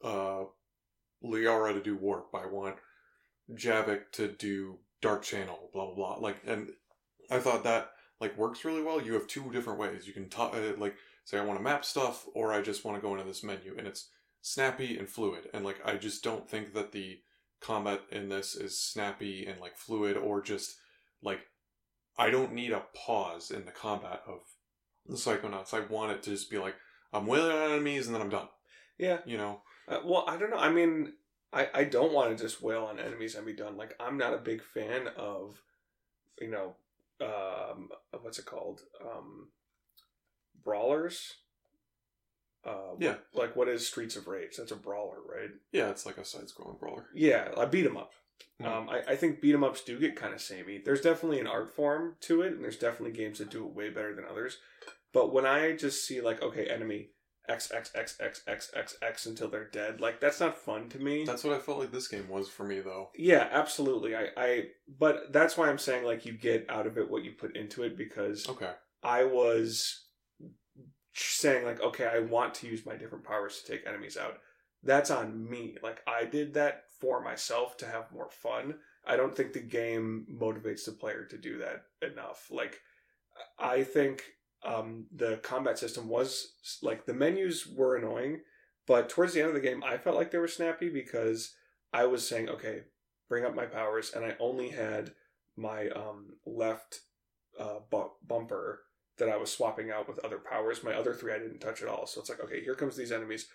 uh, Liara to do warp. I want Javik to do dark channel. Blah blah blah. Like, and I thought that like works really well. You have two different ways. You can ta- uh, like say I want to map stuff, or I just want to go into this menu, and it's snappy and fluid. And like I just don't think that the combat in this is snappy and like fluid, or just like I don't need a pause in the combat of the Psychonauts. I want it to just be like I'm wailing on enemies and then I'm done. Yeah. You know? Uh, well, I don't know. I mean, I, I don't want to just wail on enemies and be done. Like, I'm not a big fan of, you know, um, what's it called? Um, brawlers. Uh, Yeah. Like what is Streets of Rage? That's a brawler, right? Yeah, it's like a side-scrolling brawler. Yeah, I beat beat 'em up. Mhm. Um, I, I think beat 'em ups do get kind of samey. There's definitely an art form to it, and there's definitely games that do it way better than others. But when I just see like, okay, enemy X X X X X X X until they're dead, like that's not fun to me. That's what I felt like this game was for me, though. yeah, absolutely. I, I, but that's why I'm saying like you get out of it what you put into it because Okay. I was saying like, okay, I want to use my different powers to take enemies out. That's on me. Like I did that for myself to have more fun. I don't think the game motivates the player to do that enough. Like I think um, the combat system was like the menus were annoying, but towards the end of the game, I felt like they were snappy because I was saying, okay, bring up my powers, and I only had my um, left uh, bu- bumper that I was swapping out with other powers. My other three I didn't touch at all. So it's like, okay, here comes these enemies.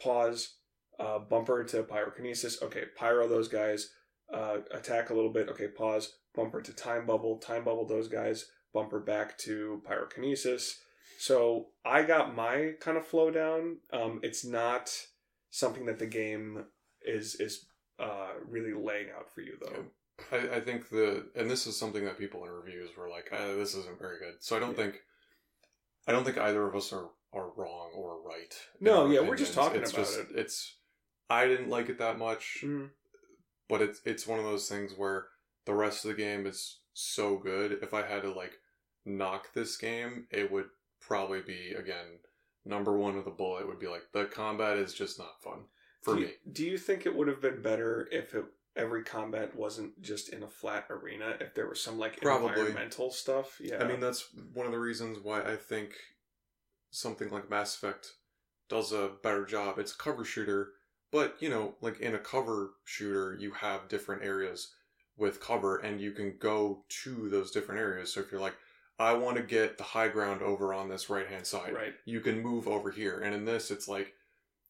Pause, uh, bumper to pyrokinesis. Okay, pyro those guys. Uh, attack a little bit. Okay, pause. Bumper to time bubble. Time bubble those guys. Bumper back to pyrokinesis. So I got my kind of flow down. Um, it's not something that the game is is uh, really laying out for you though. I, I think the and this is something that people in reviews were like, uh, "This isn't very good." So I don't Yeah. think, I don't think either of us are are wrong or right. No, yeah, we're just talking it's about just, It's I didn't like it that much, Mhm. but it's it's one of those things where the rest of the game is so good. If I had to like knock this game, it would probably be again number one with a bullet. Would be like the combat is just not fun for do me. You, do you think it would have been better if it, every combat wasn't just in a flat arena? If there was some like Probably. environmental stuff? Yeah. I mean, that's one of the reasons why I think something like Mass Effect does a better job. It's a cover shooter, but you know, like in a cover shooter, you have different areas with cover, and you can go to those different areas. So if you're like, I want to get the high ground over on this right hand side, right. you can move over here. And in this, it's like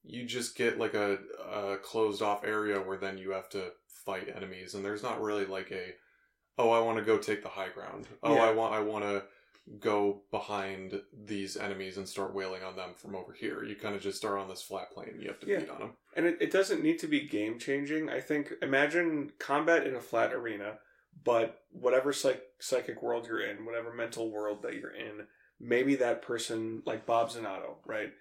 you just get like a, a closed off area where then you have to fight enemies, and there's not really like a oh I want to go take the high ground. Oh Yeah. I want I want to go behind these enemies and start wailing on them from over here. You kind of just are on this flat plane. You have to Yeah. beat on them. And it, it doesn't need to be game changing. I think imagine combat in a flat arena, but whatever psych, psychic world you're in, whatever mental world that you're in, maybe that person, like Bob Zanotto, right?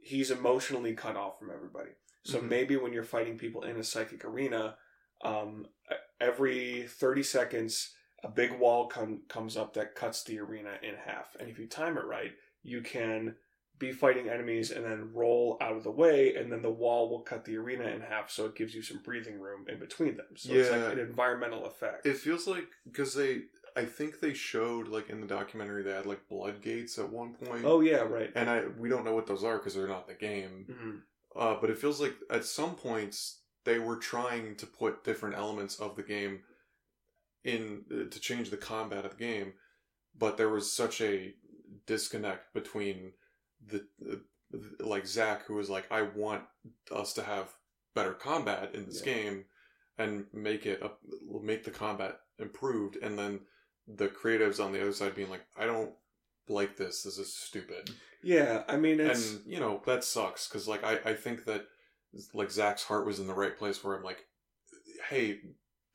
He's emotionally cut off from everybody. So Mhm. maybe when you're fighting people in a psychic arena, um, every 30 seconds, a big wall come, comes up that cuts the arena in half. And if you time it right, you can be fighting enemies and then roll out of the way, and then the wall will cut the arena in half, so it gives you some breathing room in between them. So it's Yeah. like an environmental effect. It feels like because they I think they showed like in the documentary they had like blood gates at one point. oh yeah, right. And I we don't know what those are because they're not in the game. Mhm. Uh, but it feels like at some points they were trying to put different elements of the game in uh, to change the combat of the game, but there was such a disconnect between the, the like Zach who was like, I want us to have better combat in this Yeah. game and make it up, make the combat improved, and then the creatives on the other side being like, I don't like this. This is stupid Yeah, I mean it's and you know that sucks because like I, I think that like Zach's heart was in the right place where I'm like, hey,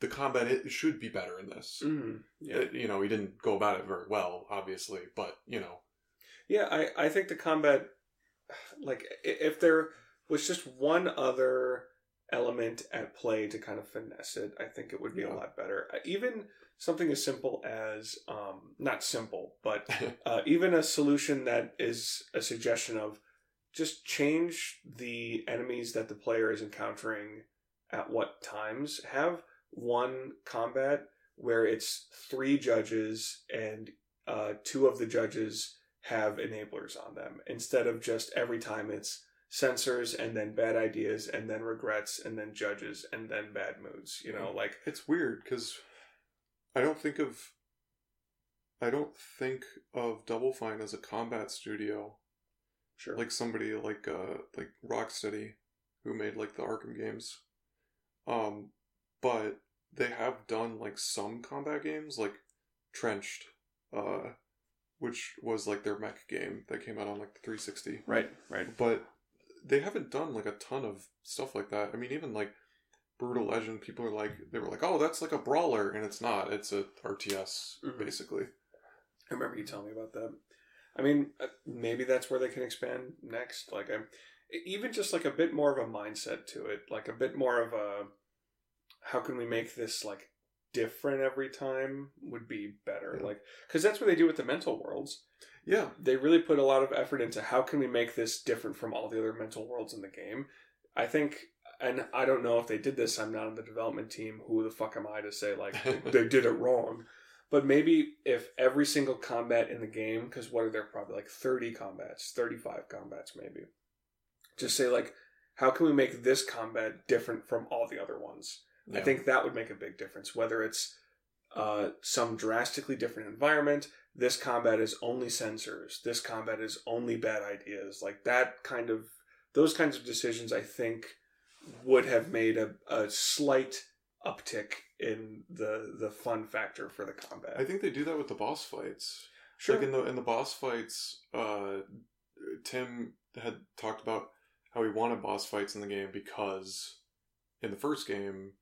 the combat it should be better in this. Mhm. yeah. It- you know, he didn't go about it very well, obviously, but you know, Yeah, I, I think the combat, like, if there was just one other element at play to kind of finesse it, I think it would be Yeah. a lot better. Even something as simple as, um, not simple, but uh, even a solution that is a suggestion of just change the enemies that the player is encountering at what times. Have one combat where it's three judges and uh, two of the judges have enablers on them instead of just every time it's censors and then bad ideas and then regrets and then judges and then bad moods. You know, like it's weird because I don't think of I don't think of Double Fine as a combat studio sure, like somebody like uh like Rocksteady who made like the Arkham games. Um but they have done like some combat games like Trenched uh which was like their mech game that came out on like the 360. right, right. But they haven't done like a ton of stuff like that. I mean, even like Brutal Legend, people are like they were like, oh, that's like a brawler, and it's not. It's a RTS Mhm. basically. I remember you telling me about that. I mean, uh, maybe that's where they can expand next. Like, I'm even just like a bit more of a mindset to it, like a bit more of a how can we make this like different every time would be better. Yeah. Like, because that's what they do with the mental worlds. Yeah, They really put a lot of effort into how can we make this different from all the other mental worlds in the game. I think, and I don't know if they did this. I'm not on the development team. Who the fuck am I to say like they did it wrong? But maybe if every single combat in the game, because what are there probably like 30 combats, 35 combats maybe, just say like, how can we make this combat different from all the other ones? I think that would make a big difference. Whether it's uh, some drastically different environment, this combat is only censors, this combat is only bad ideas, like that kind of, those kinds of decisions, I think would have made a, a slight uptick in the the fun factor for the combat. I think they do that with the boss fights. sure. Like in the in the boss fights, uh, Tim had talked about how he wanted boss fights in the game because in the first game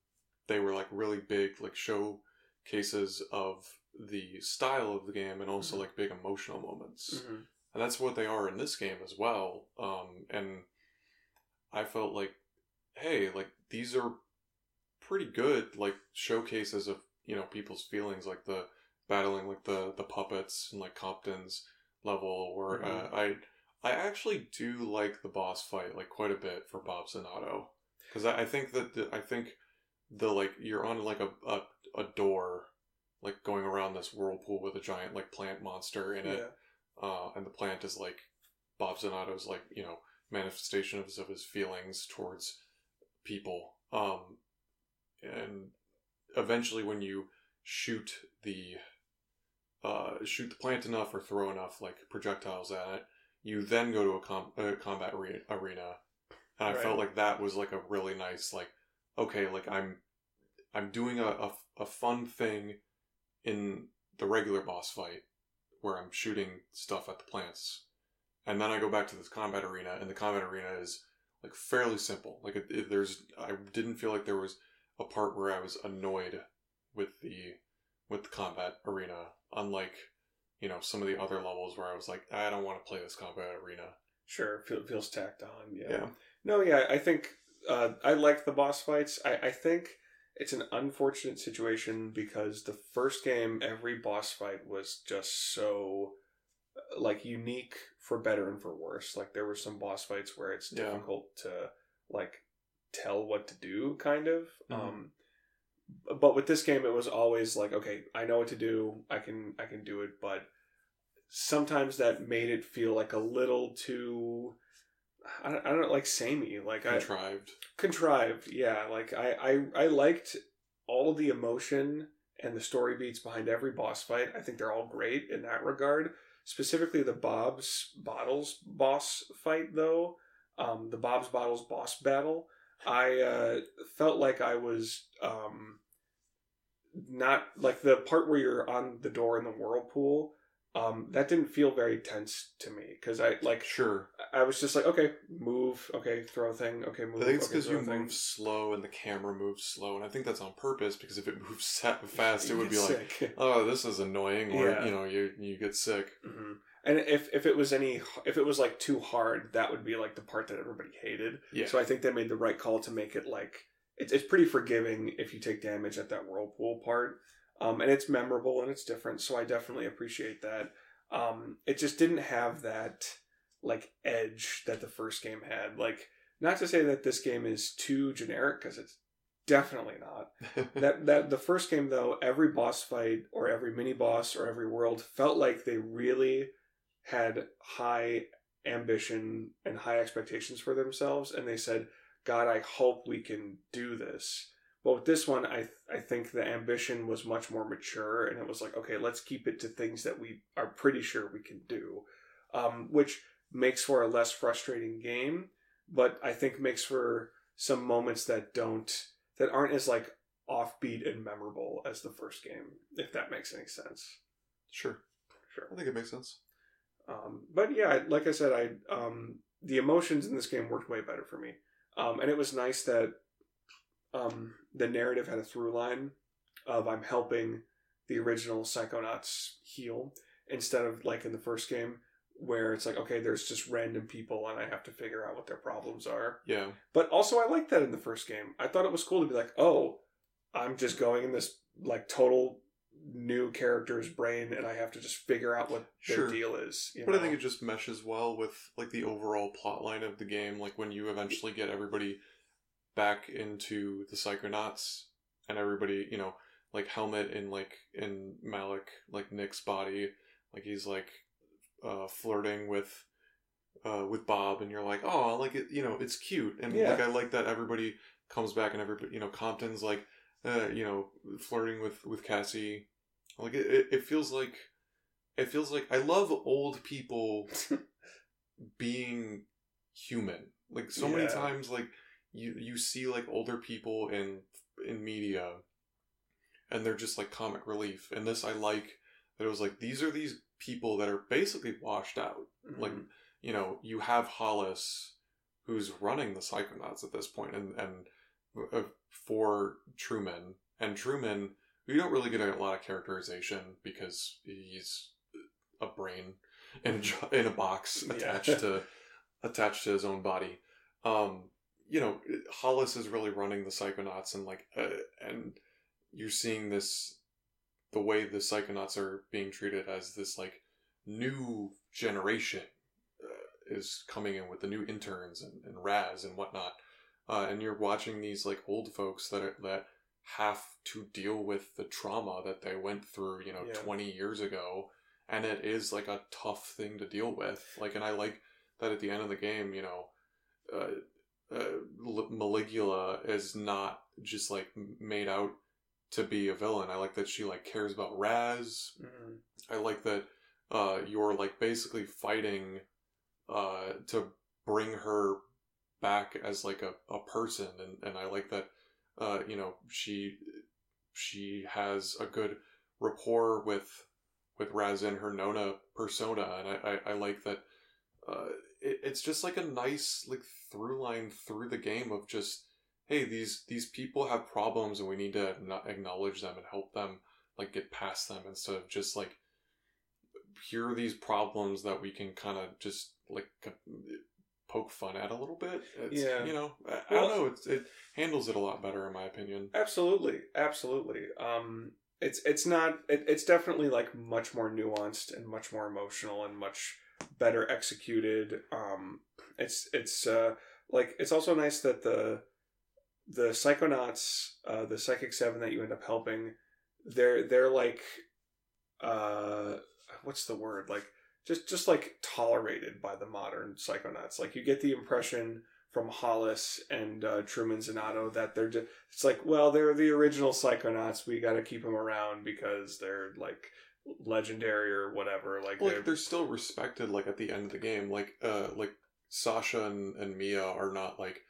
they were like really big like show cases of the style of the game and also Mhm. like big emotional moments. Mhm. And that's what they are in this game as well. Um, and I felt like, hey, like these are pretty good like showcases of you know people's feelings, like the battling like the the puppets and like Compton's level. Where uh, Mhm. I I actually do like the boss fight like quite a bit for Bob Zanotto because I, I think that the, I think the like you're on like a, a a door like going around this whirlpool with a giant like plant monster in it Yeah. uh, and the plant is like Bob Zanotto's like you know manifestations of his feelings towards people. Um, and eventually, when you shoot the uh, shoot the plant enough or throw enough like projectiles at it, you then go to a, com- a combat re- arena. And I Right. felt like that was like a really nice like okay like I'm I'm doing a, a, a fun thing in the regular boss fight where I'm shooting stuff at the plants. And then I go back to this combat arena, and the combat arena is like fairly simple. Like it, it- there's, I didn't feel like there was a part where I was annoyed with the with the combat arena, unlike you know some of the other levels where I was like, I don't want to play this combat arena. Sure, feel, feels tacked on. Yeah. Yeah. No, yeah, I think uh, I like the boss fights. I, I think it's an unfortunate situation because the first game, every boss fight was just so uh, like unique for better and for worse. Like there were some boss fights where it's Yeah. difficult to like tell what to do, kind of. Mhm. Um, but with this game, it was always like, okay, I know what to do. I can I can do it, but sometimes that made it feel like a little too. I don't, I don't like samey. Like I, Contrived. contrived yeah like I, I i liked all the emotion and the story beats behind every boss fight i think they're all great in that regard specifically the bob's bottles boss fight though um the bob's bottles boss battle i uh felt like i was um not like the part where you're on the door in the whirlpool um that didn't feel very tense to me because i like Sure. I was just like, okay, move, okay, throw thing, okay, move. I think it's okay, because you thing. move slow and the camera moves slow, and I think that's on purpose because if it moves fast, it would be get like, oh, this is annoying, or Yeah. you know, you you get sick. Mhm. And if if it was any, if it was like too hard, that would be like the part that everybody hated. Yeah. So I think they made the right call to make it like it's it's pretty forgiving if you take damage at that whirlpool part, um, and it's memorable and it's different. So I definitely appreciate that. Um, it just didn't have that like edge that the first game had. Like, not to say that this game is too generic because it's definitely not. that that the first game though, every boss fight or every mini boss or every world felt like they really had high ambition and high expectations for themselves, and they said, "God, I hope we can do this." But with this one, I I think the ambition was much more mature, and it was like, okay, let's keep it to things that we are pretty sure we can do, um, which makes for a less frustrating game, but I think makes for some moments that don't that aren't as like offbeat and memorable as the first game, if that makes any sense. sure, Sure. I think it makes sense. Um, but yeah, like I said, I um, the emotions in this game worked way better for me. Um, and it was nice that um, the narrative had a through line of I'm helping the original Psychonauts heal instead of like in the first game where it's like okay there's just random people and I have to figure out what their problems are. Yeah. But also I liked that in the first game. I thought it was cool to be like oh I'm just going in this like total new character's brain and I have to just figure out what their deal is. you But I think it just meshes well with like the overall plot line of the game. Like when you eventually get everybody back into the Psychonauts and everybody, you know, like Helmut in like in Malik, like Nick's body, like he's like uh flirting with uh with Bob and you're like, oh like it you know, it's cute. And Yeah. like I like that everybody comes back and everybody you know, Compton's like uh, you know, flirting with with Cassie. Like it, it, it feels like it feels like I love old people being human. Like so many times, like you you see like older people in in media, and they're just like comic relief. And this I like that it was like these are these people that are basically washed out. Like Mhm. you know you have Hollis, who's running the Psychonauts at this point, and and uh, for Truman and Truman. We don't really get a lot of characterization because he's a brain in a, in a box Yeah. attached to attached to his own body. Um, you know, Hollis is really running the Psychonauts, and like, uh, and you're seeing this the way the Psychonauts are being treated as this like new generation uh, is coming in with the new interns and, and Raz and whatnot, uh, and you're watching these like old folks that are that have to deal with the trauma that they went through, you know, Yeah. 20 years ago. And it is like a tough thing to deal with. Like, and I like that at the end of the game, you know, uh, uh, Maligula is not just like made out to be a villain. I like that she like cares about Raz. Mhm. I like that uh, you're like basically fighting uh, to bring her back as like a, a person, and, and I like that uh, you know she she has a good rapport with with Raz and her Nona persona, and I, I, I like that uh, it, it's just like a nice like through line through the game of just hey these these people have problems and we need to acknowledge them and help them like get past them instead of just like here are these problems that we can kind of just like poke fun at a little bit it's, Yeah. you know i, I don't know it's, it handles it a lot better in my opinion Absolutely, absolutely. Um, it's it's not. It, it's definitely like much more nuanced and much more emotional and much better executed. Um, it's it's uh, like it's also nice that the the psychonauts, uh, the psychic seven that you end up helping, they're they're like, uh, what's the word like. Just, just like tolerated by the modern psychonauts. Like you get the impression from Hollis and uh, Truman Zanotto that they're just it's like, well, they're the original Psychonauts. We got to keep them around because they're like legendary or whatever. Like, like they're, they're still respected like at the end of the game like uh like sasha and, and mia are not like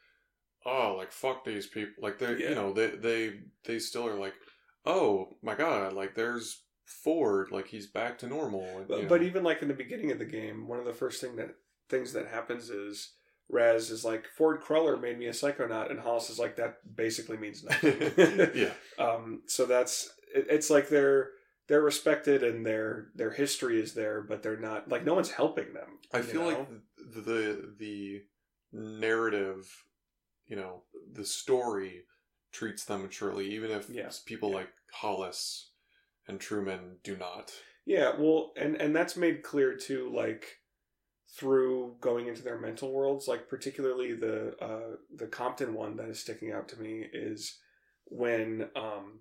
oh like fuck these people like they Yeah. you know they they they still are like oh my god like there's ford like he's back to normal and, but, but even like in the beginning of the game, one of the first thing that things that happens is Raz is like Ford Cruller made me a Psychonaut, and Hollis is like that basically means nothing. yeah um, so that's it, it's like they're they're respected and their their history is there, but they're not like no one's helping them. i feel know? like the, the narrative you know the story treats them maturely even if Yeah. people Yeah. like hollis and truman do not Yeah, well, and and that's made clear too, like through going into their mental worlds. Like particularly the uh, the Compton one that is sticking out to me is when um,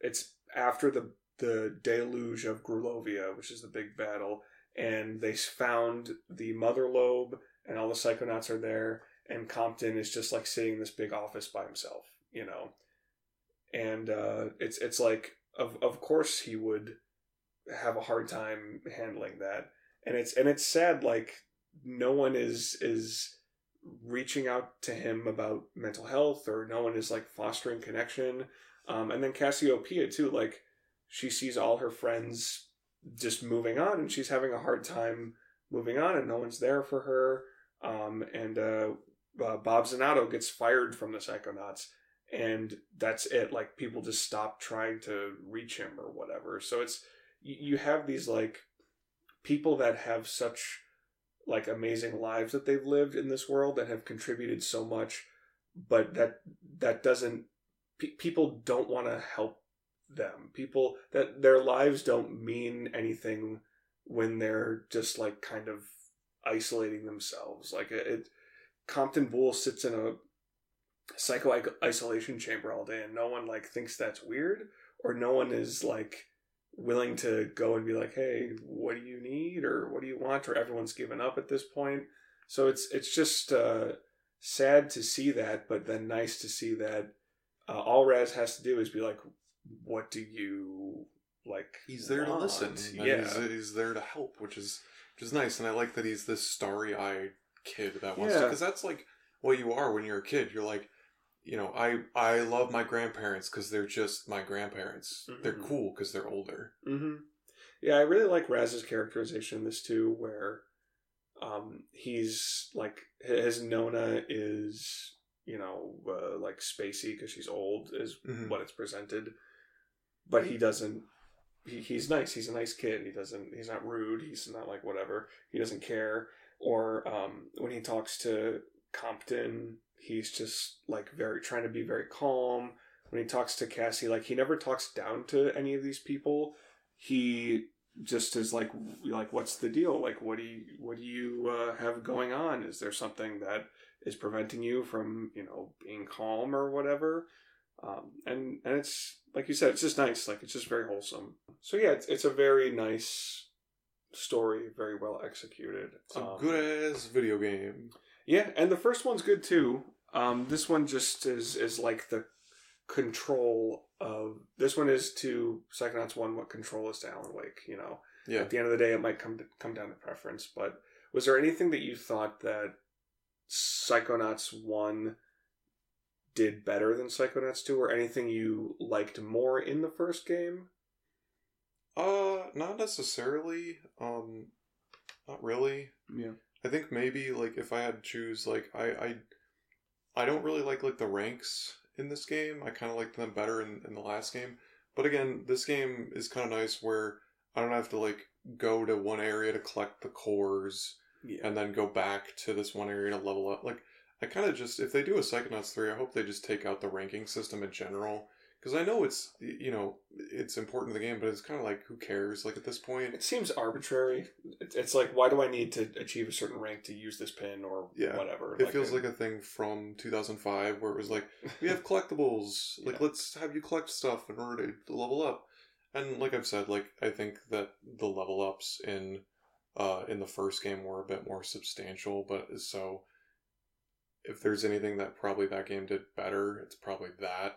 it's after the the deluge of Grulovia, which is the big battle, and they found the Motherlobe, and all the psychonauts are there, and Compton is just like sitting in this big office by himself, you know, and uh, it's it's like of of course he would have a hard time handling that. And it's and it's sad like no one is is reaching out to him about mental health or no one is like fostering connection. Um, and then cassiopeia too like she sees all her friends just moving on and she's having a hard time moving on and no one's there for her um, and uh, uh, Bob Zanotto gets fired from the Psychonauts, and that's it. Like people just stop trying to reach him or whatever. So it's you, you have these like people that have such like amazing lives that they've lived in this world that have contributed so much, but that that doesn't pe- people don't want to help them. People that their lives don't mean anything when they're just like kind of isolating themselves. Like it, it Compton Boole sits in a psycho isolation chamber all day and no one like thinks that's weird or no one is like willing to go and be like hey what do you need or what do you want or everyone's given up at this point so it's it's just uh sad to see that but then nice to see that uh, all raz has to do is be like what do you like he's there want? to listen yeah he's, he's, there to help which is which is nice and i like that he's this starry-eyed kid that wants yeah. to because that's like what you are when you're a kid you're like you know i i love my grandparents because they're just my grandparents mm-hmm. they're cool because they're older mm-hmm. yeah i really like raz's characterization in this too where um he's like his nona is you know uh, like spacey because she's old is mm-hmm. what it's presented but he doesn't he, he's nice. He's a nice kid. He doesn't he's not rude. He's not like whatever. He doesn't care. Or um, when he talks to compton he's just like very trying to be very calm. When he talks to cassie like he never talks down to any of these people. He just is like like what's the deal? Like what do you what do you uh, have going on? Is there something that is preventing you from you know being calm or whatever um, and and it's like you said, it's just nice. Like it's just very wholesome. So yeah, it's, it's a very nice story, very well executed. It's a um, good ass video game. Yeah, and the first one's good too. Um, this one just is is like the control of this one is to Psychonauts one what control is to Alan Wake. You know, yeah. At the end of the day, it might come to, come down to preference. But was there anything that you thought that Psychonauts one did better than Psychonauts 2 or anything you liked more in the first game? Uh, not necessarily. Um, not really. Yeah. I think maybe like if I had to choose, like I I, I don't really like like the ranks in this game. I kind of like them better in, in the last game. But again, this game is kind of nice where I don't have to like go to one area to collect the cores yeah. and then go back to this one area to level up. Like I kind of just, if they do a Psychonauts 3, I hope they just take out the ranking system in general. Because I know it's, you know, it's important to the game, but it's kind of like, who cares? Like at this point, it seems arbitrary. It's like, why do I need to achieve a certain rank to use this pin or yeah, whatever? It like feels a, like a thing from 2005 where it was like, we have collectibles. like, yeah. let's have you collect stuff in order to level up. And like I've said, like I think that the level ups in uh, in the first game were a bit more substantial, but so if there's anything that probably that game did better, it's probably that.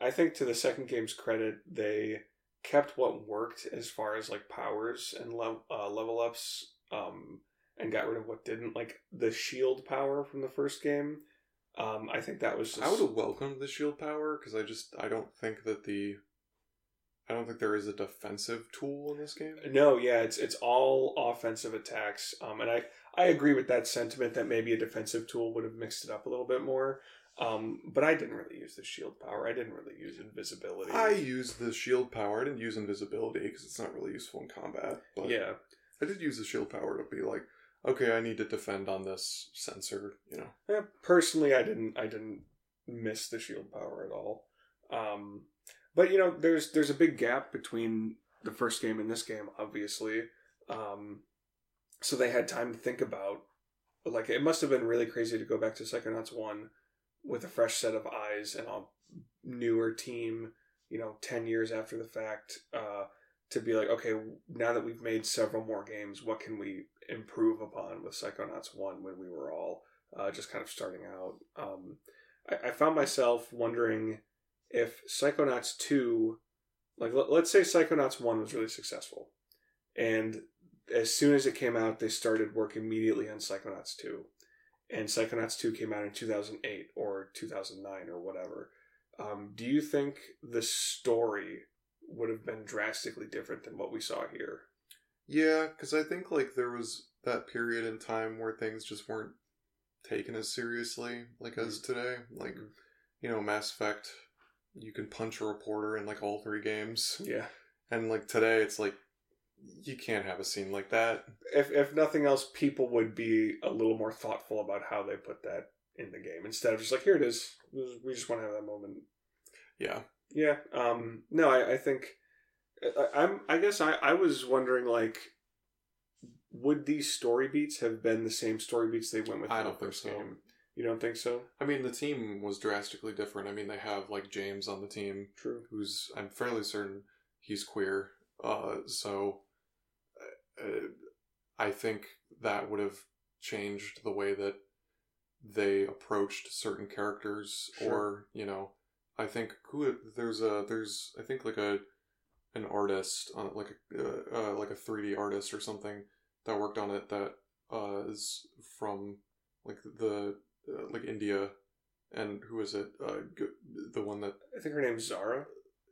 I think to the second game's credit, they kept what worked as far as like powers and level uh, level ups, um, and got rid of what didn't. Like the shield power from the first game. Um, I think that was. Just... I would have welcomed the shield power because I just I don't think that the I don't think there is a defensive tool in this game. No, yeah, it's it's all offensive attacks. Um, and I I agree with that sentiment that maybe a defensive tool would have mixed it up a little bit more. Um, but I didn't really use the shield power. I didn't really use invisibility. I used the shield power. I didn't use invisibility because it's not really useful in combat. But yeah, I did use the shield power to be like, okay, I need to defend on this sensor. You know. Yeah, personally, I didn't. I didn't miss the shield power at all. Um, but you know, there's there's a big gap between the first game and this game, obviously. Um, so they had time to think about. Like it must have been really crazy to go back to Psychonauts one with a fresh set of eyes and a newer team. You know, ten years after the fact, uh, to be like, okay, now that we've made several more games, what can we improve upon with Psychonauts one when we were all uh, just kind of starting out? Um, I, I found myself wondering if Psychonauts 2, like let, us say Psychonauts 1 was really successful, and as soon as it came out, they started work immediately on Psychonauts 2. And Psychonauts 2 came out in 2008 or 2009 or whatever. Um, do you think the story would have been drastically different than what we saw here? Yeah, because I think like there was that period in time where things just weren't taken as seriously like as today. Like Mhm. you know, Mass Effect, you can punch a reporter in like all three games, Yeah. and like today it's like you can't have a scene like that. If if nothing else, people would be a little more thoughtful about how they put that in the game instead of just like here it is. We just want to have that moment. Yeah, Yeah. Um. No, I, I think I, I'm. I guess I, I was wondering like, would these story beats have been the same story beats they went with? I don't think so. game? You don't think so? I mean the team was drastically different. I mean they have like James on the team, True. who's I'm fairly certain he's queer. Uh, so uh, I think that would have changed the way that they approached certain characters, Sure. or you know, I think who there's a there's I think like a an artist on like a uh, uh, like a 3D artist or something that worked on it that uh, is from like the uh, like India, and who is it? Uh, g- the one that I think her name's Zara.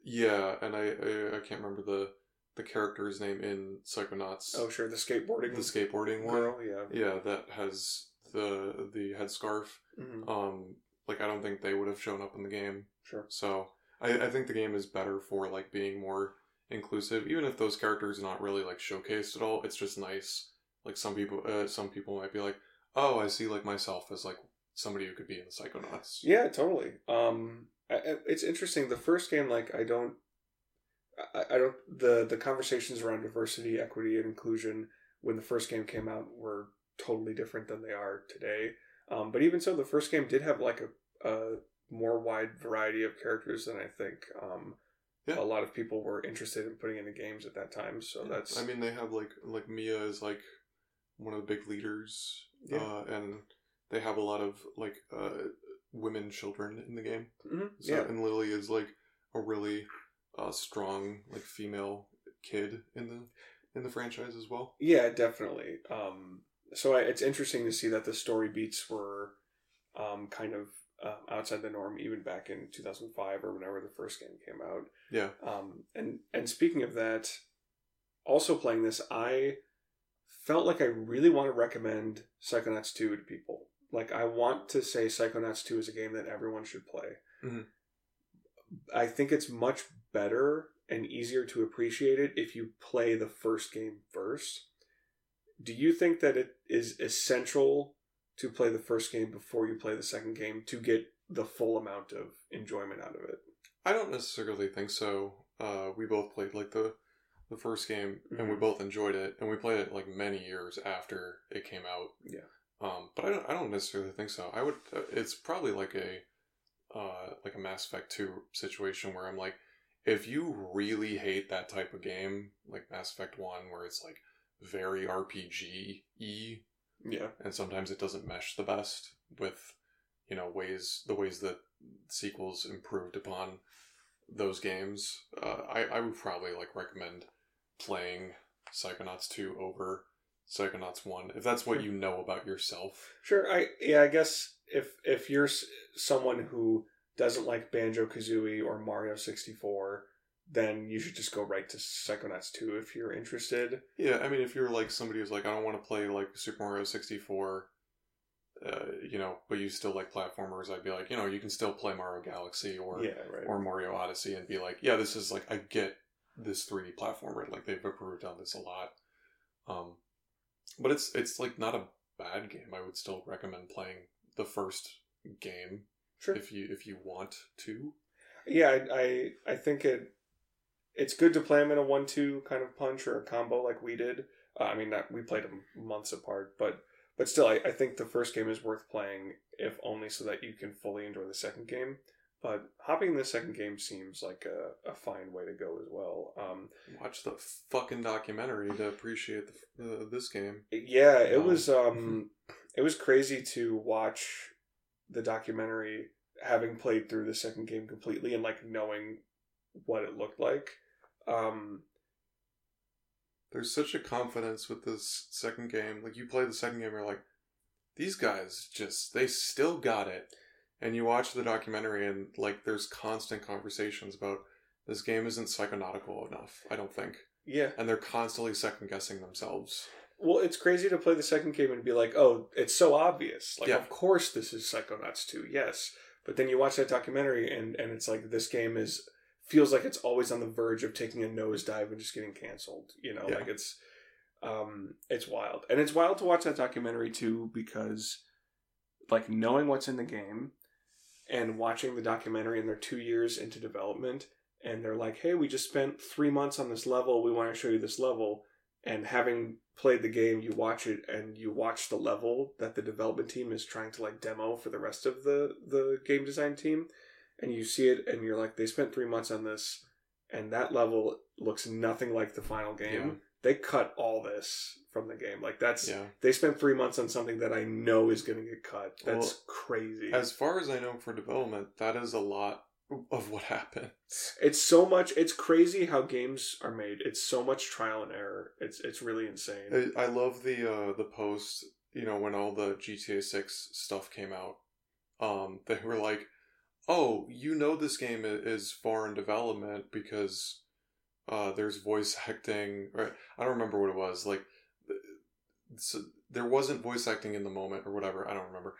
yeah, and I, I I can't remember the the character's name in Psychonauts. Oh, sure, the skateboarding the skateboarding one. girl. Yeah. Yeah, that has the the headscarf. Mhm. Um, like I don't think they would have shown up in the game. Sure. So I, I think the game is better for like being more inclusive, even if those characters are not really like showcased at all. It's just nice. Like some people, uh, some people might be like, "Oh, I see like myself as like somebody who could be in the Psychonauts." Yeah, totally. Um, I- it's interesting. The first game, like, I don't, I, I don't. The the conversations around diversity, equity, and inclusion when the first game came out were totally different than they are today. Um, but even so, the first game did have like a, a more wide variety of characters than I think um, Yeah. a lot of people were interested in putting into games at that time. So Yeah, that's I mean, they have like like Milla is like one of the big leaders, Yeah. uh, and they have a lot of like uh, women children in the game. Mhm, So, yeah. and Lily is like a really uh, strong like female kid in the in the franchise as well. Yeah, definitely. Um, so I, it's interesting to see that the story beats were um, kind of uh, outside the norm, even back in 2005 or whenever the first game came out. Yeah, Um, and and speaking of that, also playing this, I felt like I really want to recommend Psychonauts 2 to people. Like I want to say Psychonauts 2 is a game that everyone should play. Mhm. I think it's much better and easier to appreciate it if you play the first game first. Do you think that it is essential to play the first game before you play the second game to get the full amount of enjoyment out of it? I don't necessarily think so. Uh, we both played like the the first game, and we Mhm. both enjoyed it, and we played it like many years after it came out. Yeah. Um, but I don't. I don't necessarily think so. I would. Uh, it's probably like a, uh, like a Mass Effect two situation where I'm like, if you really hate that type of game, like Mass Effect one, where it's like very RPG y, Yeah. and sometimes it doesn't mesh the best with, you know, ways the ways that sequels improved upon those games. Uh, I I would probably like recommend playing Psychonauts two over Psychonauts one if that's what you know about yourself. Sure. I yeah. I guess if if you're someone who doesn't like Banjo Kazooie or Mario sixty four, then you should just go right to Psychonauts two if you're interested. Yeah, I mean, if you're like somebody who's like, I don't want to play like Super Mario 64, uh, you know, but you still like platformers, I'd be like, you know, you can still play Mario Galaxy or yeah. Right. or Mario Odyssey and be like, yeah, this is like, I get this 3D platformer. Like they've improved on this a lot. Um, but it's it's like not a bad game. I would still recommend playing the first game sure. if you if you want to. yeah. I, I I think it it's good to play them in a one two kind of punch or a combo like we did. Uh, I mean, not, we played them months apart, but but still, I, I think the first game is worth playing if only so that you can fully enjoy the second game. But hopping in the second game seems like a, a fine way to go as well. Um, Watch the fucking documentary to appreciate the, uh, this game. yeah, it Um, was um, it was crazy to watch the documentary having played through the second game completely and like knowing what it looked like. Um, There's such a confidence with this second game. Like you play the second game, you're like, these guys just they still got it. And you watch the documentary, and like there's constant conversations about this game isn't psychonautical enough. I don't think, yeah, and they're constantly second guessing themselves. Well, it's crazy to play the second game and be like, oh, it's so obvious. Like, Yeah. of course this is Psychonauts 2, yes. But then you watch that documentary and, and it's like this game is feels like it's always on the verge of taking a nosedive and just getting canceled. You know, Yeah. like it's um it's wild. And it's wild to watch that documentary too because like knowing what's in the game and watching the documentary and they're two years into development and they're like, hey, we just spent three months on this level, we want to show you this level and having played the game you watch it and you watch the level that the development team is trying to like demo for the rest of the the game design team and you see it and you're like they spent three months on this and that level looks nothing like the final game Yeah. they cut all this from the game like that's Yeah. they spent three months on something that i know is going to get cut that's Well, crazy As far as I know for development, that is a lot of what happened. it's so much it's crazy how games are made it's so much trial and error it's it's really insane I, I love the uh, the post. You know, when all the GTA Six stuff came out, um, they were like, "Oh, you know, this game is far in development because uh, there's voice acting." Or I don't remember what it was. Like, so there wasn't voice acting in the moment or whatever. I don't remember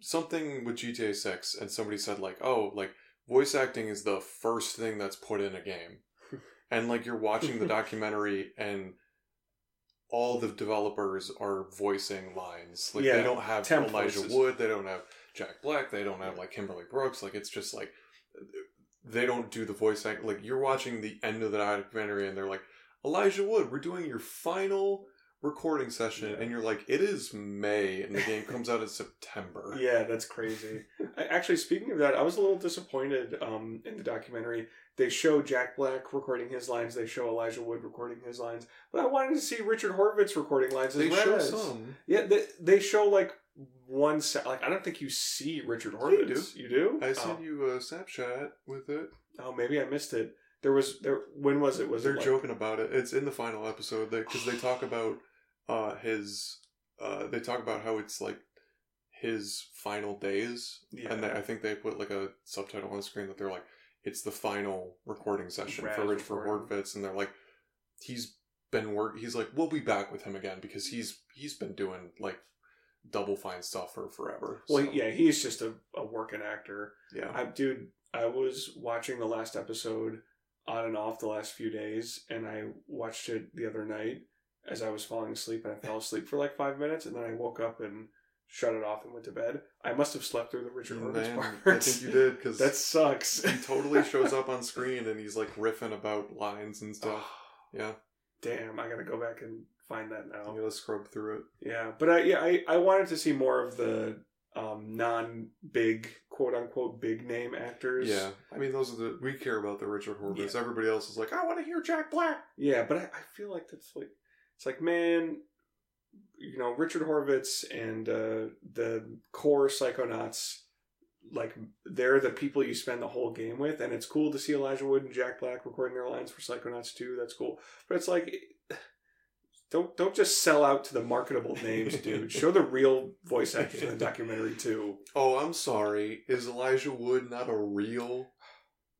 something with GTA Six, and somebody said like, "Oh, like voice acting is the first thing that's put in a game," and like you're watching the documentary and all the developers are voicing lines. Like Yeah, they don't have Elijah voices. Wood, they don't have Jack Black, they don't have like Kimberly Brooks. Like it's just like they don't do the voice act. Like you're watching the end of the documentary and they're like Elijah Wood, we're doing your final recording session, Yeah. and you're like, it is May and the game comes out in September. Yeah, that's crazy. I, actually, speaking of that, I was a little disappointed um, in the documentary. They show Jack Black recording his lines. They show Elijah Wood recording his lines. But I wanted to see Richard Horvitz recording lines as They show Rez. some. Yeah, they, they show like one set. Like I don't think you see Richard Yeah, you Horvitz. You do? I oh. sent you a Snapchat with it. oh, maybe I missed it. There was there. When was it? Was They're it like, joking about it. It's in the final episode because they talk about uh, his. Uh, they talk about how it's like his final days, Yeah. and they, I think they put like a subtitle on the screen that they're like, "It's the final recording session for Richard recording. Horvitz," and they're like, "He's been work. He's like, we'll be back with him again because he's he's been doing like double fine stuff for forever." Well, So, yeah, he's just a, a working actor. yeah, I, dude, I was watching the last episode on and off the last few days, and I watched it the other night as I was falling asleep, and I fell asleep for like five minutes, and then I woke up and shut it off and went to bed. I must have slept through the Richard Horvitz part. I think you did because that sucks. he totally shows up on screen and he's like riffing about lines and stuff. Yeah, Damn, I gotta go back and find that now. you gotta scrub through it. Yeah, but I yeah I, I wanted to see more of the um, non big quote unquote big name actors. Yeah, I mean those are the we care about the Richard Horvitz. Everybody else is like, I want to hear Jack Black. Yeah, but I, I feel like that's like it's like man, you know Richard Horvitz and uh, the core Psychonauts, like they're the people you spend the whole game with, and it's cool to see Elijah Wood and Jack Black recording their lines for Psychonauts 2. That's cool, but it's like. Don't don't just sell out to the marketable names, dude. Show the real voice actors in the documentary too. Oh, I'm sorry. Is Elijah Wood not a real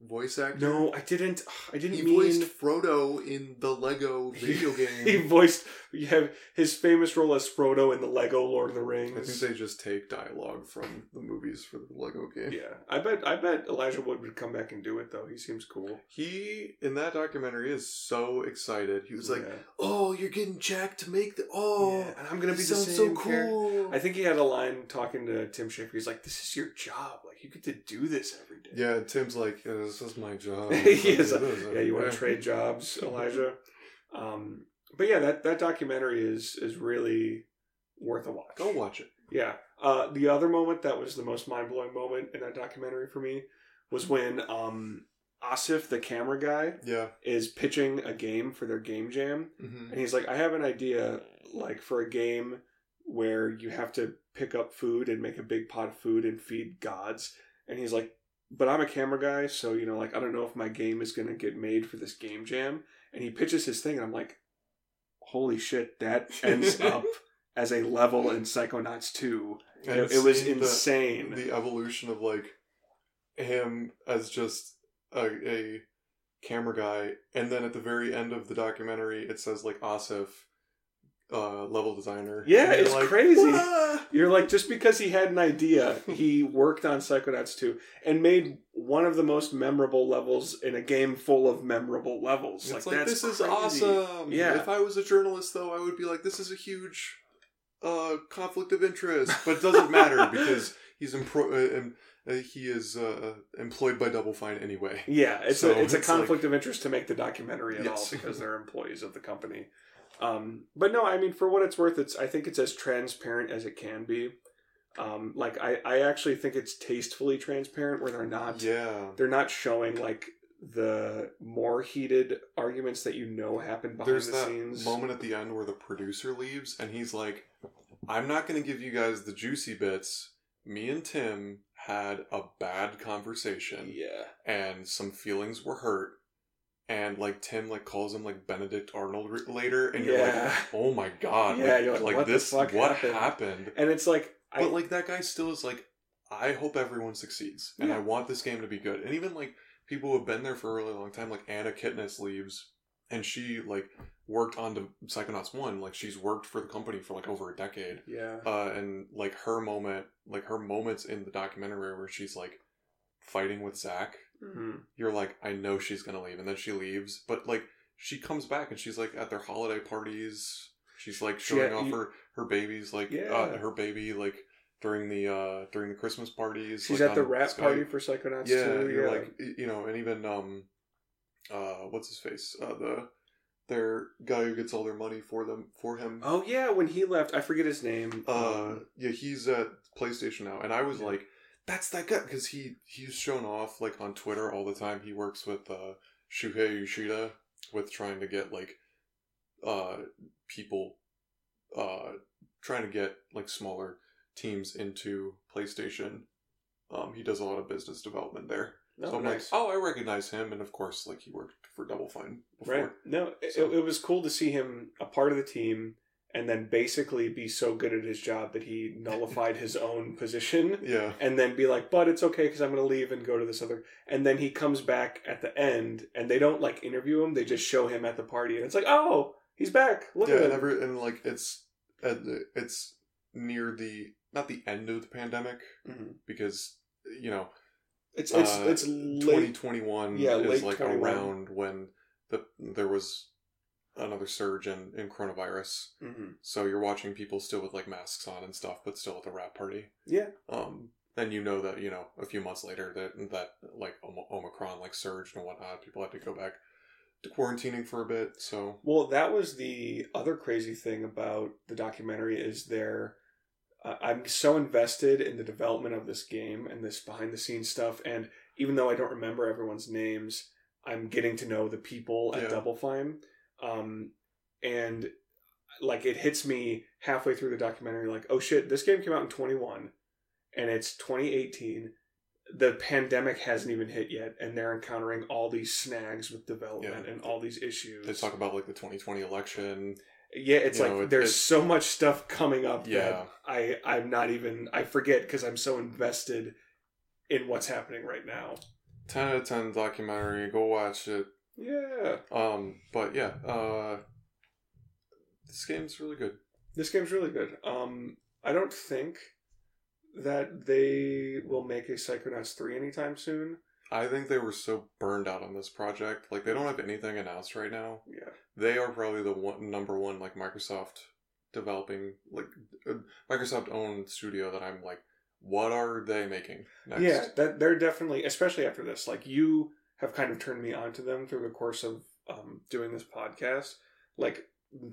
voice actor? No, I didn't. I didn't he mean voiced Frodo in the Lego video game. he voiced. You have his famous role as Frodo in the Lego Lord of the Rings. I think they just take dialogue from the movies for the Lego game. Yeah, I bet. I bet Elijah Wood would come back and do it though. He seems cool. He in that documentary is so excited. He was like, Yeah. "Oh, you're getting Jack to make the oh, Yeah, and I'm gonna be the sounds same so character." cool." I think he had a line talking to Tim Schafer. He's like, "This is your job. Like, you get to do this every day." Yeah, Tim's like, yeah, "This is my job." he is. I do this Yeah, you want to trade jobs, Elijah? Um, but yeah, that that documentary is is really worth a watch. Go watch it. Yeah. Uh, the other moment that was the most mind blowing moment in that documentary for me was when um, Asif, the camera guy, Yeah. is pitching a game for their game jam, Mm-hmm. and he's like, "I have an idea, like for a game where you have to pick up food and make a big pot of food and feed gods." And he's like, "But I'm a camera guy, so you know, like I don't know if my game is gonna get made for this game jam." And he pitches his thing, and I'm like, "Holy shit! That ends up." As a level in Psychonauts 2. And It, it was seeing the- insane. the evolution of like him as just a, a camera guy and then at the very end of the documentary it says like asif uh, level designer. Yeah, it's like, crazy. "What?" You're like, just because he had an idea, he worked on Psychonauts 2 and made one of the most memorable levels in a game full of memorable levels. It's like, like, that's this crazy. is awesome. Yeah. If I was a journalist, though, I would be like, this is a huge uh, conflict of interest, but it doesn't matter because he's empro- uh, uh, he is uh, employed by Double Fine anyway. Yeah, it's So a it's a it's conflict of interest to make the documentary at all because they're employees of the company. Um, but no, I mean, for what it's worth, it's I think it's as transparent as it can be. Um, like I, I actually think it's tastefully transparent where they're not Yeah. they're not showing like the more heated arguments that you know happen behind There's the that scenes. moment at the end where the producer leaves and he's like, I'm not going to give you guys the juicy bits. Me and Tim had a bad conversation Yeah, and some feelings were hurt. And like Tim like calls him like Benedict Arnold r- later, and you're Yeah. like, oh my god, Yeah, like, you're like, like, what this, what happened? happened? and it's like I But like that guy still is like, I hope everyone succeeds, and Yeah. I want this game to be good. And even like people who have been there for a really long time, like Anna Kipnis leaves, and she like worked on the Psychonauts one. Like she's worked for the company for like over a decade. yeah Uh, and like her moment, like her moments in the documentary where she's like fighting with Zach, Mhm. you're like, I know she's gonna leave, and then she leaves, but like she comes back and she's like at their holiday parties. She's like showing had- off you- her her babies, like Yeah. uh, her baby, like during the uh during the Christmas parties. she's like, at the wrap Skype. party for Psychonauts Yeah, too. you're yeah. like you know, and even um, uh, what's his face? Uh, the their guy who gets all their money for them for him. oh yeah, when he left, I forget his name. Uh, Um, yeah, he's at PlayStation now, and I was Yeah. like, "That's that guy," because he he's shown off like on Twitter all the time. He works with uh, Shuhei Yoshida with trying to get like uh people uh trying to get like smaller teams into PlayStation. Um, he does a lot of business development there. oh, so I'm nice. like, oh, I recognize him, and of course, like he worked for Double Fine before. Right. No, it, it was cool to see him a part of the team and then basically be so good at his job that he nullified his own position Yeah, and then be like, but it's okay because I'm going to leave and go to this other. And then he comes back at the end and they don't like interview him, they just show him at the party. And it's like, oh, he's back. Look yeah, at and, every, and like it's it's near the not the end of the pandemic Mhm. because you know It's, it's, uh, it's late. 2021 Yeah, is late like 21. around when the there was another surge in, in coronavirus Mhm. so you're watching people still with like masks on and stuff but still at the wrap party Yeah. um and you know that you know a few months later that that like omicron like surged and whatnot people had to go back to quarantining for a bit so Well, that was the other crazy thing about the documentary is there. Uh, I'm so invested in the development of this game and this behind the scenes stuff, and even though I don't remember everyone's names, I'm getting to know the people at Yeah. Double Fine, um, and like it hits me halfway through the documentary, like, oh shit, this game came out in 21, and it's 2018. The pandemic hasn't even hit yet, and they're encountering all these snags with development Yeah. and all these issues. they talk about like the 2020 election Yeah, it's You like know, there's so much stuff coming up Yeah. that I I'm not even I forget because I'm so invested in what's happening right now. 10 out of 10 documentary go watch it Yeah, um but yeah uh this game's really good this game's really good. Um, I don't think that they will make a Psychonauts three anytime soon. i think they were so burned out on this project like they don't have anything announced right now Yeah, they are probably the one number one like microsoft developing like uh, microsoft owned studio that i'm like what are they making next yeah, that they're definitely especially after this. Like you have kind of turned me on to them through the course of um, doing this podcast. Like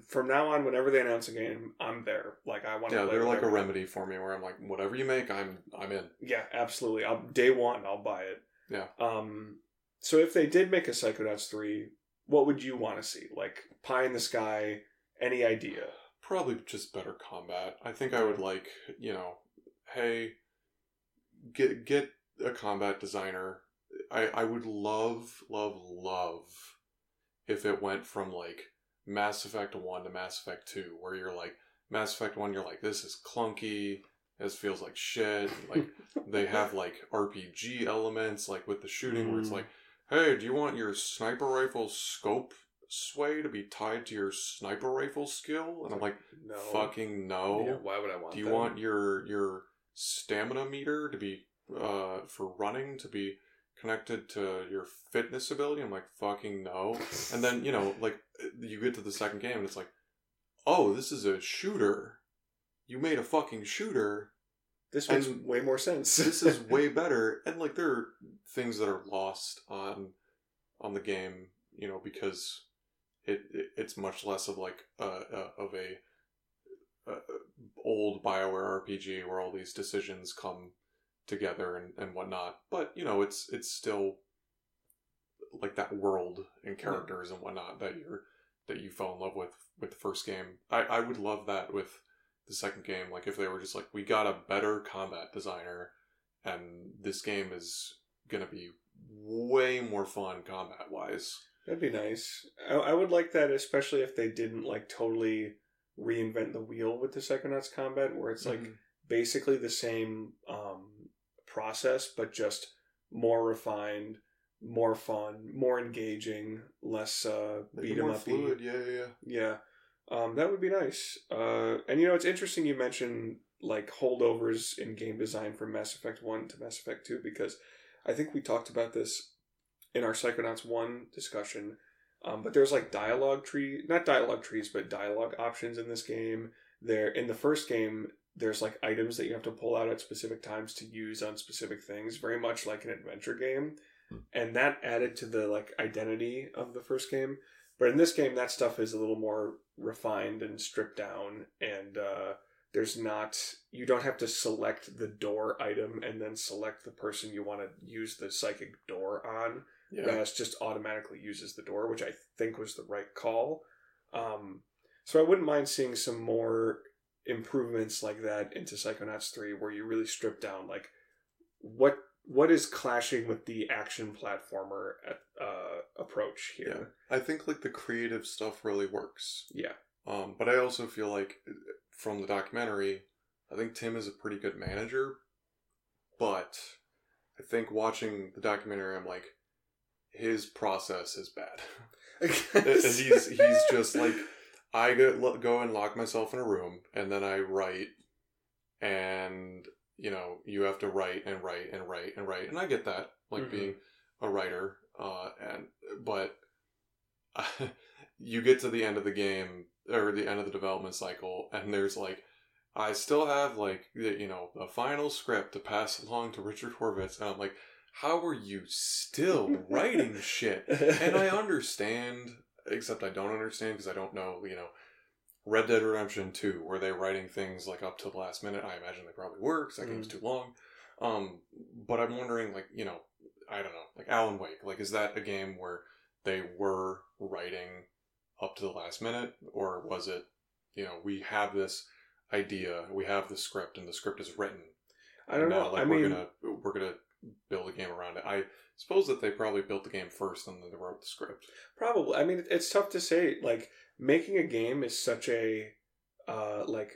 from now on, whenever they announce a game, I'm there. Like I want to. yeah they're like a remedy for me where i'm like whatever you make i'm i'm in Yeah, absolutely. I'll, day one, I'll buy it. Yeah. Um. So if they did make a Psychonauts three, what would you want to see? Like pie in the sky? Any idea? probably just better combat. I think I would like, you know, hey, get get a combat designer. I I would love love love if it went from like Mass Effect 1 to Mass Effect 2 where you're like Mass Effect 1 you're like this is clunky, this feels like shit. Like they have like RPG elements like with the shooting where it's Mm. like, "Hey, do you want your sniper rifle scope sway to be tied to your sniper rifle skill? And I'm like, no. fucking no. Yeah, why would I want Do you that? want your your stamina meter to be uh for running to be connected to your fitness ability? I'm like, fucking no. And then, you know, like you get to the second game and it's like, oh, this is a shooter. You made a fucking shooter. This makes and way more sense. This is way better. And like there are things that are lost on on the game, you know, because it, it it's much less of like uh, uh of a uh, old Bioware RPG where all these decisions come together and, and whatnot. But you know, it's it's still like that world and characters and whatnot that you're that you fell in love with with the first game. I I would love that with the second game. Like if they were just like, we got a better combat designer, and this game is gonna be way more fun combat wise. That'd be nice. I, I would like that, especially if they didn't like totally reinvent the wheel with the Psychonauts combat, where it's like Mhm. basically the same um, process, but just more refined, more fun, more engaging, less uh, Make beat 'em up. fluid. Yeah, yeah. Yeah, um, that would be nice. Uh, and you know, it's interesting you mentioned like holdovers in game design from Mass Effect One to Mass Effect Two because I think we talked about this in our Psychonauts One discussion. Um, but there's like dialogue tree, not dialogue trees, but dialogue options in this game. There in the first game, there's like items that you have to pull out at specific times to use on specific things, very much like an adventure game. Hmm. And that added to the like identity of the first game. But in this game, that stuff is a little more refined and stripped down, and uh, there's not you don't have to select the door item and then select the person you want to use the psychic door on. Yeah. Raz just automatically uses the door, which I think was the right call. Um, so I wouldn't mind seeing some more improvements like that into Psychonauts 3 where you really strip down like what what is clashing with the action platformer uh, approach here. I think like the creative stuff really works. Yeah. Um, but I also feel like from the documentary, I think Tim is a pretty good manager. But I think watching the documentary, I'm like, his process is bad. And he's he's just like, I go go and lock myself in a room, and then I write, and you know you have to write and write and write and write, and I get that, like Mhm. being a writer, uh, and but you get to the end of the game or the end of the development cycle, and there's like. I still have like the- you know a final script to pass along to Richard Horvitz, and I'm like, how are you still writing shit? And I understand, except I don't understand because I don't know, you know, Red Dead Redemption 2, were they writing things like up to the last minute? I imagine they probably were because that game's too long. Um, but I'm wondering, like, you know, I don't know, like Alan Wake, like, is that a game where they were writing up to the last minute, or was it, you know, we have this idea, we have the script, and the script is written, I don't now, know. Like I we're mean, gonna we're gonna build a game around it. I suppose that they probably built the game first and then they wrote the script. Probably. I mean, it's tough to say. Like making a game is such a uh, like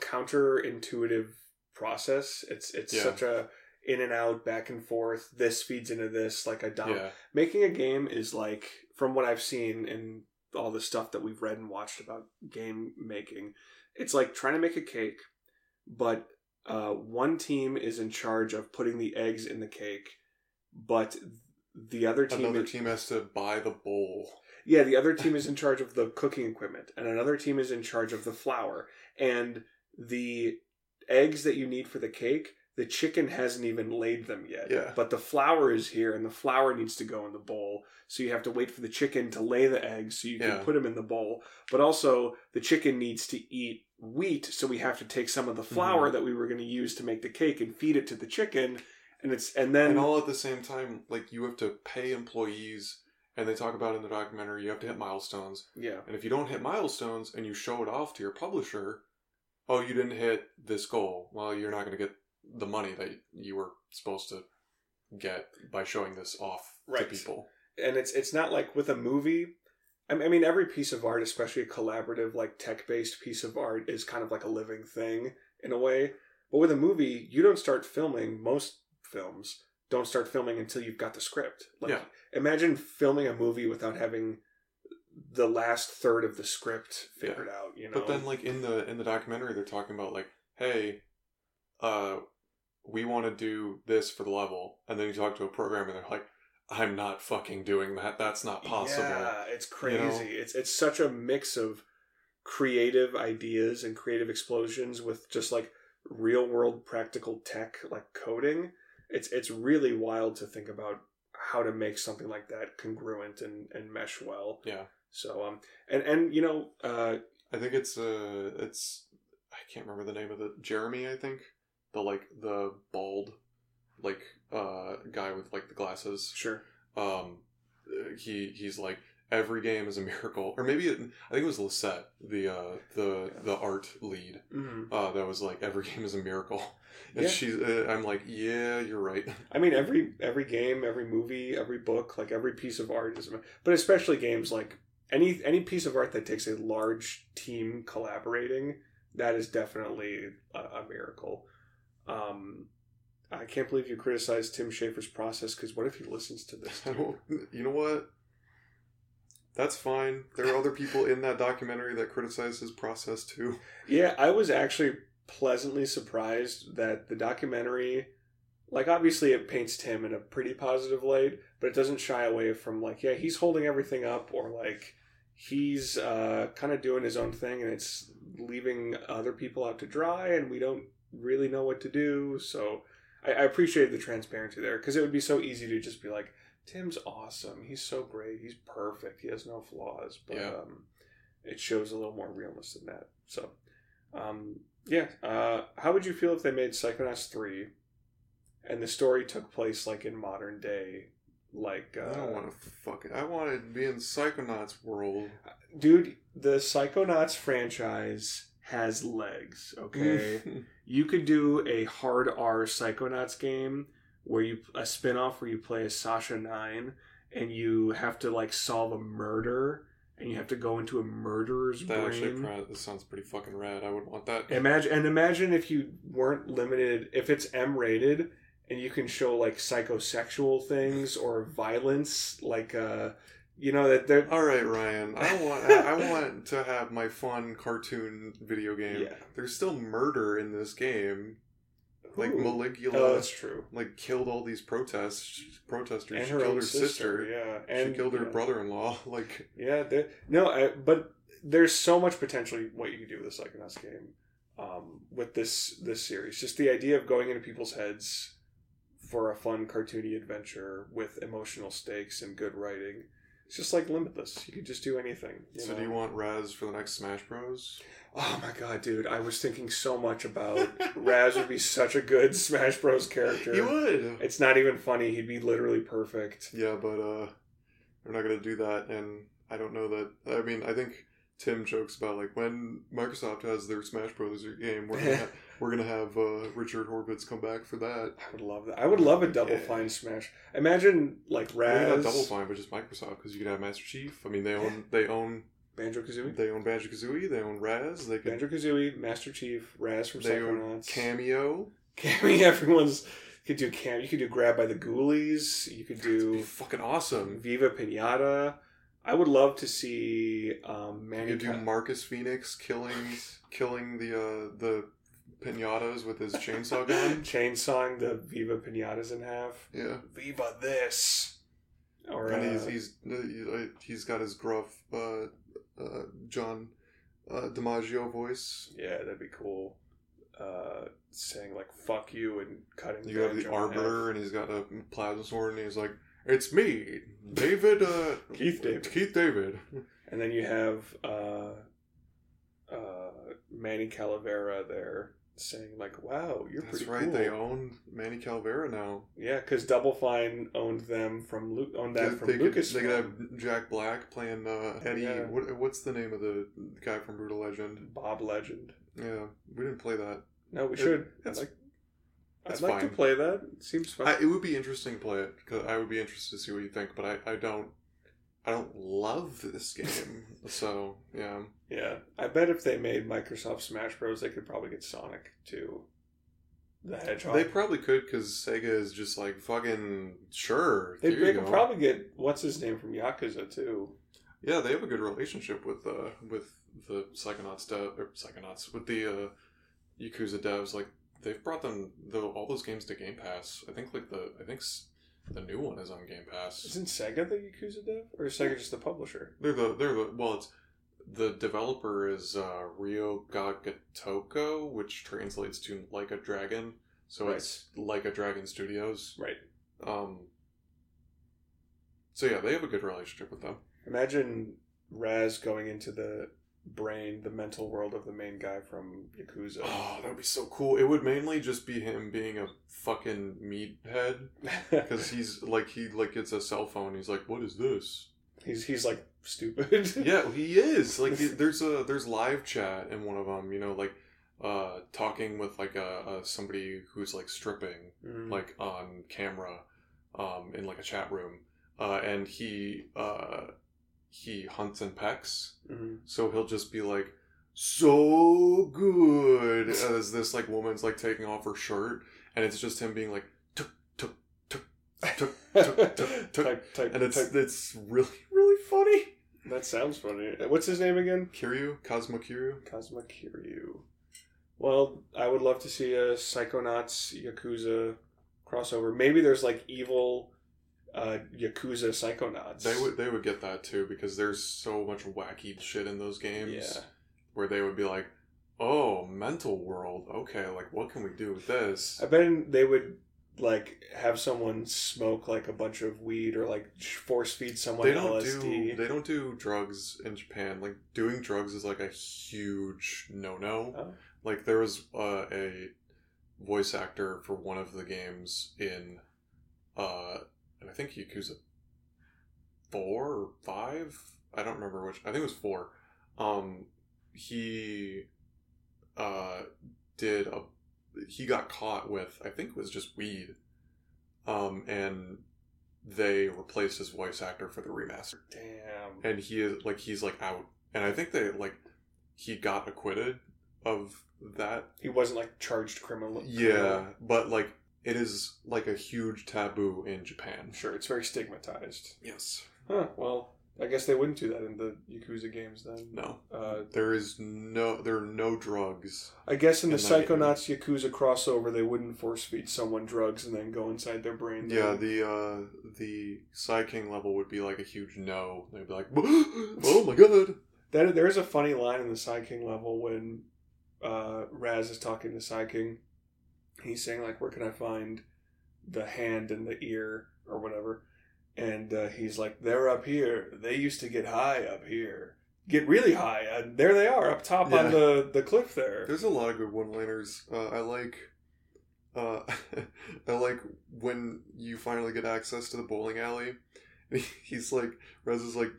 counterintuitive process. It's it's Yeah. such a in and out, back and forth. This feeds into this, like a dom- Yeah, Making a game is like, from what I've seen and all the stuff that we've read and watched about game making, it's like trying to make a cake, but uh, one team is in charge of putting the eggs in the cake, but the other team another is- team has to buy the bowl. yeah, the other team is in charge of the cooking equipment, and another team is in charge of the flour. And the eggs that you need for the cake, the chicken hasn't even laid them yet. Yeah. But the flour is here, and the flour needs to go in the bowl. So you have to wait for the chicken to lay the eggs so you can Yeah. put them in the bowl. But also, the chicken needs to eat wheat, so we have to take some of the flour Mm-hmm. that we were going to use to make the cake and feed it to the chicken. And it's and then and all at the same time, like you have to pay employees, and they talk about in the documentary, you have to hit milestones. yeah. And if you don't hit milestones and you show it off to your publisher, oh, you didn't hit this goal. Well, you're not going to get the money that you were supposed to get by showing this off Right. to people. and it's it's not like with a movie. I mean, I mean, every piece of art, especially a collaborative, like tech based piece of art, is kind of like a living thing in a way. But with a movie, you don't start filming. Most films don't start filming until you've got the script. Like, Yeah. imagine filming a movie without having the last third of the script figured out. You know, But then, like in the in the documentary, they're talking about like, hey, uh, we want to do this for the level, and then you talk to a programmer, they're like, I'm not fucking doing that. That's not possible. Yeah, it's crazy. You know? It's it's such a mix of creative ideas and creative explosions with just like real world practical tech like coding. It's it's really wild to think about how to make something like that congruent and, and mesh well. Yeah. So um and and you know uh I think it's uh it's I can't remember the name of it. Jeremy, I think. The like the bald like uh guy with like the glasses. sure Um he he's like every game is a miracle. Or maybe it, I think it was Lisette, the uh the the art lead. mm Uh that was like every game is a miracle. And Yeah. she's uh, I'm like, "Yeah, you're right." I mean every every game, every movie, every book, like every piece of art is but especially games like any any piece of art that takes a large team collaborating, that is definitely a, a miracle. Um I can't believe you criticized Tim Schafer's process because what if he listens to this? I don't- you know what? That's fine. There are other people in that documentary that criticize his process too. Yeah, I was actually pleasantly surprised that the documentary, like, obviously it paints Tim in a pretty positive light, but it doesn't shy away from, like, yeah, he's holding everything up, or, like, he's uh, kind of doing his own thing and it's leaving other people out to dry, and we don't really know what to do. So I, I appreciate the transparency there because it would be so easy to just be like, Tim's awesome. He's so great. He's perfect. He has no flaws. But Yeah. um, it shows a little more realness than that. So, um, yeah. Uh, how would you feel if they made Psychonauts 3 and the story took place like in modern day? Like, uh, I don't want to fucking. I want to be in Psychonauts world. dude, the Psychonauts franchise has legs, okay? you could do a hard R Psychonauts game where you a spin-off where you play as Sasha Nein and you have to like solve a murder and you have to go into a murderer's that actually brain. pra- that sounds pretty fucking rad. I would want that. Imagine and imagine if you weren't limited if it's M rated and you can show like psychosexual things or violence like uh you know that they're All right, Ryan. I don't want. I I want to have my fun cartoon video game. yeah. There's still murder in this game. Like Ooh. Maligula, Oh, that's true. like killed all these protests protesters. And she her killed her sister, sister. yeah, she and killed her yeah. brother-in-law. Like Yeah, no, I, but there's so much potentially what you can do with the Psychonauts game um, with this this series. Just the idea of going into people's heads for a fun cartoony adventure with emotional stakes and good writing. It's just like limitless. You could just do anything. So, know? do you want Raz for the next Smash Bros? Oh my god, dude! I was thinking so much about Raz would be such a good Smash Bros. character. He would. It's not even funny. He'd be literally perfect. Yeah, but uh, we're not gonna do that, and I don't know that. I mean, I think Tim jokes about like when Microsoft has their Smash Bros. game, we're gonna we're gonna have uh, Richard Horvitz come back for that. I would love that. I would love a Double Yeah. Fine Smash. Imagine like Raz, not Double Fine, but just Microsoft because you could have Master Chief. I mean, they own they own Banjo Kazooie, they own Banjo Kazooie, they own Raz, they could Banjo Kazooie, Master Chief, Raz from they Psychonauts. Kameo. Cammy, everyone's you could do Cam. You could do Grabbed by the Ghoulies. You could do fucking awesome. Viva Pinata. I would love to see um, Manny. You do Marcus Phoenix killing killing the uh, the pinatas with his chainsaw gun. chainsawing the Viva Pinatas in half. Yeah. Viva this. Or and uh, he's he's uh, he's got his gruff uh, uh, John uh, DiMaggio voice. yeah, that'd be cool. Uh, saying like "fuck you" and cutting. You have the arbiter, and he's got a plasma sword, and he's like, "It's me, David uh, Keith David. Keith David." And then you have uh, uh, Manny Calavera there saying like, "Wow, you're That's pretty right. cool." They own Manny Calavera now. yeah, because Double Fine owned them from Lu- owned that They, from they could, Lucas. they could have Jack Black playing uh, Eddie. Yeah. What, what's the name of the guy from Brutal Legend? Bob Legend. Yeah, we didn't play that. No, we It- should. I'd it's- like, I'd it's like to play that. It seems fun. I, it would be interesting to play it because I would be interested to see what you think, but I, I don't I don't love this game. so yeah, yeah, I bet if they made Microsoft Smash Bros, they could probably get Sonic too. The Hedgehog. they probably could because Sega is just like fucking sure. They, they could probably get what's his name from Yakuza too. Yeah, they have a good relationship with uh with the Psychonauts dev or Psychonauts with the uh, Yakuza devs. Like they've brought them the, all those games to Game Pass. I think like the I think the new one is on Game Pass. Isn't Sega the Yakuza dev, or is Sega just the publisher? They're the they're the well it's the developer is uh, Ryu Ga Gotoku, which translates to like a dragon. So Right. it's like a dragon studios. Right. Um so yeah, they have a good relationship with them. Imagine Raz going into the brain, the mental world of the main guy from Yakuza. Oh, that would be so cool. It would mainly just be him being a fucking meathead because he's like he like gets a cell phone. He's like, "What is this?" he's he's like stupid. Yeah, he is. Like there's a there's live chat in one of them. You know, like uh talking with like a, a somebody who's like stripping Mm. like on camera um in like a chat room. Uh and he uh he hunts and pecks. Mhm. So he'll just be like, so good as this like woman's like taking off her shirt, and it's just him being like, tuk tuk tuk tuk tuk tuk tuk, type, type, and it's it's really really funny. That sounds funny. What's his name again? Kiryu, Cosmo Kiryu. Kazuma Kiryu. Well, I would love to see a Psychonauts Yakuza crossover. Maybe there's like evil uh, Yakuza Psychonauts. They would they would get that too because there's so much wacky shit in those games. Yeah. Where they would be like, oh, mental world. Okay, like what can we do with this? I bet they would like have someone smoke like a bunch of weed or like force feed someone they don't LSD. do they don't do drugs in Japan. Like doing drugs is like a huge no no. Oh. Like there was uh, a voice actor for one of the games in, uh, and I think Yakuza four or five. I don't remember which. I think it was four. Um, he uh did a he got caught with I think it was just weed. Um, and they replaced his voice actor for the remaster Damn. and he is like he's like out and i think they like he got acquitted of that He wasn't like charged criminal. yeah but like it is like a huge taboo in japan Sure, it's very stigmatized. yes Huh. Well, I guess they wouldn't do that in the Yakuza games then. no Uh, there is no there are no drugs I guess in the In game. Psychonauts Yakuza crossover, they wouldn't force feed someone drugs and then go inside their brain. yeah the uh the Psy King level would be like a huge no they'd be like oh my god That there is a funny line in the Psy King level when uh, Raz is talking to Psy King. He's saying like, "Where can I find the hand and the ear or whatever?" And uh, he's like, "They're up here. They used to get high up here, get really high, and there they are up top Yeah. on the the cliff there." There's a lot of good one-liners. Uh, I like, uh, I like when you finally get access to the bowling alley. He's like, Raz is like,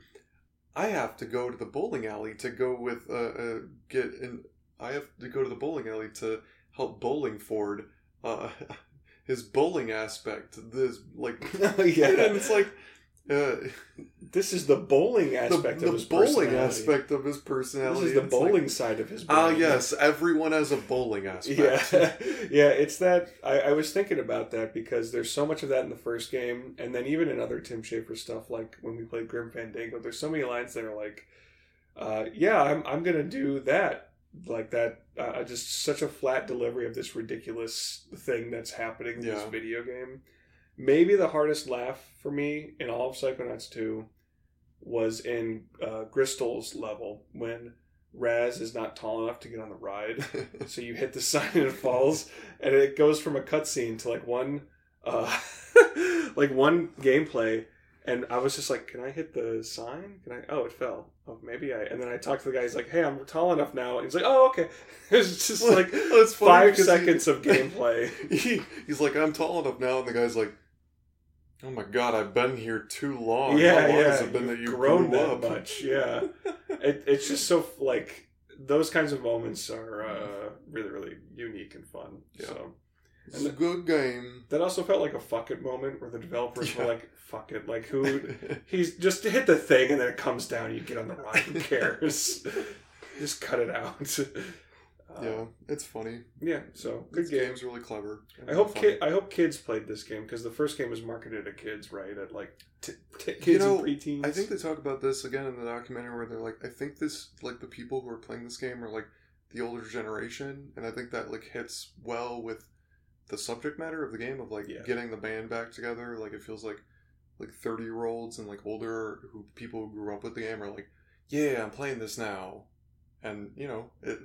I have to go to the bowling alley to go with uh, uh get in. I have to go to the bowling alley to help Bowlingford. Uh, his bowling aspect. This like, yeah, and it's like. Uh, this is the bowling aspect the of his bowling personality. aspect of his personality. This is the It's like, bowling side of his. Ah, brain. yes, everyone has a bowling aspect. Yeah, yeah. It's that I, I was thinking about that because there's so much of that in the first game, and then even in other Tim Schafer stuff, like when we played Grim Fandango, there's so many lines that are like, uh, "Yeah, I'm I'm gonna do that." Like that, uh, just such a flat delivery of this ridiculous thing that's happening in this video game. Maybe the hardest laugh for me in all of Psychonauts 2 was in uh, Gristol's level when Raz is not tall enough to get on the ride. So you hit the sign and it falls, and it goes from a cutscene to like one, uh, like one gameplay. And I was just like, "Can I hit the sign? Can I? Oh, it fell. Oh, maybe I." And then I talked to the guy. He's like, "Hey, I'm tall enough now." And he's like, "Oh, okay." It's just like it's five because he- seconds of gameplay. he, he's like, I'm tall enough now, and the guy's like, Oh my god, I've been here too long. yeah, How long yeah. has it been that You've you grown grew that up? much. Yeah, it, it's just so like those kinds of moments are uh, really, really unique and fun. Yeah. So. It's a good game. That also felt like a fuck it moment where the developers were like, fuck it. Like, who. He's just hit the thing and then it comes down and you get on the ride. Who cares? just cut it out. Uh, yeah, it's funny. yeah. So good This game. game's really clever. I hope kid, I hope kids played this game because the first game was marketed at kids, right? At like t- t- kids You know, and preteens. I think they talk about this again in the documentary where they're like, I think this like the people who are playing this game are like the older generation, and I think that like hits well with the subject matter of the game of like Yeah. getting the band back together. Like it feels like like thirty year olds and like older who people who grew up with the game are like, yeah, I'm playing this now, and you know, it,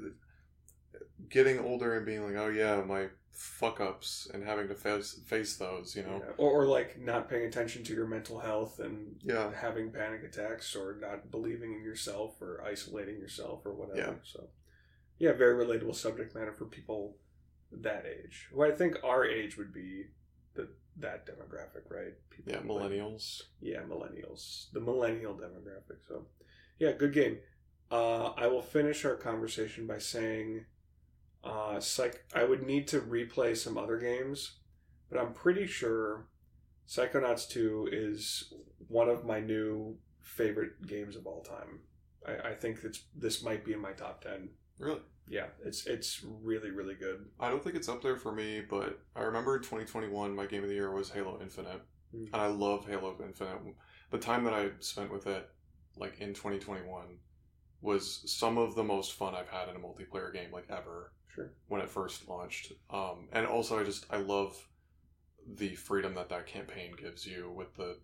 getting older and being like, oh yeah, my fuck ups and having to face face those, you know, Yeah. Or, or like not paying attention to your mental health and yeah, having panic attacks or not believing in yourself or isolating yourself or whatever. Yeah. So, yeah, very relatable subject matter for people that age. Who I think our age would be the that demographic, right? People yeah, like- millennials. yeah, millennials, the millennial demographic. So, yeah, good game. Uh, I will finish our conversation by saying, uh, psych. I would need to replay some other games, but I'm pretty sure Psychonauts Two is one of my new favorite games of all time. I, I think it's this might be in my top ten. Really. Yeah, it's it's really really good. I don't think it's up there for me, but I remember in 2021, my game of the year was Halo Infinite. Mm. And I love Halo Infinite. The time that I spent with it, like in 2021, was some of the most fun I've had in a multiplayer game, like ever, Sure. when it first launched. Um, and also, I just, I love the freedom that that campaign gives you with the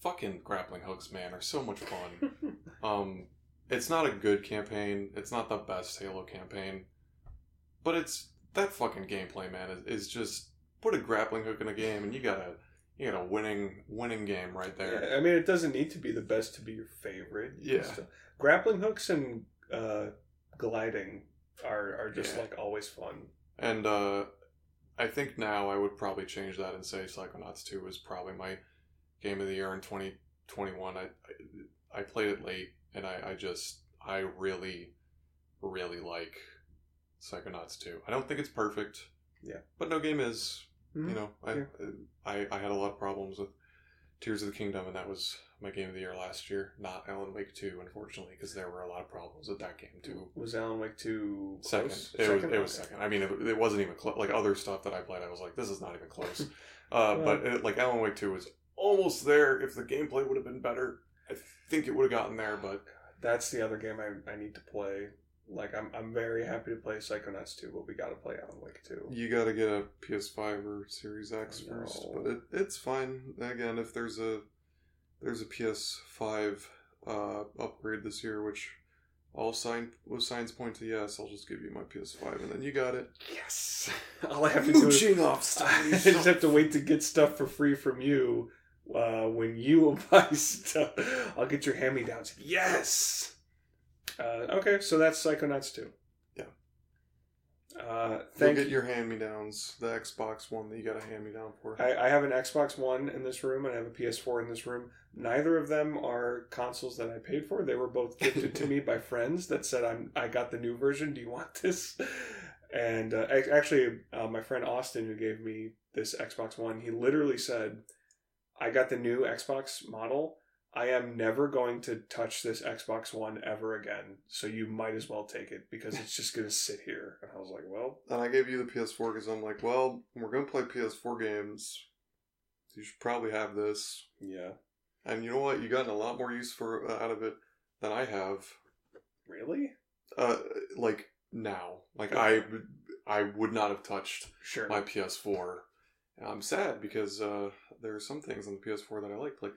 fucking grappling hooks, man, are so much fun. Um, it's not a good campaign. It's not the best Halo campaign, but it's that fucking gameplay, man. Is, is just put a grappling hook in a game, and you got a you got a winning winning game right there. Yeah, I mean, it doesn't need to be the best to be your favorite. Yeah. grappling hooks and uh, gliding are are just Yeah. like always fun. And uh, I think now I would probably change that and say Psychonauts Two was probably my game of the year in twenty twenty one. I, I I played it late, and I, I just I really really like Psychonauts Two. I don't think it's perfect. Yeah. but no game is. Mhm. You know, I, Yeah. I I had a lot of problems with Tears of the Kingdom, and that was my game of the year last year. Not Alan Wake Two, unfortunately, because there were a lot of problems with that game too. Was Alan Wake two Second, close? it was it was Okay. second. I mean, it, it wasn't even close. Like other stuff that I played, I was like, this is not even close. uh, but it, like Alan Wake Two was almost there. If the gameplay would have been better, I think it would have gotten there. But That's the other game I, I need to play. Like I'm I'm very happy to play Psychonauts two, but we got to play Alan Wake two. you got to get a PS5 or Series X I know. first. But it, it's fine. Again, if there's a there's a PS5 uh, upgrade this year, which all sign was signs point to yes, I'll just give you my PS5, and then you got it. Yes. All I have to do is Mooching off I just have to wait to get stuff for free from you uh, when you buy stuff. I'll get your hand me downs. Yes. Uh, okay, so that's Psychonauts 2. Yeah. Uh, You'll get your hand me downs, the Xbox One that you got a hand me down for. I, I have an Xbox One in this room and I have a PS4 in this room. Neither of them are consoles that I paid for. They were both gifted to me by friends that said, "I'm I got the new version. Do you want this?" And uh, actually, uh, my friend Austin, who gave me this Xbox One, he literally said, "I got the new Xbox model. I am never going to touch this Xbox One ever again. So you might as well take it because it's just going to sit here." And I was like, "Well, And I gave you the PS4 because I'm like, well, we're gonna play PS4 games. You should probably have this. yeah, And you know what? You gotten a lot more use for uh, out of it than I have. really." Uh, like now, like I, I would not have touched Sure. my PS4. I'm sad because uh, there are some things on the PS4 that I like, like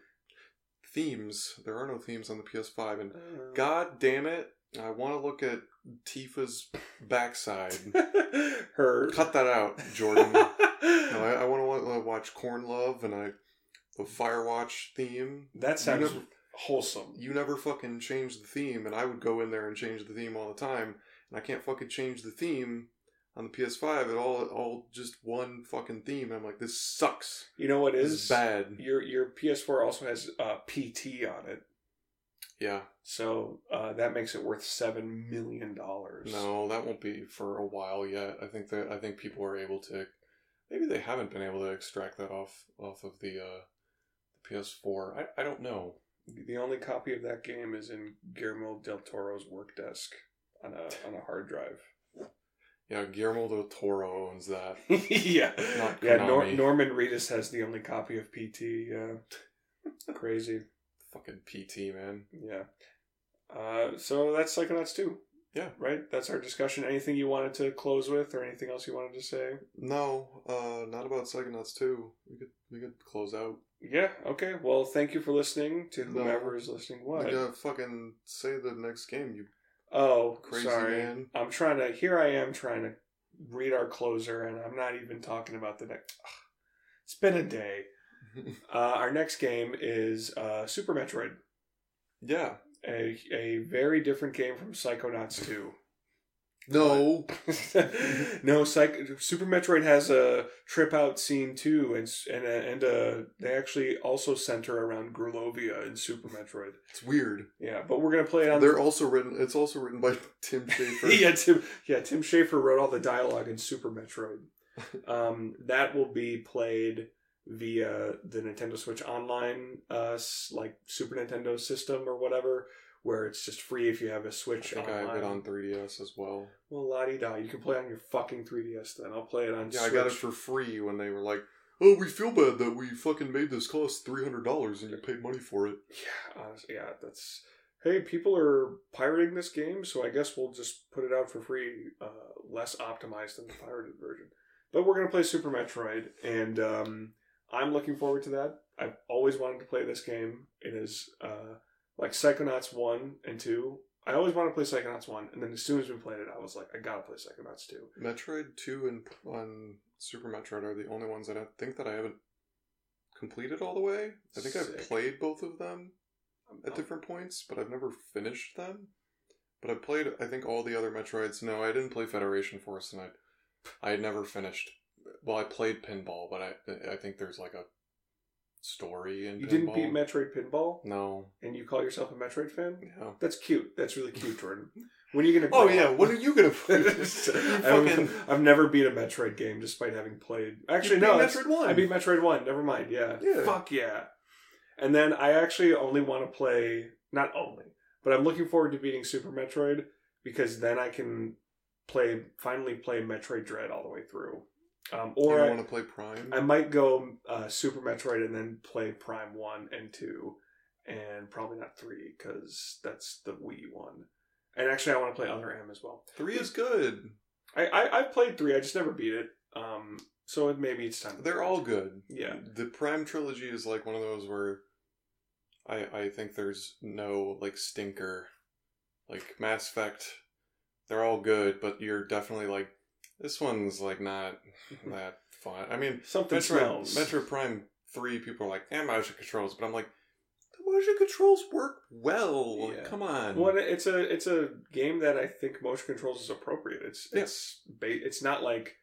themes. There are no themes on the PS5, and Uh, God damn it, I want to look at Tifa's backside. her Cut that out, Jordan. No, I, I want to watch Corn Love and I the Firewatch theme. that sounds you never, wholesome. you never fucking change the theme, and I would go in there and change the theme all the time, and I can't fucking change the theme on the PS5 it all. All just one fucking theme. I'm like, this sucks. You know what This is is bad. Your your PS4 also has uh, PT on it, Yeah, so uh, that makes it worth seven million dollars. no, that won't be for a while yet. I think that I think people are able to. Maybe they haven't been able to extract that off off of the uh, the PS4. I, I don't know. The only copy of that game is in Guillermo del Toro's work desk on a on a hard drive. Yeah, Guillermo del Toro owns that. yeah, Not yeah. Nor- Norman Reedus has the only copy of PT. Yeah, crazy. Fucking PT, man. Yeah. Uh, so that's Psychonauts 2. Yeah. Right? That's our discussion. Anything you wanted to close with or anything else you wanted to say? No, uh, not about Psychonauts 2. We could we could close out. Yeah, okay. Well, thank you for listening to No. is listening. What? Gotta fucking say the next game, you oh, crazy sorry. man. I'm trying to, here I am trying to read our closer, and I'm not even talking about the next. It's been a day. Uh, our next game is uh, Super Metroid, yeah. a, a very different game from Psychonauts 2. No. no, Psych- Super Metroid has a trip out scene too, and and uh, and uh, they actually also center around Grulovia in Super Metroid. It's weird. Yeah, but we're gonna play it on. They're also written it's also written by Tim Schafer. yeah, Tim. Yeah, Tim Schafer wrote all the dialogue in Super Metroid. Um, that will be played via the Nintendo Switch Online, uh, like Super Nintendo system or whatever, where it's just free if you have a Switch think I online. have it on 3DS as well. Well, la di da. You can play on your fucking 3DS then. I'll play it on Yeah, Switch. I got it for free when they were like, "Oh, we feel bad that we fucking made this cost three hundred dollars and you paid money for it." Yeah, honestly, yeah, that's. Hey, people are pirating this game, so I guess we'll just put it out for free, uh, less optimized than the pirated version. But we're gonna play Super Metroid, and um, I'm looking forward to that. I've always wanted to play this game. It is uh, like Psychonauts one and two. I always wanted to play Psychonauts one, and then as soon as we played it, I was like, I gotta play Psychonauts two. Metroid Two and on Super Metroid are the only ones that I think that I haven't completed all the way. I think I've played both of them at different points, but I've never finished them. But I played, I think, all the other Metroids. No, I didn't play Federation Force, and I, I had never finished. Well, I played Pinball, but I, I think there's like a story in. you didn't beat Metroid Pinball, No. and you call yourself a Metroid fan? Yeah. That's cute. That's really cute, Jordan. When are you gonna? Oh yeah. When are you gonna play? I've, fucking I've never beat a Metroid game despite having played. Actually, no, beat Metroid One. I beat Metroid One. Never mind. Yeah. Yeah. Fuck yeah. And then I actually only want to play. Not only, but I'm looking forward to beating Super Metroid because then I can play finally play Metroid Dread all the way through. Um, or I, want to play Prime. I might go uh, Super Metroid and then play Prime One and Two, and probably not three because that's the Wii one. And actually, I want to play Other M as well. Three is good. I, I I've played three. I just never beat it. Um, so it, maybe it's time. to They're all good. Yeah. The Prime trilogy is like one of those where I I think there's no like stinker. Like Mass Effect, they're all good, but you're definitely like this one's like not that fun. I mean, Something Metro smells. Metroid Prime three, people are like, eh, motion controls, but I'm like, the motion controls work well. Yeah. Come on. Well, it's a it's a game that I think motion controls is appropriate. It's Yeah. it's ba- it's not like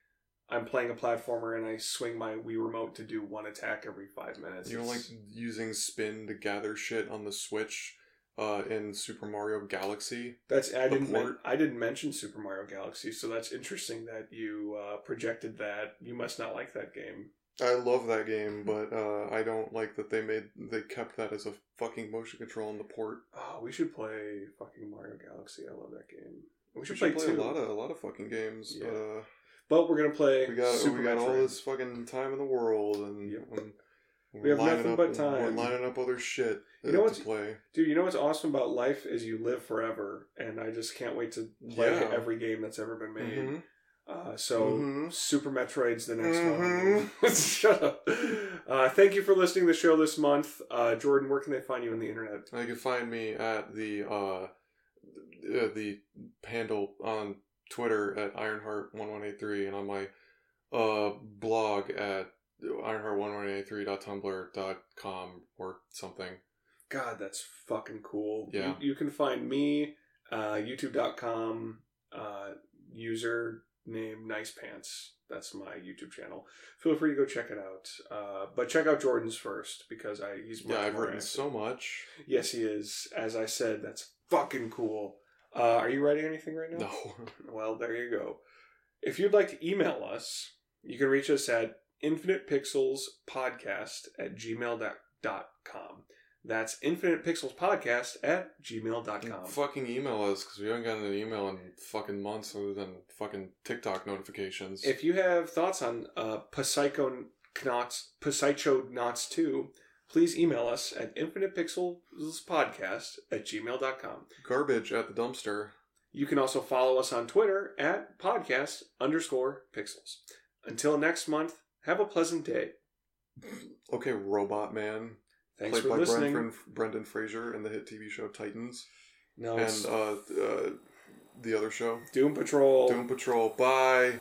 I'm playing a platformer and I swing my Wii remote to do one attack every five minutes. You know, like using spin to gather shit on the Switch uh, in Super Mario Galaxy. that's I didn't men-. I didn't mention Super Mario Galaxy, so that's interesting that you uh, projected that. You must not like that game. I love that game, but uh, I don't like that they made they kept that as a fucking motion control in the port. Oh, we should play fucking Mario Galaxy. I love that game. We We should, should play, play a lot of a lot of fucking games. Yeah. But, uh, but we're gonna play. we got Super we got all this fucking time in the world, and, Yep. and We have nothing up, but time. We're lining up other shit uh, You know to what's- play. Dude, you know what's awesome about life is you live forever, and I just can't wait to play Yeah. every game that's ever been made. Mhm. Uh, so Mhm. Super Metroid's the next Mhm. one. Shut up. Uh, thank you for listening to the show this month, uh, Jordan. Where can they find you on the internet? You can find me at the uh, uh, the handle on Twitter at Ironheart1183 and on my uh, blog at ironheart1183.tumblr.com or something. God, that's fucking cool. Yeah. You, you can find me, uh, youtube.com, uh, user name Nice Pants. That's my YouTube channel. Feel free to go check it out. Uh, but check out Jordan's first because I he's Yeah, I've written active. so much. Yes, he is. As I said, that's fucking cool. Uh, are you writing anything right now? No. Well, there you go. If you'd like to email us, you can reach us at infinitepixelspodcast at gmail.com. That's Infinite Pixels Podcast at gmail.com. Fucking email us because we haven't gotten an email in fucking months other than fucking TikTok notifications. If you have thoughts on uh, Psycho Knots, Psychonauts 2, please email us at infinitepixelspodcast at gmail.com. Garbage at the dumpster. You can also follow us on Twitter at podcast underscore pixels. Until next month, have a pleasant day. Okay, Robot Man. Thanks played for by listening. Brendan, Brendan Fraser in the hit TV show Titans. No, and uh, uh, the other show, Doom Patrol. Doom Patrol. Bye.